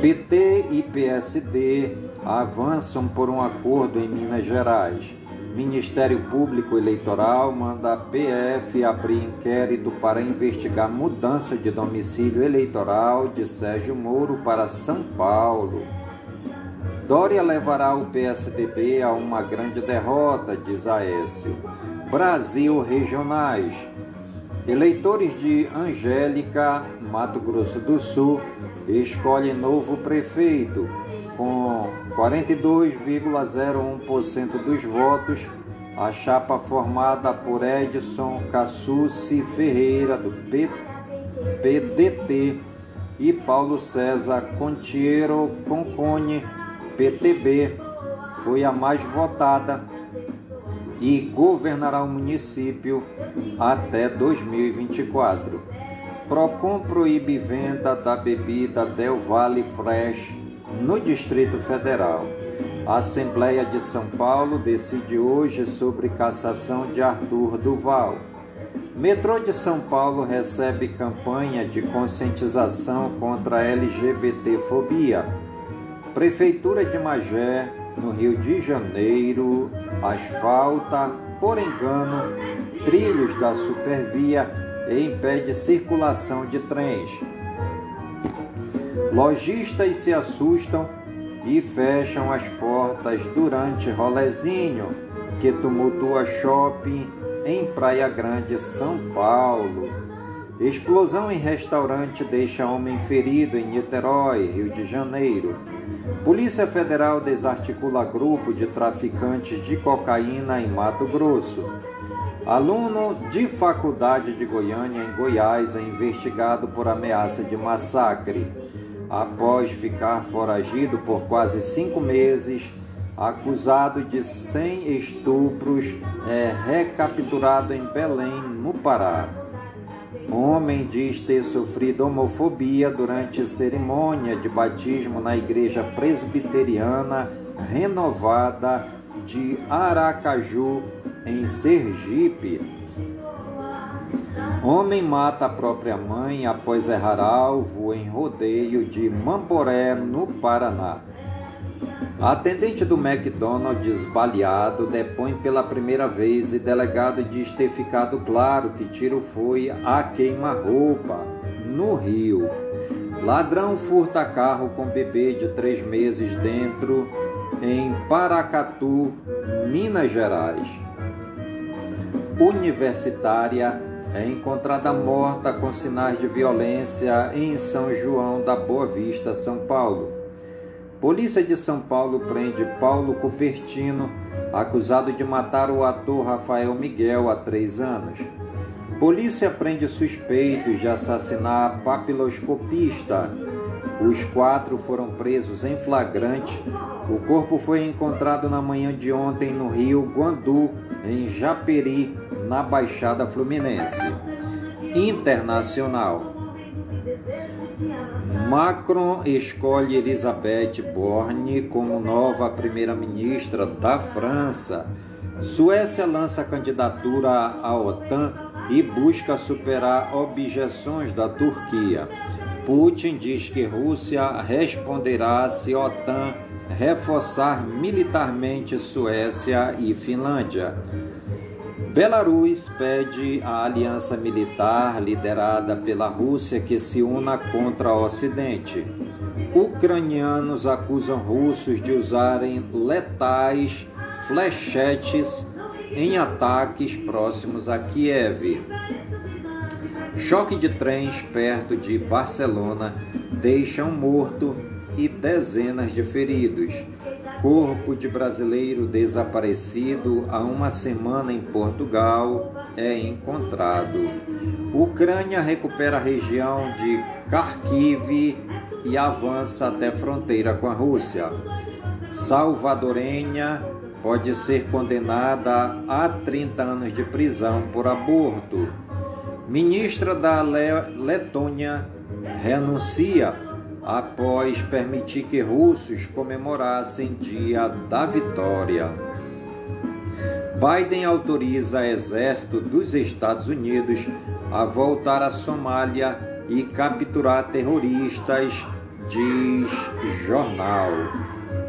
PT e PSD avançam por um acordo em Minas Gerais. Ministério Público Eleitoral manda a PF abrir inquérito para investigar mudança de domicílio eleitoral de Sérgio Moro para São Paulo. Dória levará o PSDB a uma grande derrota, diz Aécio. Brasil Regionais. Eleitores de Angélica, Mato Grosso do Sul, escolhem novo prefeito com 42,01% dos votos, a chapa formada por Edson Cassucci Ferreira, do PDT, e Paulo César Contiero Concone, PTB, foi a mais votada e governará o município até 2024. Procon proíbe venda da bebida Del Valle Fresh no Distrito Federal. A Assembleia de São Paulo decide hoje sobre cassação de Arthur Duval. Metrô de São Paulo recebe campanha de conscientização contra a LGBTfobia. Prefeitura de Magé, no Rio de Janeiro, asfalta, por engano, trilhos da supervia e impede circulação de trens. Lojistas se assustam e fecham as portas durante rolezinho que tumultua shopping em Praia Grande, São Paulo. Explosão em restaurante deixa homem ferido em Niterói, Rio de Janeiro. Polícia Federal desarticula grupo de traficantes de cocaína em Mato Grosso. Aluno de faculdade de Goiânia, em Goiás, é investigado por ameaça de massacre após ficar foragido por quase cinco meses, acusado de 100 estupros, é recapturado em Belém, no Pará. Homem diz ter sofrido homofobia durante cerimônia de batismo na igreja presbiteriana renovada de Aracaju, em Sergipe. Homem mata a própria mãe após errar alvo em rodeio de Mamboré, no Paraná. Atendente do McDonald's baleado depõe pela primeira vez e delegado diz ter ficado claro que tiro foi a queima-roupa, no Rio. Ladrão furta carro com bebê de três meses dentro em Paracatu, Minas Gerais. Universitária é encontrada morta com sinais de violência em São João da Boa Vista, São Paulo. Polícia de São Paulo prende Paulo Cupertino, acusado de matar o ator Rafael Miguel há três anos. Polícia prende suspeitos de assassinar papiloscopista. Os quatro foram presos em flagrante. O corpo foi encontrado na manhã de ontem no rio Guandu, em Japeri, na Baixada Fluminense. Internacional. Macron escolhe Elisabeth Borne como nova primeira-ministra da França. Suécia lança candidatura à OTAN e busca superar objeções da Turquia. Putin diz que Rússia responderá se OTAN reforçar militarmente Suécia e Finlândia. Belarus pede à aliança militar liderada pela Rússia que se una contra o Ocidente. Ucranianos acusam russos de usarem letais flechetes em ataques próximos a Kiev. Choque de trens perto de Barcelona deixa um morto e dezenas de feridos. Corpo de brasileiro desaparecido há uma semana em Portugal é encontrado. Ucrânia recupera a região de Kharkiv e avança até fronteira com a Rússia. Salvadorenha pode ser condenada a 30 anos de prisão por aborto. Ministra da Letônia renuncia após permitir que russos comemorassem Dia da Vitória. Biden autoriza exército dos Estados Unidos a voltar à Somália e capturar terroristas, diz jornal.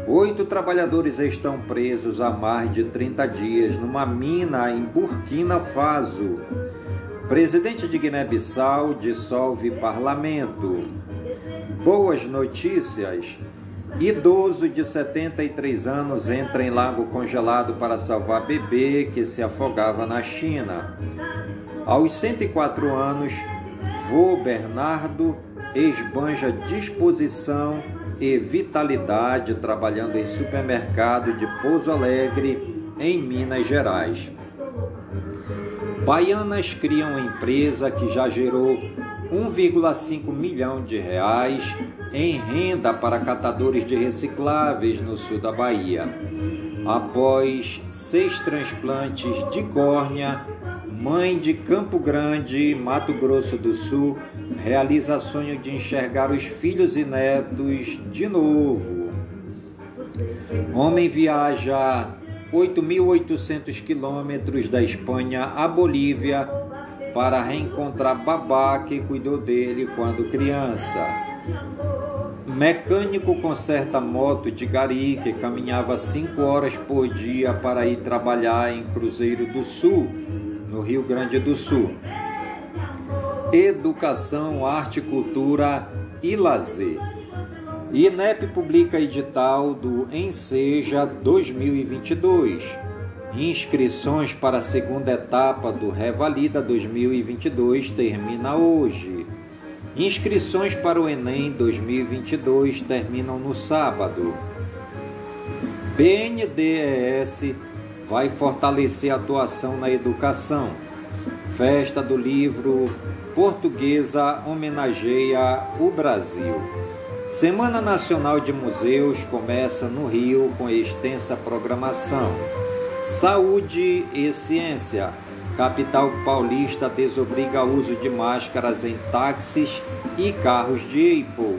Oito trabalhadores estão presos há mais de 30 dias numa mina em Burkina Faso. Presidente de Guiné-Bissau dissolve parlamento. Boas notícias. Idoso de 73 anos entra em lago congelado para salvar bebê que se afogava na China. Aos 104 anos, vô Bernardo esbanja disposição e vitalidade trabalhando em supermercado de Pouso Alegre, em Minas Gerais. Baianas criam empresa que já gerou 1,5 milhão de reais em renda para catadores de recicláveis no sul da Bahia. Após seis transplantes de córnea, mãe de Campo Grande, Mato Grosso do Sul, realiza sonho de enxergar os filhos e netos de novo. Homem viaja 8.800 quilômetros da Espanha à Bolívia para reencontrar babá que cuidou dele quando criança. Mecânico conserta moto de gari que caminhava 5 horas por dia para ir trabalhar em Cruzeiro do Sul, no Rio Grande do Sul. Educação, arte, cultura e lazer. INEP publica edital do Enseja 2022. Inscrições para a segunda etapa do Revalida 2022 termina hoje. Inscrições para o Enem 2022 terminam no sábado. BNDES vai fortalecer a atuação na educação. Festa do livro portuguesa homenageia o Brasil. Semana Nacional de Museus começa no Rio com extensa programação. Saúde e ciência. Capital paulista desobriga uso de máscaras em táxis e carros de Apple.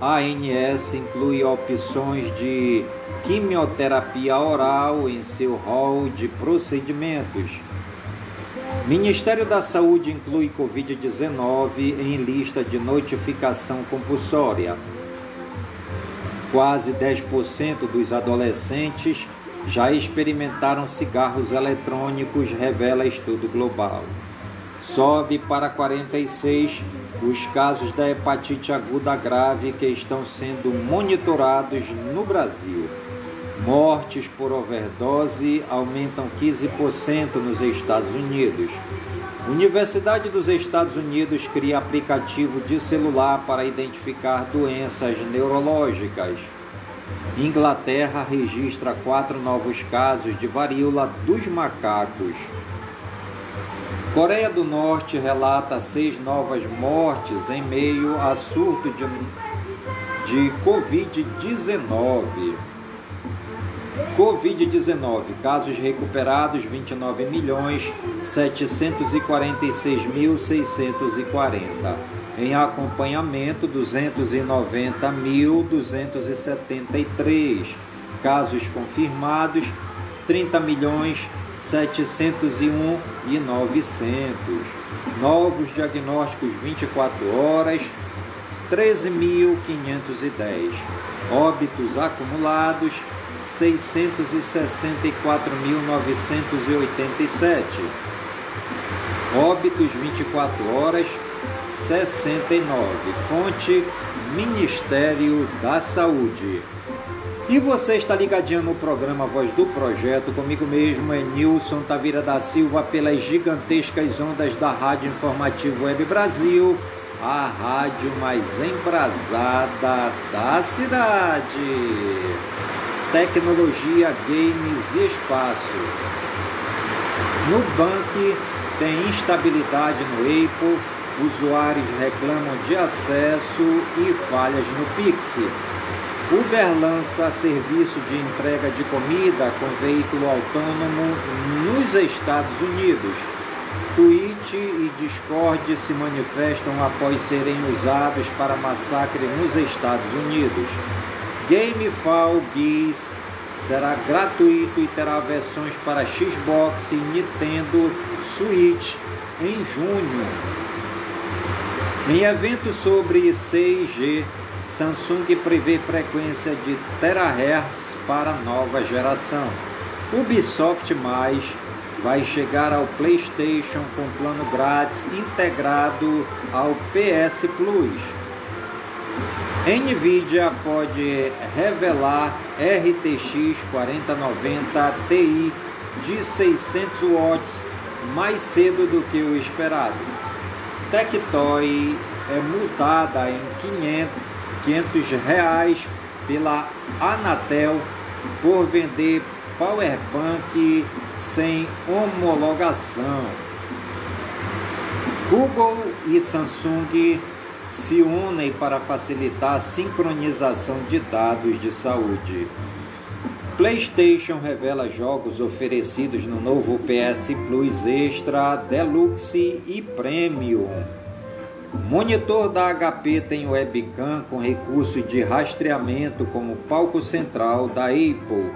A ANS inclui opções de quimioterapia oral em seu rol de procedimentos. Ministério da Saúde inclui Covid-19 em lista de notificação compulsória. Quase 10% dos adolescentes já experimentaram cigarros eletrônicos, revela estudo global. Sobe para 46 os casos da hepatite aguda grave que estão sendo monitorados no Brasil. Mortes por overdose aumentam 15% nos Estados Unidos. Universidade dos Estados Unidos cria aplicativo de celular para identificar doenças neurológicas. Inglaterra registra quatro novos casos de varíola dos macacos. Coreia do Norte relata seis novas mortes em meio a surto de, de Covid-19. Covid-19, casos recuperados 29 milhões 746 mil 640. Em acompanhamento 290 mil 273. Casos confirmados 30 milhões 701 e 900. Novos diagnósticos 24 horas 13.510. Óbitos acumulados 664.987. Óbitos 24 horas 69. Fonte Ministério da Saúde. E você está ligadinho no programa Voz do Projeto, comigo mesmo é Nilson Tavira da Silva, pelas gigantescas ondas da Rádio Informativo Web Brasil, a rádio mais embrasada da cidade. Tecnologia, games e espaço. No Bank tem instabilidade no Apple, usuários reclamam de acesso e falhas no Pix. Uber lança serviço de entrega de comida com veículo autônomo nos Estados Unidos. Twitch e Discord se manifestam após serem usados para massacre nos Estados Unidos. GameFall Geese será gratuito e terá versões para Xbox e Nintendo Switch em junho. Em evento sobre 6G, Samsung prevê frequência de terahertz para nova geração. Ubisoft Mais vai chegar ao PlayStation com plano grátis integrado ao PS Plus. Nvidia pode revelar RTX 4090 Ti de 600 watts mais cedo do que o esperado. Tectoy é multada em 500 500 reais pela Anatel por vender powerbank sem homologação. Google e Samsung se unem para facilitar a sincronização de dados de saúde. PlayStation revela jogos oferecidos no novo PS Plus Extra, Deluxe e Premium. Monitor da HP tem webcam com recurso de rastreamento como palco central da Apple.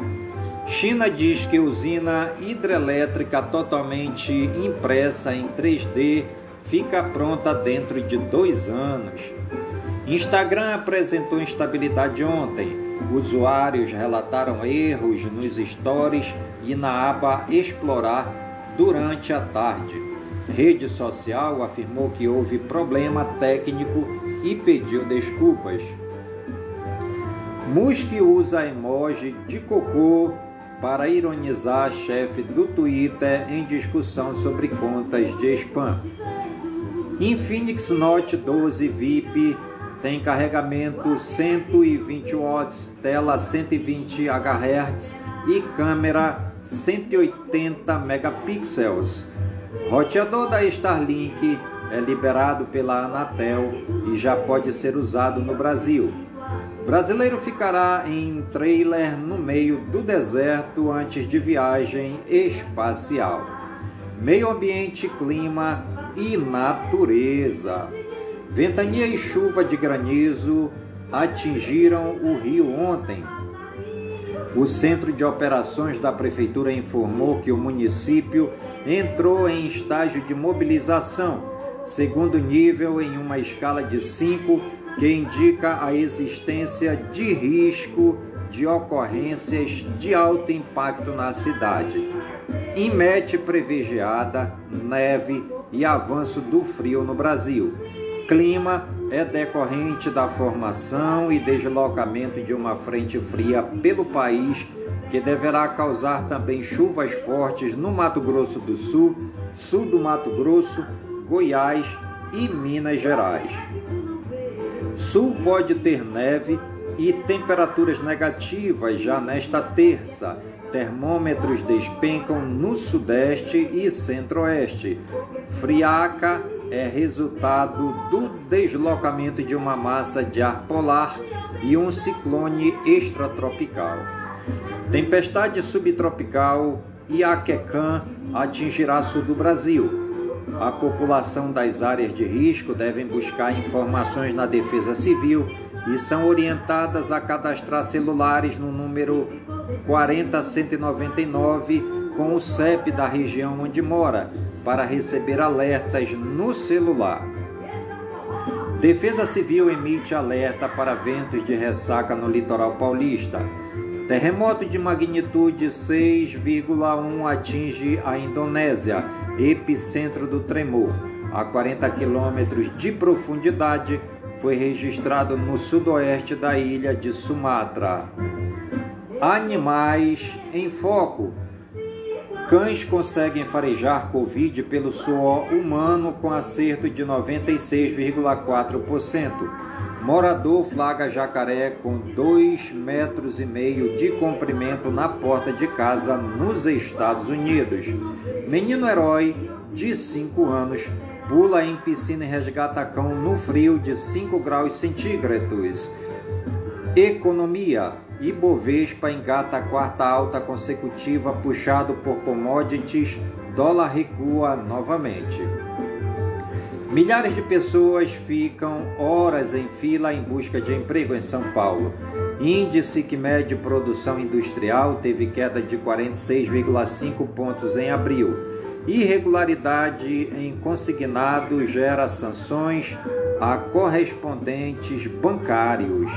China diz que usina hidrelétrica totalmente impressa em 3D fica pronta dentro de dois anos. Instagram apresentou instabilidade ontem. Usuários relataram erros nos stories e na aba Explorar durante a tarde rede social afirmou que houve problema técnico e pediu desculpas. Musk usa emoji de cocô para ironizar chefe do Twitter em discussão sobre contas de spam. Infinix Note 12 VIP tem carregamento 120 watts, tela 120 Hz e câmera 180 megapixels. Roteador da Starlink é liberado pela Anatel e já pode ser usado no Brasil. Brasileiro ficará em trailer no meio do deserto antes de viagem espacial. Meio ambiente, clima e natureza. Ventania e chuva de granizo atingiram o rio ontem. O Centro de Operações da Prefeitura informou que o município entrou em estágio de mobilização, segundo nível em uma escala de 5, que indica a existência de risco de ocorrências de alto impacto na cidade. Imete privilegiada, neve e avanço do frio no Brasil. Clima é decorrente da formação e deslocamento de uma frente fria pelo país que deverá causar também chuvas fortes no Mato Grosso do Sul, sul do Mato Grosso, Goiás e Minas Gerais. Sul pode ter neve e temperaturas negativas já nesta terça. Termômetros despencam no sudeste e centro-oeste. Friaca é resultado do deslocamento de uma massa de ar polar e um ciclone extratropical. Tempestade subtropical Iaquecã atingirá sul do Brasil. A população das áreas de risco devem buscar informações na Defesa Civil e são orientadas a cadastrar celulares no número 40199 com o CEP da região onde mora para receber alertas no celular. Defesa Civil emite alerta para ventos de ressaca no litoral paulista. Terremoto de magnitude 6,1 atinge a Indonésia, epicentro do tremor. A 40 quilômetros de profundidade, foi registrado no sudoeste da ilha de Sumatra. Animais em foco. Cães conseguem farejar Covid pelo suor humano com acerto de 96,4%. Morador flaga jacaré com 2,5 metros e meio de comprimento na porta de casa nos Estados Unidos. Menino herói de 5 anos pula em piscina e resgata cão no frio de 5 graus centígrados. Economia. Ibovespa engata a quarta alta consecutiva puxado por commodities, dólar recua novamente. Milhares de pessoas ficam horas em fila em busca de emprego em São Paulo. Índice que mede produção industrial teve queda de 46,5 pontos em abril. Irregularidade em consignado gera sanções a correspondentes bancários.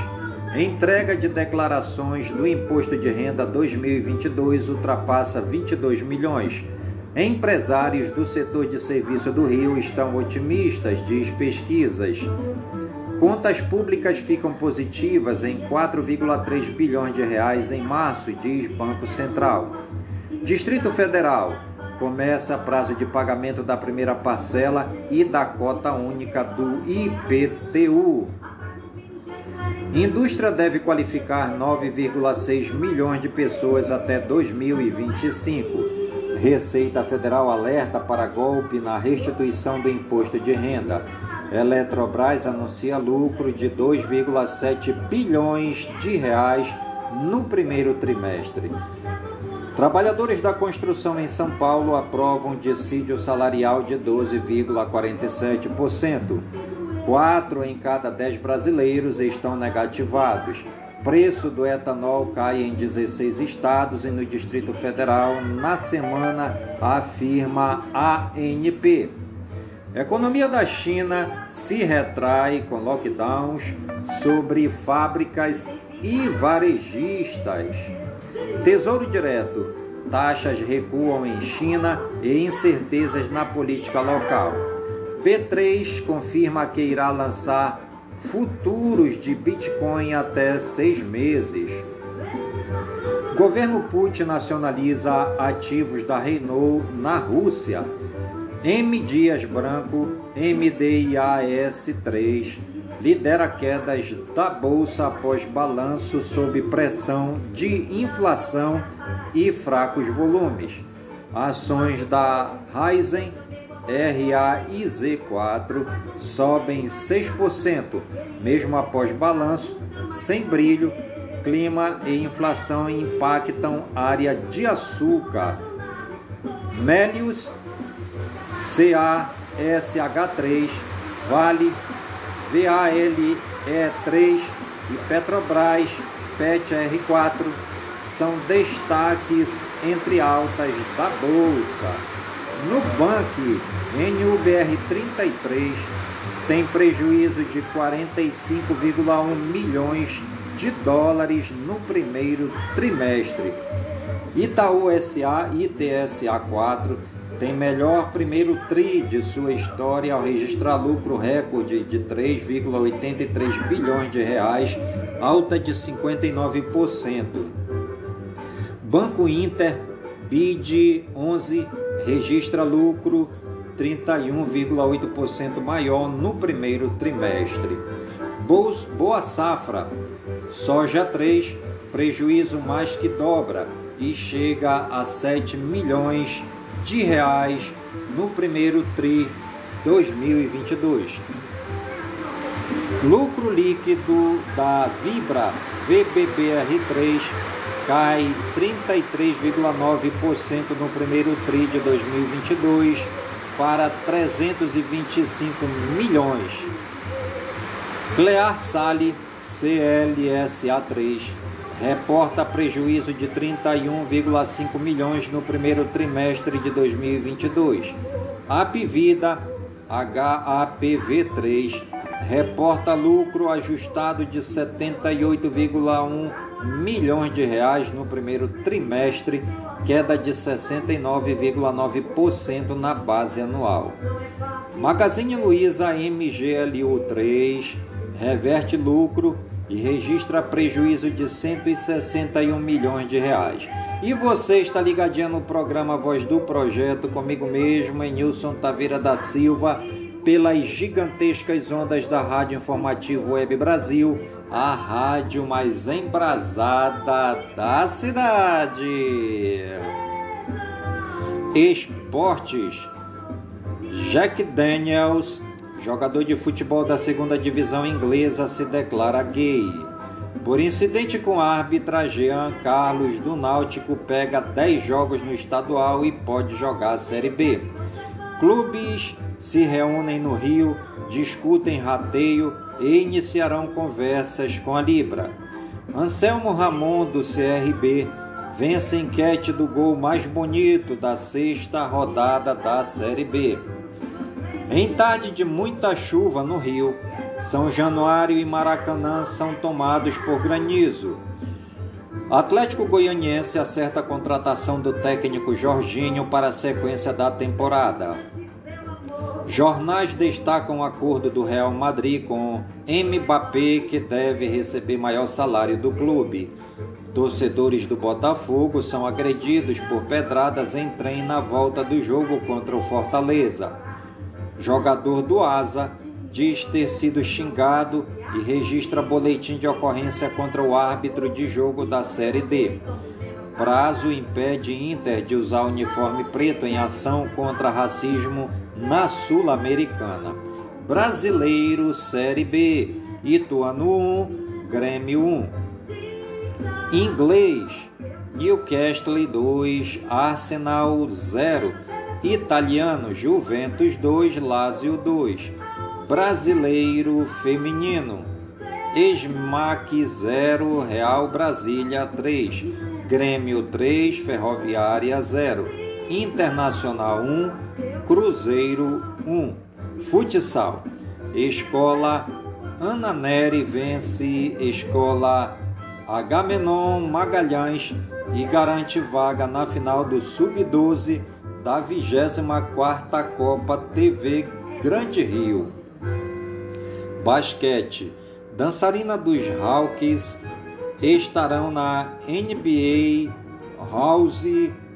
Entrega de declarações do Imposto de Renda 2022 ultrapassa 22 milhões. Empresários do setor de serviço do Rio estão otimistas, diz pesquisas. Contas públicas ficam positivas em 4,3 bilhões de reais em março, diz Banco Central. Distrito Federal começa prazo de pagamento da primeira parcela e da cota única do IPTU. Indústria deve qualificar 9,6 milhões de pessoas até 2025. Receita Federal alerta para golpe na restituição do imposto de renda. Eletrobras anuncia lucro de 2,7 bilhões de reais no primeiro trimestre. Trabalhadores da construção em São Paulo aprovam dissídio salarial de 12,47%. Quatro em cada dez brasileiros estão negativados. Preço do etanol cai em 16 estados e no Distrito Federal na semana, afirma ANP. Economia da China se retrai com lockdowns sobre fábricas e varejistas. Tesouro Direto. Taxas recuam em China e incertezas na política local. B3 confirma que irá lançar futuros de Bitcoin até seis meses. Governo Putin nacionaliza ativos da Renault na Rússia. M. Dias Branco, MDIAS3, lidera quedas da bolsa após balanço sob pressão de inflação e fracos volumes. Ações da Ryzen RAIZ4 sobem 6%, mesmo após balanço, sem brilho, clima e inflação impactam área de Melius CASH3, Vale, VALE3 e Petrobras PET R4 são destaques entre altas da bolsa. Nubank NUBR33 tem prejuízo de 45,1 milhões de dólares no primeiro trimestre. Itaú SA ITSA 4 tem melhor primeiro tri de sua história ao registrar lucro recorde de 3,83 bilhões de reais, alta de 59%. Banco Inter BID 11 registra lucro 31,8% maior no primeiro trimestre. Boa safra, soja 3, prejuízo mais que dobra e chega a 7 milhões de reais no primeiro tri 2022. Lucro líquido da Vibra VBBR3 cai 33,9% no primeiro TRI de 2022 para 325 milhões. Clear Sale CLSA3 reporta prejuízo de 31,5 milhões no primeiro trimestre de 2022. A Pivida HAPV3 reporta lucro ajustado de 78,1 milhões de reais no primeiro trimestre, queda de 69,9% na base anual. Magazine Luiza MGLU3 reverte lucro e registra prejuízo de 161 milhões de reais. E você está ligadinho no programa Voz do Projeto comigo mesmo, Nilson Taveira da Silva, pelas gigantescas ondas da Rádio Informativo Web Brasil, a rádio mais embrasada da cidade. Esportes. Jack Daniels, jogador de futebol da segunda divisão inglesa, se declara gay. Por incidente com a árbitra, Jean Carlos do Náutico pega 10 jogos no estadual e pode jogar a Série B. Clubes se reúnem no Rio, discutem rateio e iniciarão conversas com a Libra. Anselmo Ramon, do CRB, vence enquete do gol mais bonito da sexta rodada da Série B. Em tarde de muita chuva no Rio, São Januário e Maracanã são tomados por granizo. Atlético Goianiense acerta a contratação do técnico Jorginho para a sequência da temporada. Jornais destacam o acordo do Real Madrid com Mbappé, que deve receber maior salário do clube. Torcedores do Botafogo são agredidos por pedradas em trem na volta do jogo contra o Fortaleza. Jogador do Asa diz ter sido xingado e registra boletim de ocorrência contra o árbitro de jogo da Série D. Prazo impede Inter de usar uniforme preto em ação contra racismo na Sul-Americana. Brasileiro Série B, Ituano 1, Grêmio 1. Inglês, Newcastle 2, Arsenal 0. Italiano, Juventus 2, Lazio 2. Brasileiro Feminino, Esmaque 0, Real Brasília 3. Grêmio 3, Ferroviária 0. Internacional 1, Cruzeiro 1. Futsal. Escola Ana Neri vence Escola Agamenon Magalhães e garante vaga na final do Sub-12 da 24ª Copa TV Grande Rio. Basquete. Dançarina dos Hawks estarão na NBA House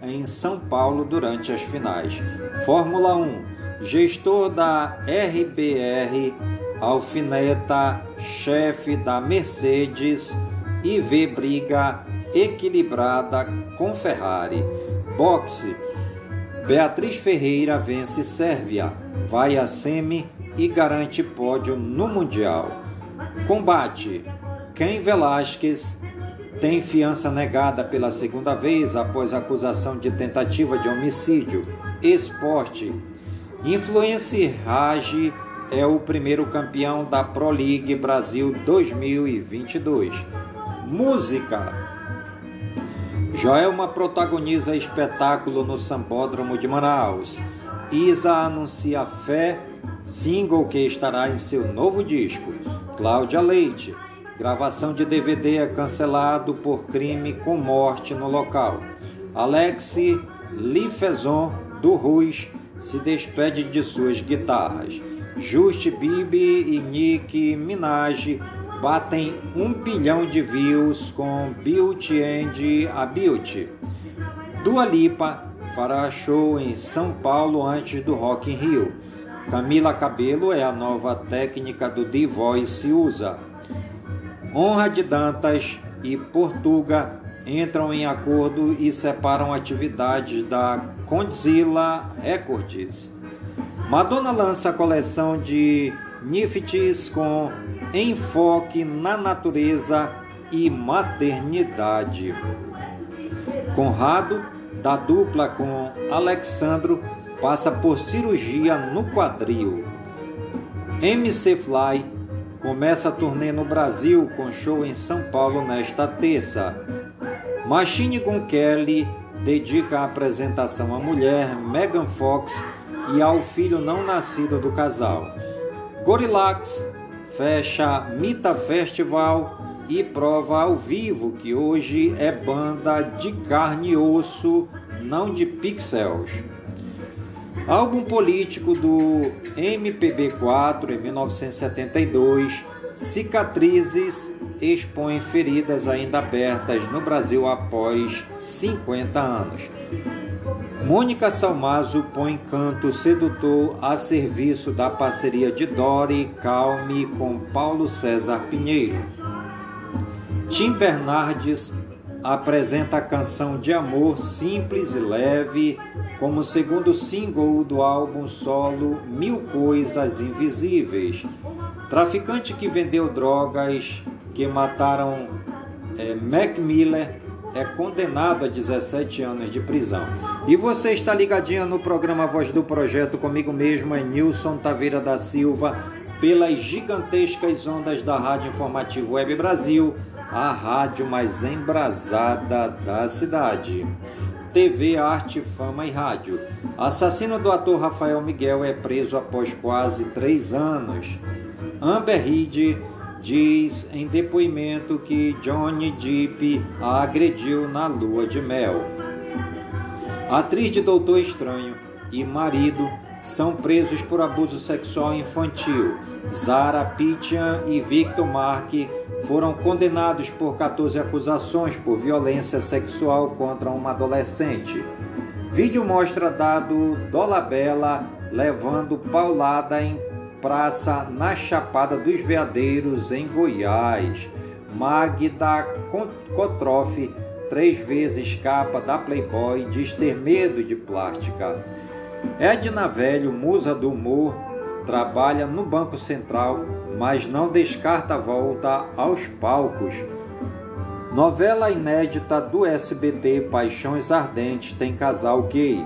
em São Paulo durante as finais. Fórmula 1. Gestor da RBR, alfineta chefe da Mercedes e vê briga equilibrada com Ferrari. Boxe. Beatriz Ferreira vence Sérvia, vai a semi e garante pódio no Mundial. Combate. Ken Velasquez tem fiança negada pela segunda vez após acusação de tentativa de homicídio. Esporte. Influencer Rage é o primeiro campeão da Pro League Brasil 2022. Música. Joelma protagoniza espetáculo no Sambódromo de Manaus. Isa anuncia Fé, single que estará em seu novo disco. Cláudia Leite Gravação de DVD é cancelado por crime com morte no local. Alex Lifezon, do Rus, se despede de suas guitarras. Just Bibi e Nick Minaj batem um bilhão de views com Beauty and a Beauty. Dua Lipa fará show em São Paulo antes do Rock in Rio. Camila Cabelo é a nova técnica do The Voice usa. Honra de Dantas e Portuga entram em acordo e separam atividades da Condzilla Records. Madonna lança a coleção de Nifts com enfoque na natureza e maternidade. Conrado, da dupla com Alexandro, passa por cirurgia no quadril. MC Fly começa a turnê no Brasil com show em São Paulo nesta terça. Machine Gun Kelly dedica a apresentação à mulher Megan Fox e ao filho não nascido do casal. Gorillax fecha Mita Festival e prova ao vivo que hoje é banda de carne e osso, não de pixels. Álbum político do MPB4 em 1972, Cicatrizes expõe feridas ainda abertas no Brasil após 50 anos. Mônica Salmazo põe canto sedutor a serviço da parceria de Dori Calme com Paulo César Pinheiro. Tim Bernardes apresenta a canção de amor simples e leve como segundo single do álbum solo Mil Coisas Invisíveis. Traficante que vendeu drogas que mataram é, Mac Miller é condenado a 17 anos de prisão. E você está ligadinha no programa Voz do Projeto comigo mesmo, é Nilson Taveira da Silva, pelas gigantescas ondas da Rádio Informativo Web Brasil a rádio mais embrasada da cidade. TV, arte, fama e rádio. Assassino do ator Rafael Miguel é preso após quase três anos. Amber Heard diz em depoimento que Johnny Depp a agrediu na lua de mel. Atriz de Doutor Estranho e marido são presos por abuso sexual infantil. Zara Pitian e Victor Mark foram condenados por 14 acusações por violência sexual contra uma adolescente. Vídeo mostra dado Dolabella levando paulada em praça na Chapada dos Veadeiros, em Goiás. Magda Kotroff, três vezes capa da Playboy, diz ter medo de plástica. Edna Velho, musa do humor, trabalha no Banco Central, mas não descarta a volta aos palcos. Novela inédita do SBT Paixões Ardentes tem casal gay.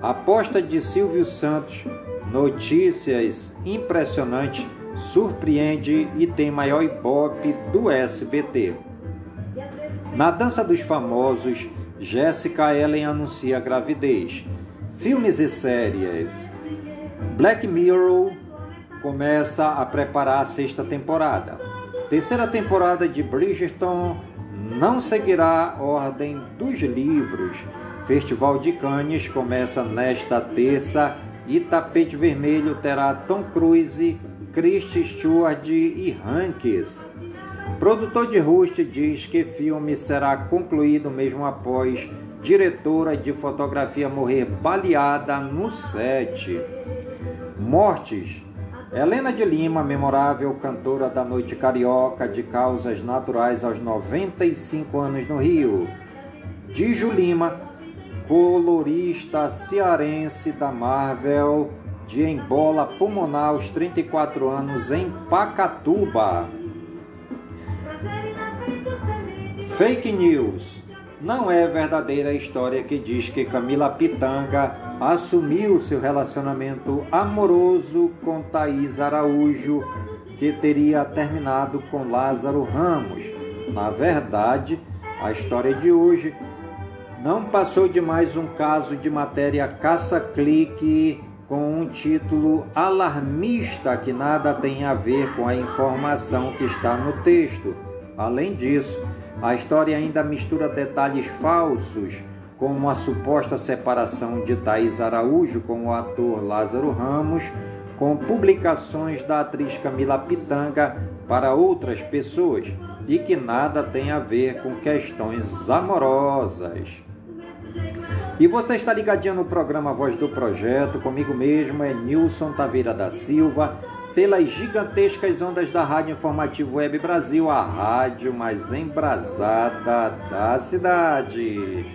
Aposta de Silvio Santos, notícias impressionantes, surpreende e tem maior ibope do SBT. Na Dança dos Famosos, Jéssica Ellen anuncia gravidez. Filmes e séries. Black Mirror começa a preparar a sexta temporada. Terceira temporada de Bridgerton não seguirá a ordem dos livros. Festival de Cannes começa nesta terça e Tapete Vermelho terá Tom Cruise, Chris Stewart e Hanks. Produtor de Rust diz que filme será concluído mesmo após diretora de fotografia morrer baleada no set. Mortes. Helena de Lima, memorável cantora da noite carioca de causas naturais aos 95 anos no Rio. Dijo Lima, colorista cearense da Marvel, de embola pulmonar aos 34 anos em Pacatuba. Fake News. Não é verdadeira a história que diz que Camila Pitanga assumiu seu relacionamento amoroso com Thaís Araújo, que teria terminado com Lázaro Ramos. Na verdade, a história de hoje não passou de mais um caso de matéria caça-clique com um título alarmista que nada tem a ver com a informação que está no texto. Além disso, a história ainda mistura detalhes falsos, como a suposta separação de Thaís Araújo com o ator Lázaro Ramos, com publicações da atriz Camila Pitanga para outras pessoas e que nada tem a ver com questões amorosas. E você está ligadinho no programa Voz do Projeto, comigo mesmo é Nilson Taveira da Silva pelas gigantescas ondas da Rádio Informativo Web Brasil, a rádio mais embrasada da cidade.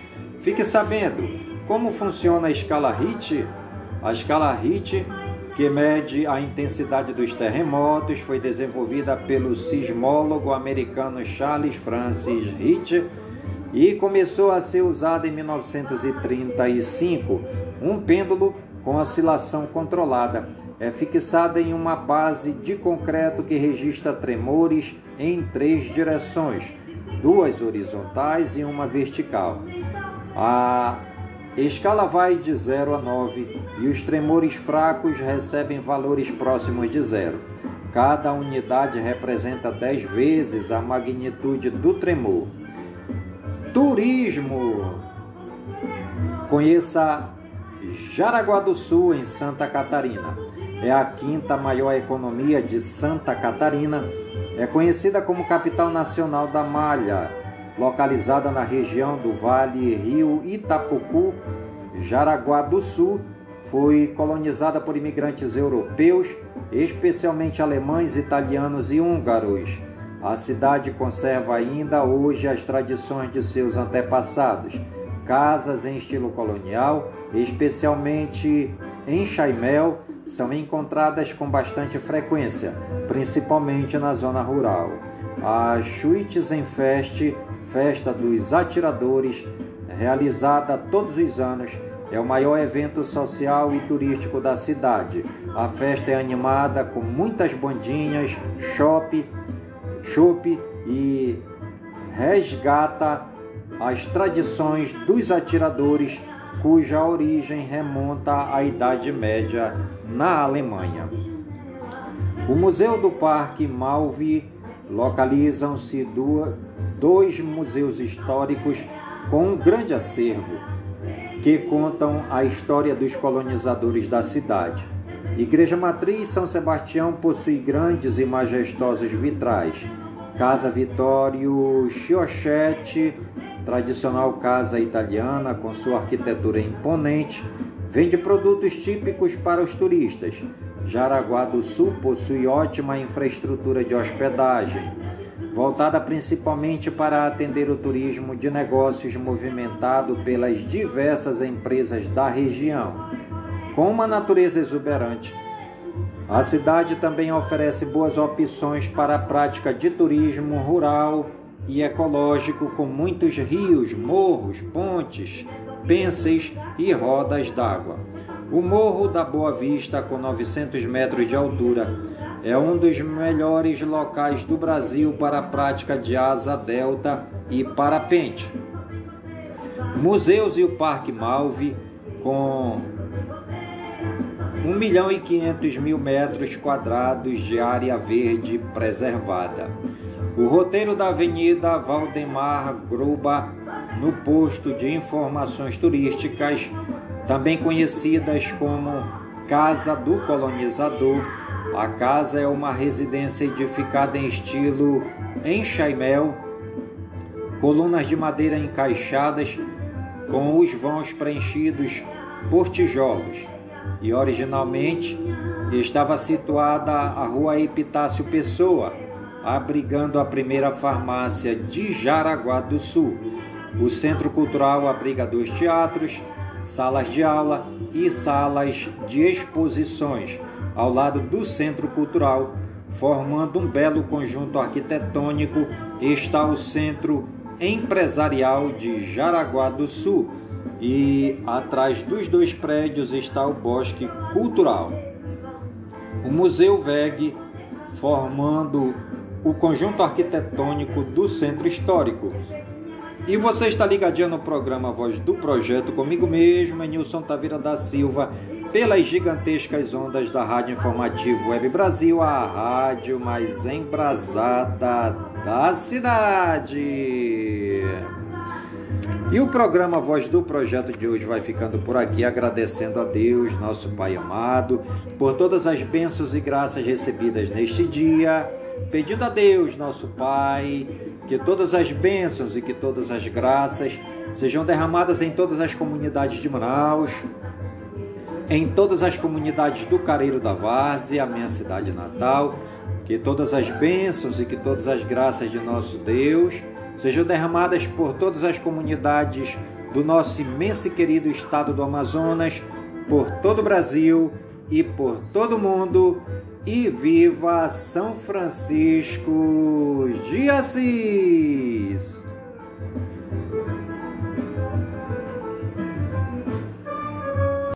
Fique sabendo como funciona a escala HIT. A escala HIT, que mede a intensidade dos terremotos, foi desenvolvida pelo sismólogo americano Charles Francis HIT e começou a ser usada em 1935, um pêndulo com oscilação controlada é fixada em uma base de concreto que registra tremores em três direções, duas horizontais e uma vertical. A escala vai de 0 a 9 e os tremores fracos recebem valores próximos de zero. Cada unidade representa 10 vezes a magnitude do tremor. Turismo. Conheça Jaraguá do Sul, em Santa Catarina. É a quinta maior economia de Santa Catarina. É conhecida como capital nacional da malha, localizada na região do Vale Rio Itapucu. Jaraguá do Sul foi colonizada por imigrantes europeus, especialmente alemães, italianos e húngaros. A cidade conserva ainda hoje as tradições de seus antepassados. Casas em estilo colonial, especialmente em Chaimel, são encontradas com bastante frequência, principalmente na zona rural. A Schuitzen-Fest, festa dos atiradores, realizada todos os anos, é o maior evento social e turístico da cidade. A festa é animada com muitas bandinhas, shopping, chope e resgata as tradições dos atiradores cuja origem remonta à Idade Média na Alemanha. O Museu do Parque Malvi localizam-se dois museus históricos com um grande acervo que contam a história dos colonizadores da cidade. Igreja Matriz São Sebastião possui grandes e majestosos vitrais. Casa Vittorio Chiochetti, tradicional casa italiana com sua arquitetura imponente, vende produtos típicos para os turistas. Jaraguá do Sul possui ótima infraestrutura de hospedagem, voltada principalmente para atender o turismo de negócios movimentado pelas diversas empresas da região. Com uma natureza exuberante, a cidade também oferece boas opções para a prática de turismo rural e ecológico, com muitos rios, morros, pontes, pênseis e rodas d'água. O Morro da Boa Vista, com 900 metros de altura, é um dos melhores locais do Brasil para a prática de asa delta e parapente. Museus e o Parque Malve, com 1 milhão e 500 mil metros quadrados de área verde preservada. O roteiro da Avenida Valdemar Gruba, no posto de informações turísticas, também conhecidas como Casa do Colonizador. A casa é uma residência edificada em estilo enxaimel, colunas de madeira encaixadas com os vãos preenchidos por tijolos e originalmente estava situada a rua Epitácio Pessoa, abrigando a primeira farmácia de Jaraguá do Sul. O Centro Cultural abriga dois teatros, salas de aula e salas de exposições, ao lado do Centro Cultural, formando um belo conjunto arquitetônico, está o Centro Empresarial de Jaraguá do Sul, e atrás dos dois prédios está o Bosque Cultural. O Museu VEG, formando o conjunto arquitetônico do Centro Histórico. E você está ligadinho no programa Voz do Projeto comigo mesmo, Nilson Taveira da Silva, pelas gigantescas ondas da Rádio Informativo Web Brasil, a rádio mais embrasada da cidade. E o programa Voz do Projeto de hoje vai ficando por aqui, agradecendo a Deus, nosso Pai amado, por todas as bênçãos e graças recebidas neste dia, pedindo a Deus, nosso Pai, que todas as bênçãos e que todas as graças sejam derramadas em todas as comunidades de Manaus, em todas as comunidades do Careiro da Várzea, minha cidade natal, que todas as bênçãos e que todas as graças de nosso Deus sejam derramadas por todas as comunidades do nosso imenso e querido estado do Amazonas, por todo o Brasil e por todo o mundo. E viva São Francisco de Assis!